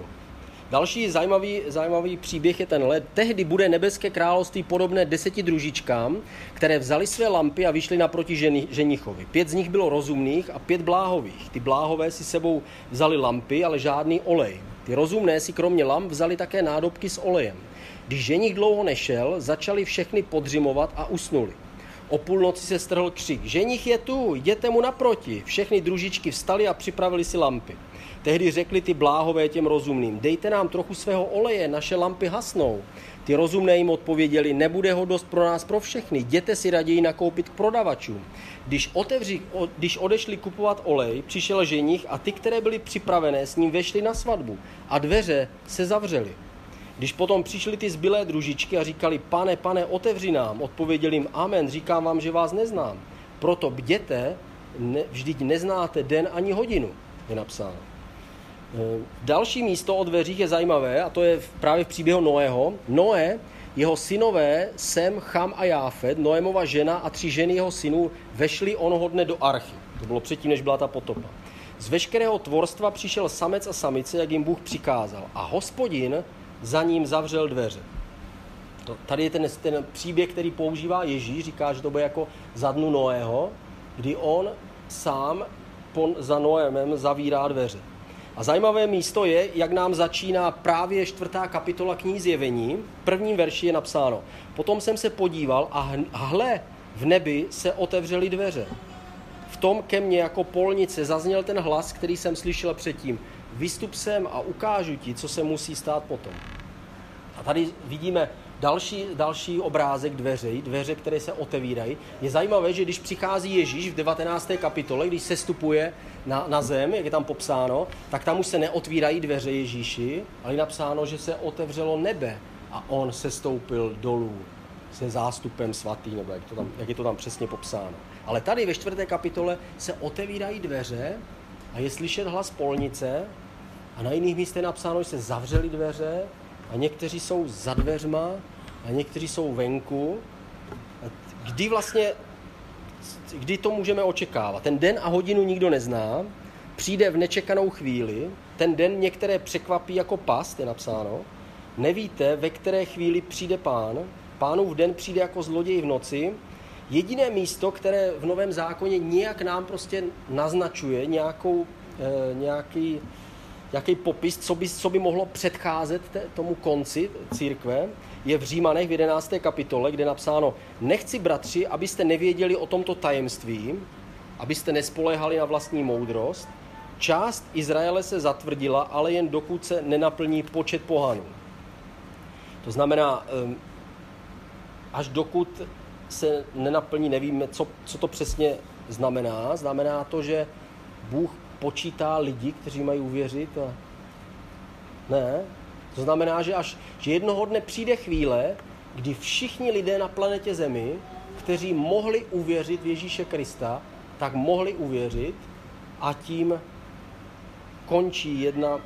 Další zajímavý, zajímavý příběh je tenhle. Tehdy bude nebeské království podobné deseti družičkám, které vzali své lampy a vyšly naproti ženi, ženichovi. Pět z nich bylo rozumných a pět bláhových. Ty bláhové si sebou vzali lampy, ale žádný olej. Ty rozumné si kromě lamp vzali také nádobky s olejem. Když ženich dlouho nešel, začali všechny podřimovat a usnuli. O půlnoci se strhl křik. Ženich je tu, jděte mu naproti. Všechny družičky vstali a připravili si lampy. Tehdy řekli ty bláhové těm rozumným, dejte nám trochu svého oleje, naše lampy hasnou. Ty rozumné jim odpověděli, nebude ho dost pro nás pro všechny, jděte si raději nakoupit k prodavačům. Když, otevři, když odešli kupovat olej, přišel ženich a ty, které byly připravené, s ním vešly na svatbu a dveře se zavřely. Když potom přišly ty zbylé družičky a říkali, pane, pane, otevři nám, odpověděli jim, amen, říkám vám, že vás neznám. Proto bděte, ne, vždyť neznáte den ani hodinu, je napsáno. E, další místo o dveřích je zajímavé a to je právě v příběhu Noého. Noé, jeho synové Sem, Cham a Jáfet, Noémova žena a tři ženy jeho synů vešli onoho dne do archy. To bylo předtím, než byla ta potopa. Z veškerého tvorstva přišel samec a samice, jak jim Bůh přikázal. A hospodin za ním zavřel dveře. To, tady je ten, ten příběh, který používá Ježíš, říká, že to bude jako za dnu Noého, kdy on sám pon, za Noémem zavírá dveře. A zajímavé místo je, jak nám začíná právě čtvrtá kapitola knihy Zjevení. V prvním verši je napsáno. Potom jsem se podíval a hle, v nebi se otevřely dveře. V tom ke mně jako polnice zazněl ten hlas, který jsem slyšel předtím. Vystup sem a ukážu ti, co se musí stát potom. A tady vidíme další, další obrázek dveře, dveře, které se otevírají. Je zajímavé, že když přichází Ježíš v 19. kapitole, když se stupuje na, na zem, jak je tam popsáno, tak tam už se neotvírají dveře Ježíši, ale je napsáno, že se otevřelo nebe a on se stoupil dolů se zástupem svatý, nebo jak, to tam, jak je to tam přesně popsáno. Ale tady ve čtvrté kapitole se otevírají dveře a je slyšet hlas polnice a na jiných místech je napsáno, že se zavřely dveře a někteří jsou za dveřma a někteří jsou venku. Kdy vlastně, kdy to můžeme očekávat? Ten den a hodinu nikdo nezná, přijde v nečekanou chvíli, ten den některé překvapí jako past, je napsáno, nevíte, ve které chvíli přijde pán, pánův den přijde jako zloděj v noci, jediné místo, které v Novém zákoně nějak nám prostě naznačuje nějakou, e, nějaký, nějaký popis, co by, co by mohlo předcházet te, tomu konci církve, je v Římanech v 11. kapitole, kde je napsáno, nechci bratři, abyste nevěděli o tomto tajemství, abyste nespoléhali na vlastní moudrost. Část Izraele se zatvrdila, ale jen dokud se nenaplní počet pohanů. To znamená, ehm, až dokud se nenaplní, nevíme, co, co to přesně znamená. Znamená to, že Bůh počítá lidi, kteří mají uvěřit a ne. To znamená, že až že jednoho dne přijde chvíle, kdy všichni lidé na planetě Zemi, kteří mohli uvěřit v Ježíše Krista, tak mohli uvěřit a tím končí jedna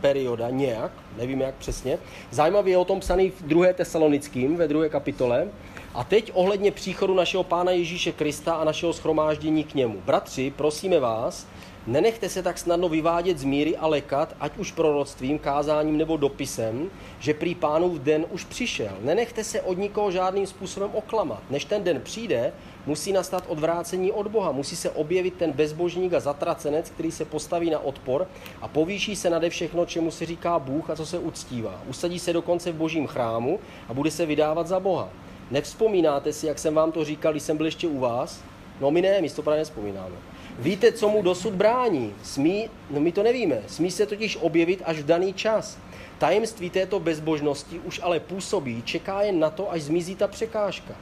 perioda nějak, nevíme jak přesně. Zajímavě je o tom psaný v 2. tesalonickým, ve druhé kapitole. A teď ohledně příchodu našeho Pána Ježíše Krista a našeho schromáždění k němu. Bratři, prosíme vás, Nenechte se tak snadno vyvádět z míry a lekat, ať už proroctvím, kázáním nebo dopisem, že prý pánův den už přišel. Nenechte se od nikoho žádným způsobem oklamat. Než ten den přijde, musí nastat odvrácení od Boha. Musí se objevit ten bezbožník a zatracenec, který se postaví na odpor a povýší se nade všechno, čemu se říká Bůh a co se uctívá. Usadí se dokonce v božím chrámu a bude se vydávat za Boha. Nevzpomínáte si, jak jsem vám to říkal, když jsem byl ještě u vás? No my ne, my to právě nevzpomínáme. Víte, co mu dosud brání? Smí, no my to nevíme. Smí se totiž objevit až v daný čas. Tajemství této bezbožnosti už ale působí, čeká jen na to, až zmizí ta překážka.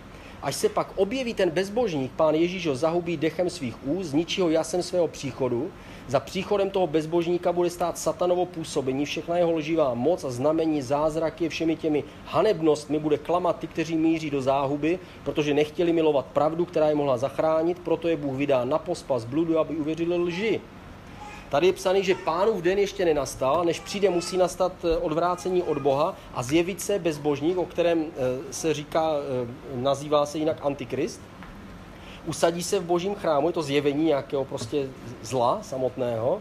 Až se pak objeví ten bezbožník, pán Ježíš ho zahubí dechem svých úst, zničí ho jasem svého příchodu, za příchodem toho bezbožníka bude stát satanovo působení, všechna jeho lživá moc a znamení, zázraky, všemi těmi hanebnostmi bude klamat ty, kteří míří do záhuby, protože nechtěli milovat pravdu, která je mohla zachránit, proto je Bůh vydá na pospas bludu, aby uvěřili lži. Tady je psaný, že pánův den ještě nenastal, než přijde, musí nastat eh, odvrácení od Boha a zjevit se bezbožník, o kterém eh, se říká, eh, nazývá se jinak Antikrist. Usadí se v božím chrámu, je to zjevení nějakého prostě zla samotného.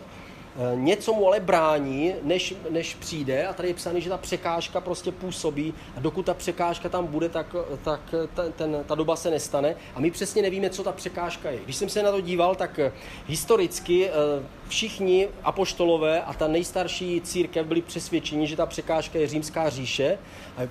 Eh, něco mu ale brání, než, než přijde a tady je psaný, že ta překážka prostě působí a dokud ta překážka tam bude, tak, tak ta, ten, ta doba se nestane a my přesně nevíme, co ta překážka je. Když jsem se na to díval, tak historicky eh, všichni apoštolové a ta nejstarší církev byli přesvědčeni, že ta překážka je římská říše,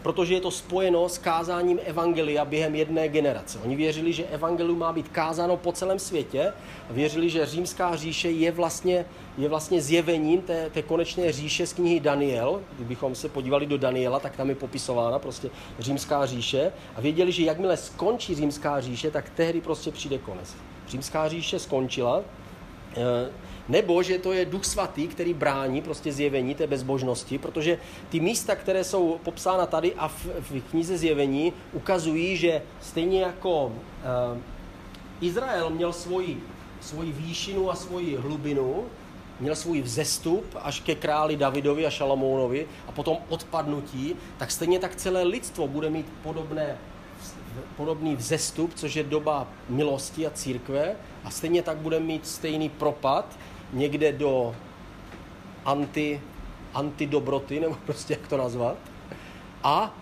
protože je to spojeno s kázáním evangelia během jedné generace. Oni věřili, že evangelium má být kázáno po celém světě a věřili, že římská říše je vlastně je vlastně zjevením té, té konečné říše z knihy Daniel. Kdybychom se podívali do Daniela, tak tam je popisována prostě římská říše a věděli, že jakmile skončí římská říše, tak tehdy prostě přijde konec. Římská říše skončila, eh, nebo že to je duch svatý, který brání prostě zjevení té bezbožnosti, protože ty místa, které jsou popsána tady a v, v knize zjevení, ukazují, že stejně jako uh, Izrael měl svoji, svoji výšinu a svoji hlubinu, měl svůj vzestup až ke králi Davidovi a Šalamounovi a potom odpadnutí, tak stejně tak celé lidstvo bude mít podobné, podobný vzestup, což je doba milosti a církve a stejně tak bude mít stejný propad někde do anti, antidobroty, nebo prostě jak to nazvat. A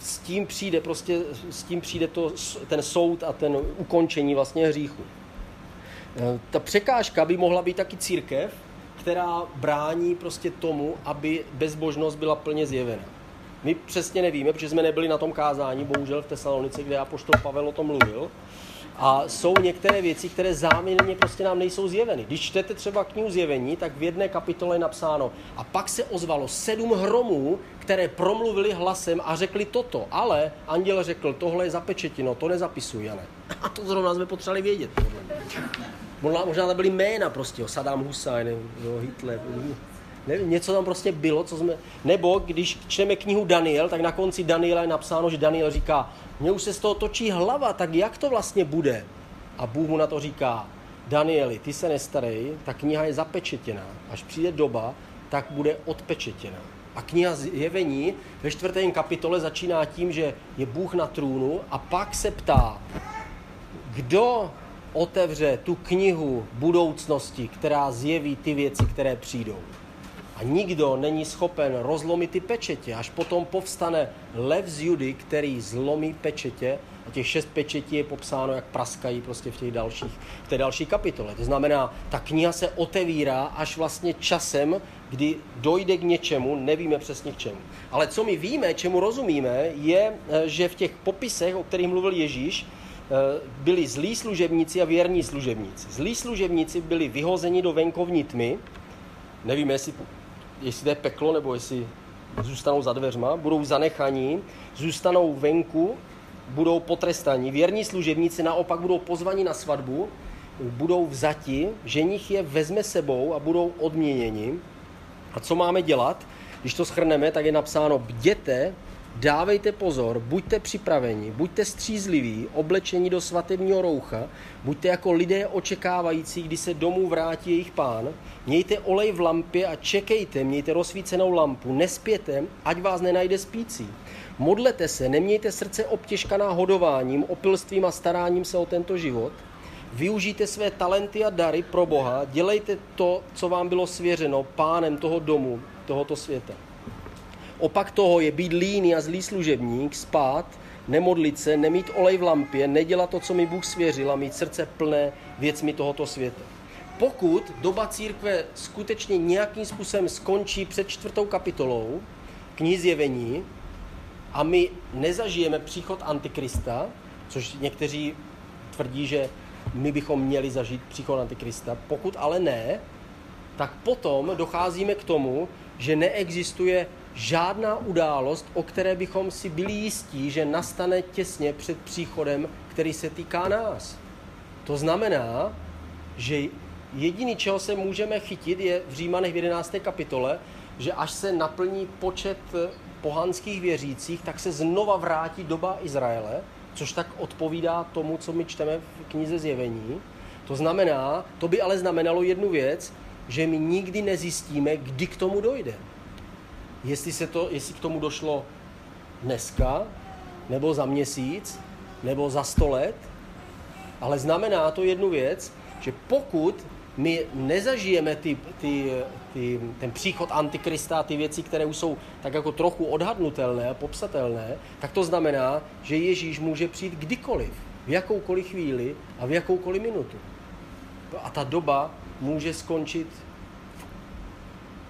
s tím přijde prostě, s tím přijde to, ten soud a ten ukončení vlastně hříchu. Eh, ta překážka by mohla být taky církev, která brání prostě tomu, aby bezbožnost byla plně zjevena. My přesně nevíme, protože jsme nebyli na tom kázání, bohužel v Tesalonice, kde apoštol Pavel o tom mluvil. A jsou některé věci, které záměrně prostě nám nejsou zjeveny. Když čtete třeba knihu zjevení, tak v jedné kapitole je napsáno a pak se ozvalo sedm hromů, které promluvili hlasem a řekli toto, ale anděl řekl, tohle je zapečetino, to nezapisuj, Jane. A to zrovna jsme potřebovali vědět. Podle mě. Možná, tam byly jména prostě, jo, Saddam Hussein, jo, Hitler, ne, něco tam prostě bylo, co jsme... Nebo když čteme knihu Daniel, tak na konci Daniela je napsáno, že Daniel říká, mně už se z toho točí hlava, tak jak to vlastně bude? A Bůh mu na to říká, Danieli, ty se nestarej, ta kniha je zapečetěná. Až přijde doba, tak bude odpečetěná. A kniha Jevení ve čtvrtém kapitole začíná tím, že je Bůh na trůnu a pak se ptá, kdo otevře tu knihu budoucnosti, která zjeví ty věci, které přijdou. A nikdo není schopen rozlomit ty pečetě. Až potom povstane lev z Judy, který zlomí pečetě a těch šest pečetí je popsáno, jak praskají prostě v, těch dalších, v té další kapitole. To znamená, ta kniha se otevírá až vlastně časem, kdy dojde k něčemu, nevíme přesně k čemu. Ale co my víme, čemu rozumíme, je, eh, že v těch popisech, o kterých mluvil Ježíš, eh, byli zlí služebníci a věrní služebníci. Zlí služebníci byli vyhozeni do venkovní tmy, nevíme, jestli, jestli to je peklo, nebo jestli zůstanou za dveřma, budou zanechaní, zůstanou venku, budou potrestaní. Věrní služebníci naopak budou pozvaní na svatbu, budou vzati, ženich je vezme sebou a budou odměněni. A co máme dělat? Když to schrneme, tak je napsáno bděte, dávejte pozor, buďte připraveni, buďte střízliví, oblečení do svatebního roucha, buďte jako lidé očekávající, kdy se domů vrátí jejich pán, mějte olej v lampě a čekejte, mějte rozsvícenou lampu, nespěte, ať vás nenajde spící. Modlete se, nemějte srdce obtěžkaná hodováním, opilstvím a staráním se o tento život, Využijte své talenty a dary pro Boha, dělejte to, co vám bylo svěřeno pánem toho domu, tohoto světa. Opak toho je být líný a zlý služebník, spát, nemodlit se, nemít olej v lampě, nedělat to, co mi Bůh svěřil a mít srdce plné věcmi tohoto světa. Pokud doba církve skutečně nějakým způsobem skončí před čtvrtou kapitolou knihy zjevení a my nezažijeme příchod Antikrista, což někteří tvrdí, že my bychom měli zažít příchod Antikrista. Pokud ale ne, tak potom docházíme k tomu, že neexistuje žádná událost, o které bychom si byli jistí, že nastane těsně před příchodem, který se týká nás. To znamená, že jediný, čeho se můžeme chytit, je v Římanech v 11. kapitole, že až se naplní počet pohanských věřících, tak se znova vrátí doba Izraele což tak odpovídá tomu, co my čteme v knize Zjevení. To znamená, to by ale znamenalo jednu věc, že my nikdy nezjistíme, kdy k tomu dojde. Jestli, se to, jestli k tomu došlo dneska, nebo za měsíc, nebo za sto let, ale znamená to jednu věc, že pokud my nezažijeme ty, ty, ty, ten příchod Antikrista, ty věci, které už jsou tak jako trochu odhadnutelné popsatelné, tak to znamená, že Ježíš může přijít kdykoliv, v jakoukoliv chvíli a v jakoukoliv minutu. A ta doba může skončit.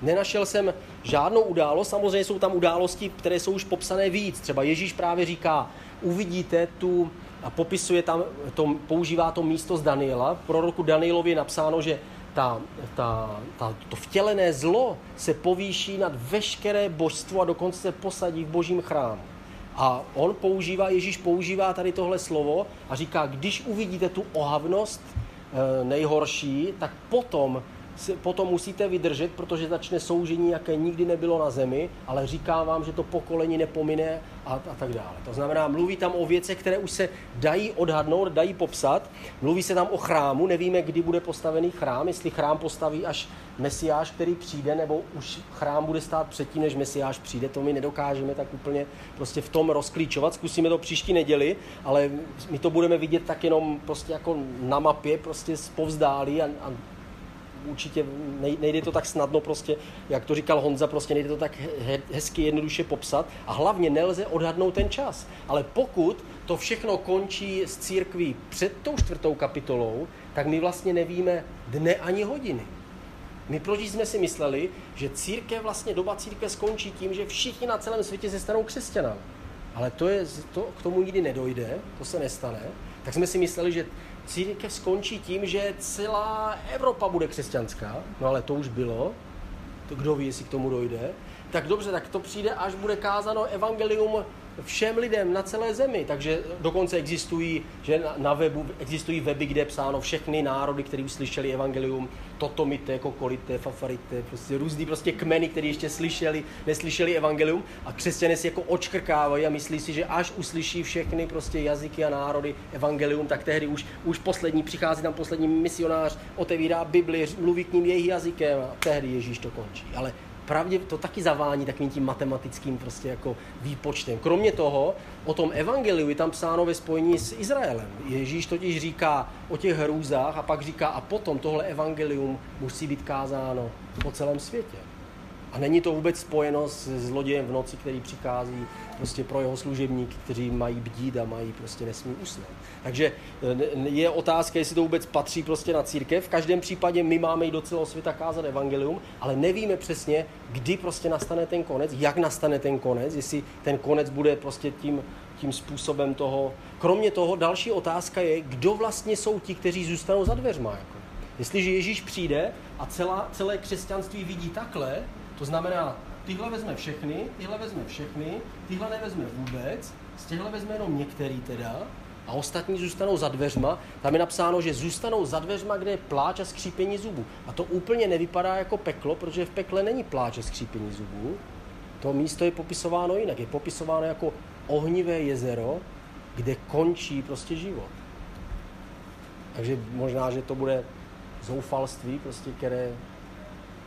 Nenašel jsem žádnou událost, samozřejmě jsou tam události, které jsou už popsané víc. Třeba Ježíš právě říká, uvidíte tu, a popisuje tam, to, používá to místo z Daniela. Pro roku Danielovi je napsáno, že ta, ta, ta, to vtělené zlo se povýší nad veškeré božstvo a dokonce se posadí v božím chrámu. A on používá, Ježíš používá tady tohle slovo a říká, když uvidíte tu ohavnost e, nejhorší, tak potom potom musíte vydržet, protože začne soužení, jaké nikdy nebylo na zemi, ale říkám vám, že to pokolení nepomine a, a tak dále. To znamená, mluví tam o věcech, které už se dají odhadnout, dají popsat. Mluví se tam o chrámu, nevíme, kdy bude postavený chrám, jestli chrám postaví až Mesiáš, který přijde, nebo už chrám bude stát předtím, než Mesiáš přijde, to my nedokážeme tak úplně prostě v tom rozklíčovat. Zkusíme to příští neděli, ale my to budeme vidět tak jenom prostě jako na mapě, prostě povzdálí a, a určitě nejde to tak snadno prostě, jak to říkal Honza, prostě nejde to tak hezky jednoduše popsat a hlavně nelze odhadnout ten čas. Ale pokud to všechno končí s církví před tou čtvrtou kapitolou, tak my vlastně nevíme dne ani hodiny. My proč jsme si mysleli, že církev, vlastně doba církve skončí tím, že všichni na celém světě se stanou křesťanami. Ale to, je, to k tomu nikdy nedojde, to se nestane. Tak jsme si mysleli, že církev skončí tím, že celá Evropa bude křesťanská, no ale to už bylo, to kdo ví, jestli k tomu dojde, tak dobře, tak to přijde, až bude kázano evangelium všem lidem na celé zemi. Takže dokonce existují, že na webu existují weby, kde je psáno všechny národy, které už slyšeli evangelium, totomite, kokolite, fafarite, prostě různý prostě kmeny, které ještě slyšeli, neslyšeli evangelium a křesťané si jako očkrkávají a myslí si, že až uslyší všechny prostě jazyky a národy evangelium, tak tehdy už, už poslední, přichází tam poslední misionář, otevírá Bibli, mluví k ním jejich jazykem a tehdy Ježíš to končí. Ale pravdě to taky zavání takovým tím matematickým prostě jako výpočtem. Kromě toho, o tom evangeliu je tam psáno ve spojení s Izraelem. Ježíš totiž říká o těch hrůzách a pak říká, a potom tohle evangelium musí být kázáno po celém světě. A není to vůbec spojeno s zlodějem v noci, který přichází prostě pro jeho služebníky, kteří mají bdít a mají prostě nesmí usnout. Takže e, je otázka, jestli to vůbec patří prostě na církev. V každém případě my máme i do celého světa kázat evangelium, ale nevíme přesně, kdy prostě nastane ten konec, jak nastane ten konec, jestli ten konec bude prostě tím, tím způsobem toho. Kromě toho další otázka je, kdo vlastně jsou ti, kteří zůstanou za dveřma. Jako. Jestliže Ježíš přijde a celá, celé křesťanství vidí takhle, to znamená, tyhle vezme všechny, tyhle vezme všechny, tyhle nevezme vůbec, z těchhle vezme jenom některý teda, a ostatní zůstanou za dveřma. Tam je napsáno, že zůstanou za dveřma, kde je pláč a skřípení zubů. A to úplně nevypadá jako peklo, protože v pekle není pláč a skřípení zubů. To místo je popisováno jinak. Je popisováno jako ohnivé jezero, kde končí prostě život. Takže možná, že to bude zoufalství, prostě, které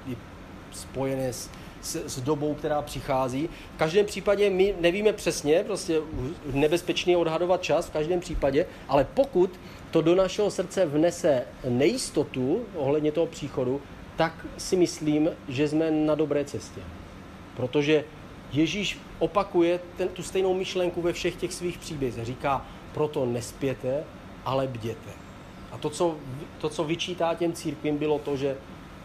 je spojené s, s, s dobou, která přichází. V každém případě my nevíme přesně, prostě nebezpečně odhadovat čas v každém případě, ale pokud to do našeho srdce vnese nejistotu ohledně toho příchodu, tak si myslím, že jsme na dobré cestě. Protože Ježíš opakuje ten, tu stejnou myšlenku ve všech těch svých příbězích. Říká, proto nespěte, ale bděte. A to co, to, co vyčítá těm církvím, bylo to, že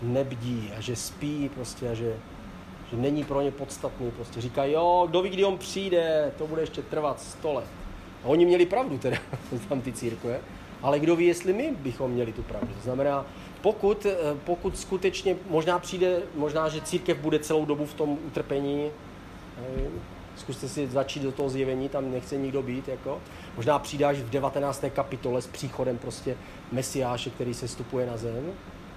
nebdí a že spí prostě a že, že není pro ně podstatný. Prostě říká, jo, kdo ví, kdy on přijde, to bude ještě trvat sto let. A oni měli pravdu teda, tam ty církve, ale kdo ví, jestli my bychom měli tu pravdu. To znamená, pokud, eh, pokud skutečně možná přijde, možná, že církev bude celou dobu v tom utrpení, zkuste si začít do toho zjevení, tam nechce nikdo být, jako. Možná přijde až v 19. kapitole s příchodem prostě Mesiáše, který se stupuje na zem,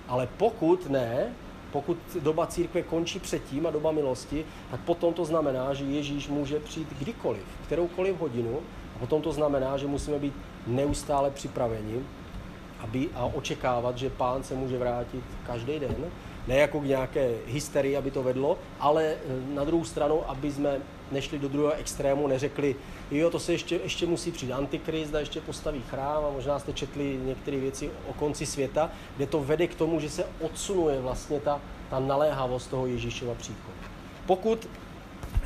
ale pokud ne, pokud doba církve končí předtím a doba milosti, tak potom to znamená, že Ježíš může přijít kdykoliv, kteroukoliv hodinu, a potom to znamená, že musíme být neustále připraveni aby, a očekávat, že pán se může vrátit každý den, ne jako k nějaké hysterii, aby to vedlo, ale eh, na druhou stranu, aby jsme nešli do druhého extrému, neřekli, jo, to se ještě, ještě musí přijít antikrist a ještě postaví chrám a možná jste četli některé věci o konci světa, kde to vede k tomu, že se odsunuje vlastně ta, ta naléhavost toho Ježíšova příchodu. Pokud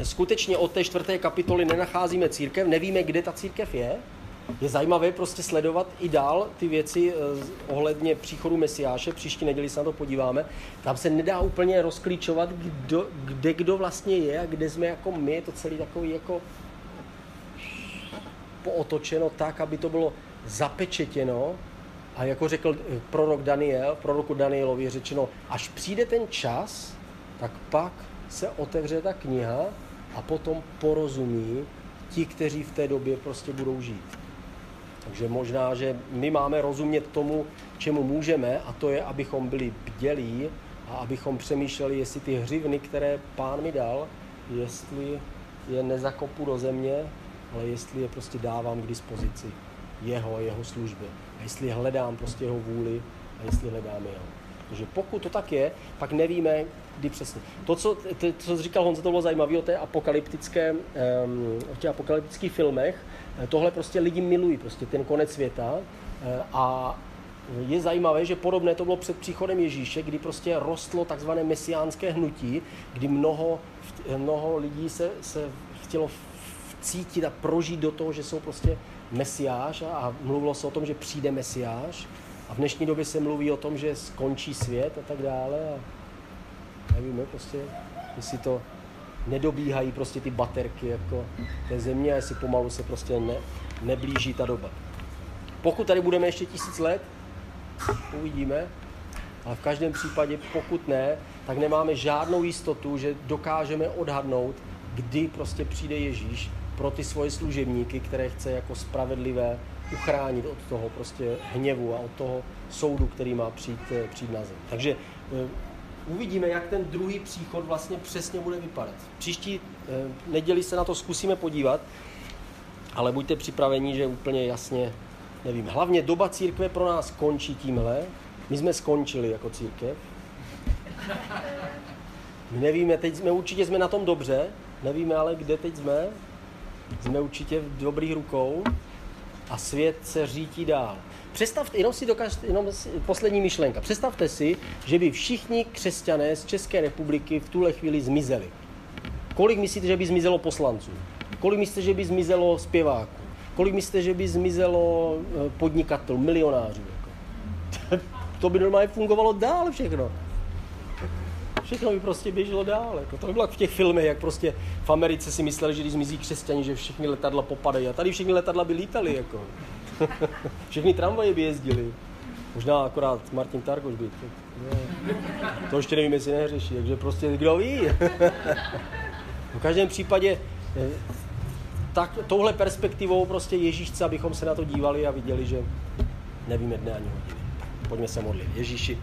skutečně od té čtvrté kapitoly nenacházíme církev, nevíme, kde ta církev je, je zajímavé prostě sledovat i dál ty věci eh, ohledně příchodu Mesiáše, příští neděli se na to podíváme. Tam se nedá úplně rozklíčovat, kdo, kde kdo vlastně je a kde jsme jako my, je to celý takový jako pootočeno tak, aby to bylo zapečetěno a jako řekl eh, prorok Daniel, proroku Danielovi je řečeno, až přijde ten čas, tak pak se otevře ta kniha a potom porozumí ti, kteří v té době prostě budou žít. Takže možná, že my máme rozumět tomu, čemu můžeme, a to je, abychom byli bdělí a abychom přemýšleli, jestli ty hřivny, které pán mi dal, jestli je nezakopu do země, ale jestli je prostě dávám k dispozici jeho, jeho služby. A jestli hledám prostě jeho vůli a jestli hledám jeho. Protože pokud to tak je, pak nevíme, kdy přesně. To, co, to, co říkal Honza, to bylo zajímavé o té apokalyptické, um, o těch apokalyptických filmech, tohle prostě lidi milují, prostě ten konec světa. Eh, a je zajímavé, že podobné to bylo před příchodem Ježíše, kdy prostě rostlo takzvané mesiánské hnutí, kdy mnoho, mnoho lidí se, se chtělo cítit a prožít do toho, že jsou prostě mesiáš a mluvilo se o tom, že přijde mesiáš. A v dnešní době se mluví o tom, že skončí svět a tak dále. A nevíme prostě, jestli to nedobíhají prostě ty baterky jako té země, jestli pomalu se prostě ne, neblíží ta doba. Pokud tady budeme ještě tisíc let, uvidíme, ale v každém případě, pokud ne, tak nemáme žádnou jistotu, že dokážeme odhadnout, kdy prostě přijde Ježíš pro ty svoje služebníky, které chce jako spravedlivé uchránit od toho prostě hněvu a od toho soudu, který má přijít, přijít na zem. Takže eh, uvidíme, jak ten druhý příchod vlastně přesně bude vypadat. Příští eh, neděli se na to zkusíme podívat, ale buďte připraveni, že úplně jasně nevím. Hlavně doba církve pro nás končí tímhle. My jsme skončili jako církev. My nevíme, teď jsme určitě jsme na tom dobře, nevíme ale, kde teď jsme. Jsme určitě v dobrých rukou a svět se řítí dál. Představte, jenom si dokážete, jenom si, poslední myšlenka, představte si, že by všichni křesťané z České republiky v tuhle chvíli zmizeli. Kolik myslíte, že by zmizelo poslanců? Kolik myslíte, že by zmizelo zpěváků? Kolik myslíte, že by zmizelo eh, podnikatelů, milionářů? To by normálně fungovalo dál všechno. Všechno by prostě běželo dál. Jako. To by bylo v těch filmech, jak prostě v Americe si mysleli, že když zmizí křesťani, že všichni letadla popadají. A tady všechny letadla by lítaly. Jako. všechny tramvaje by jezdily. Možná akorát Martin Tarkoš by. To ještě nevím, jestli neřeší, takže prostě kdo ví. v každém případě eh, tak touhle perspektivou prostě Ježíš chce, abychom se na to dívali a viděli, že nevíme dne ani hodiny. Pojďme se modlit. Ježíši,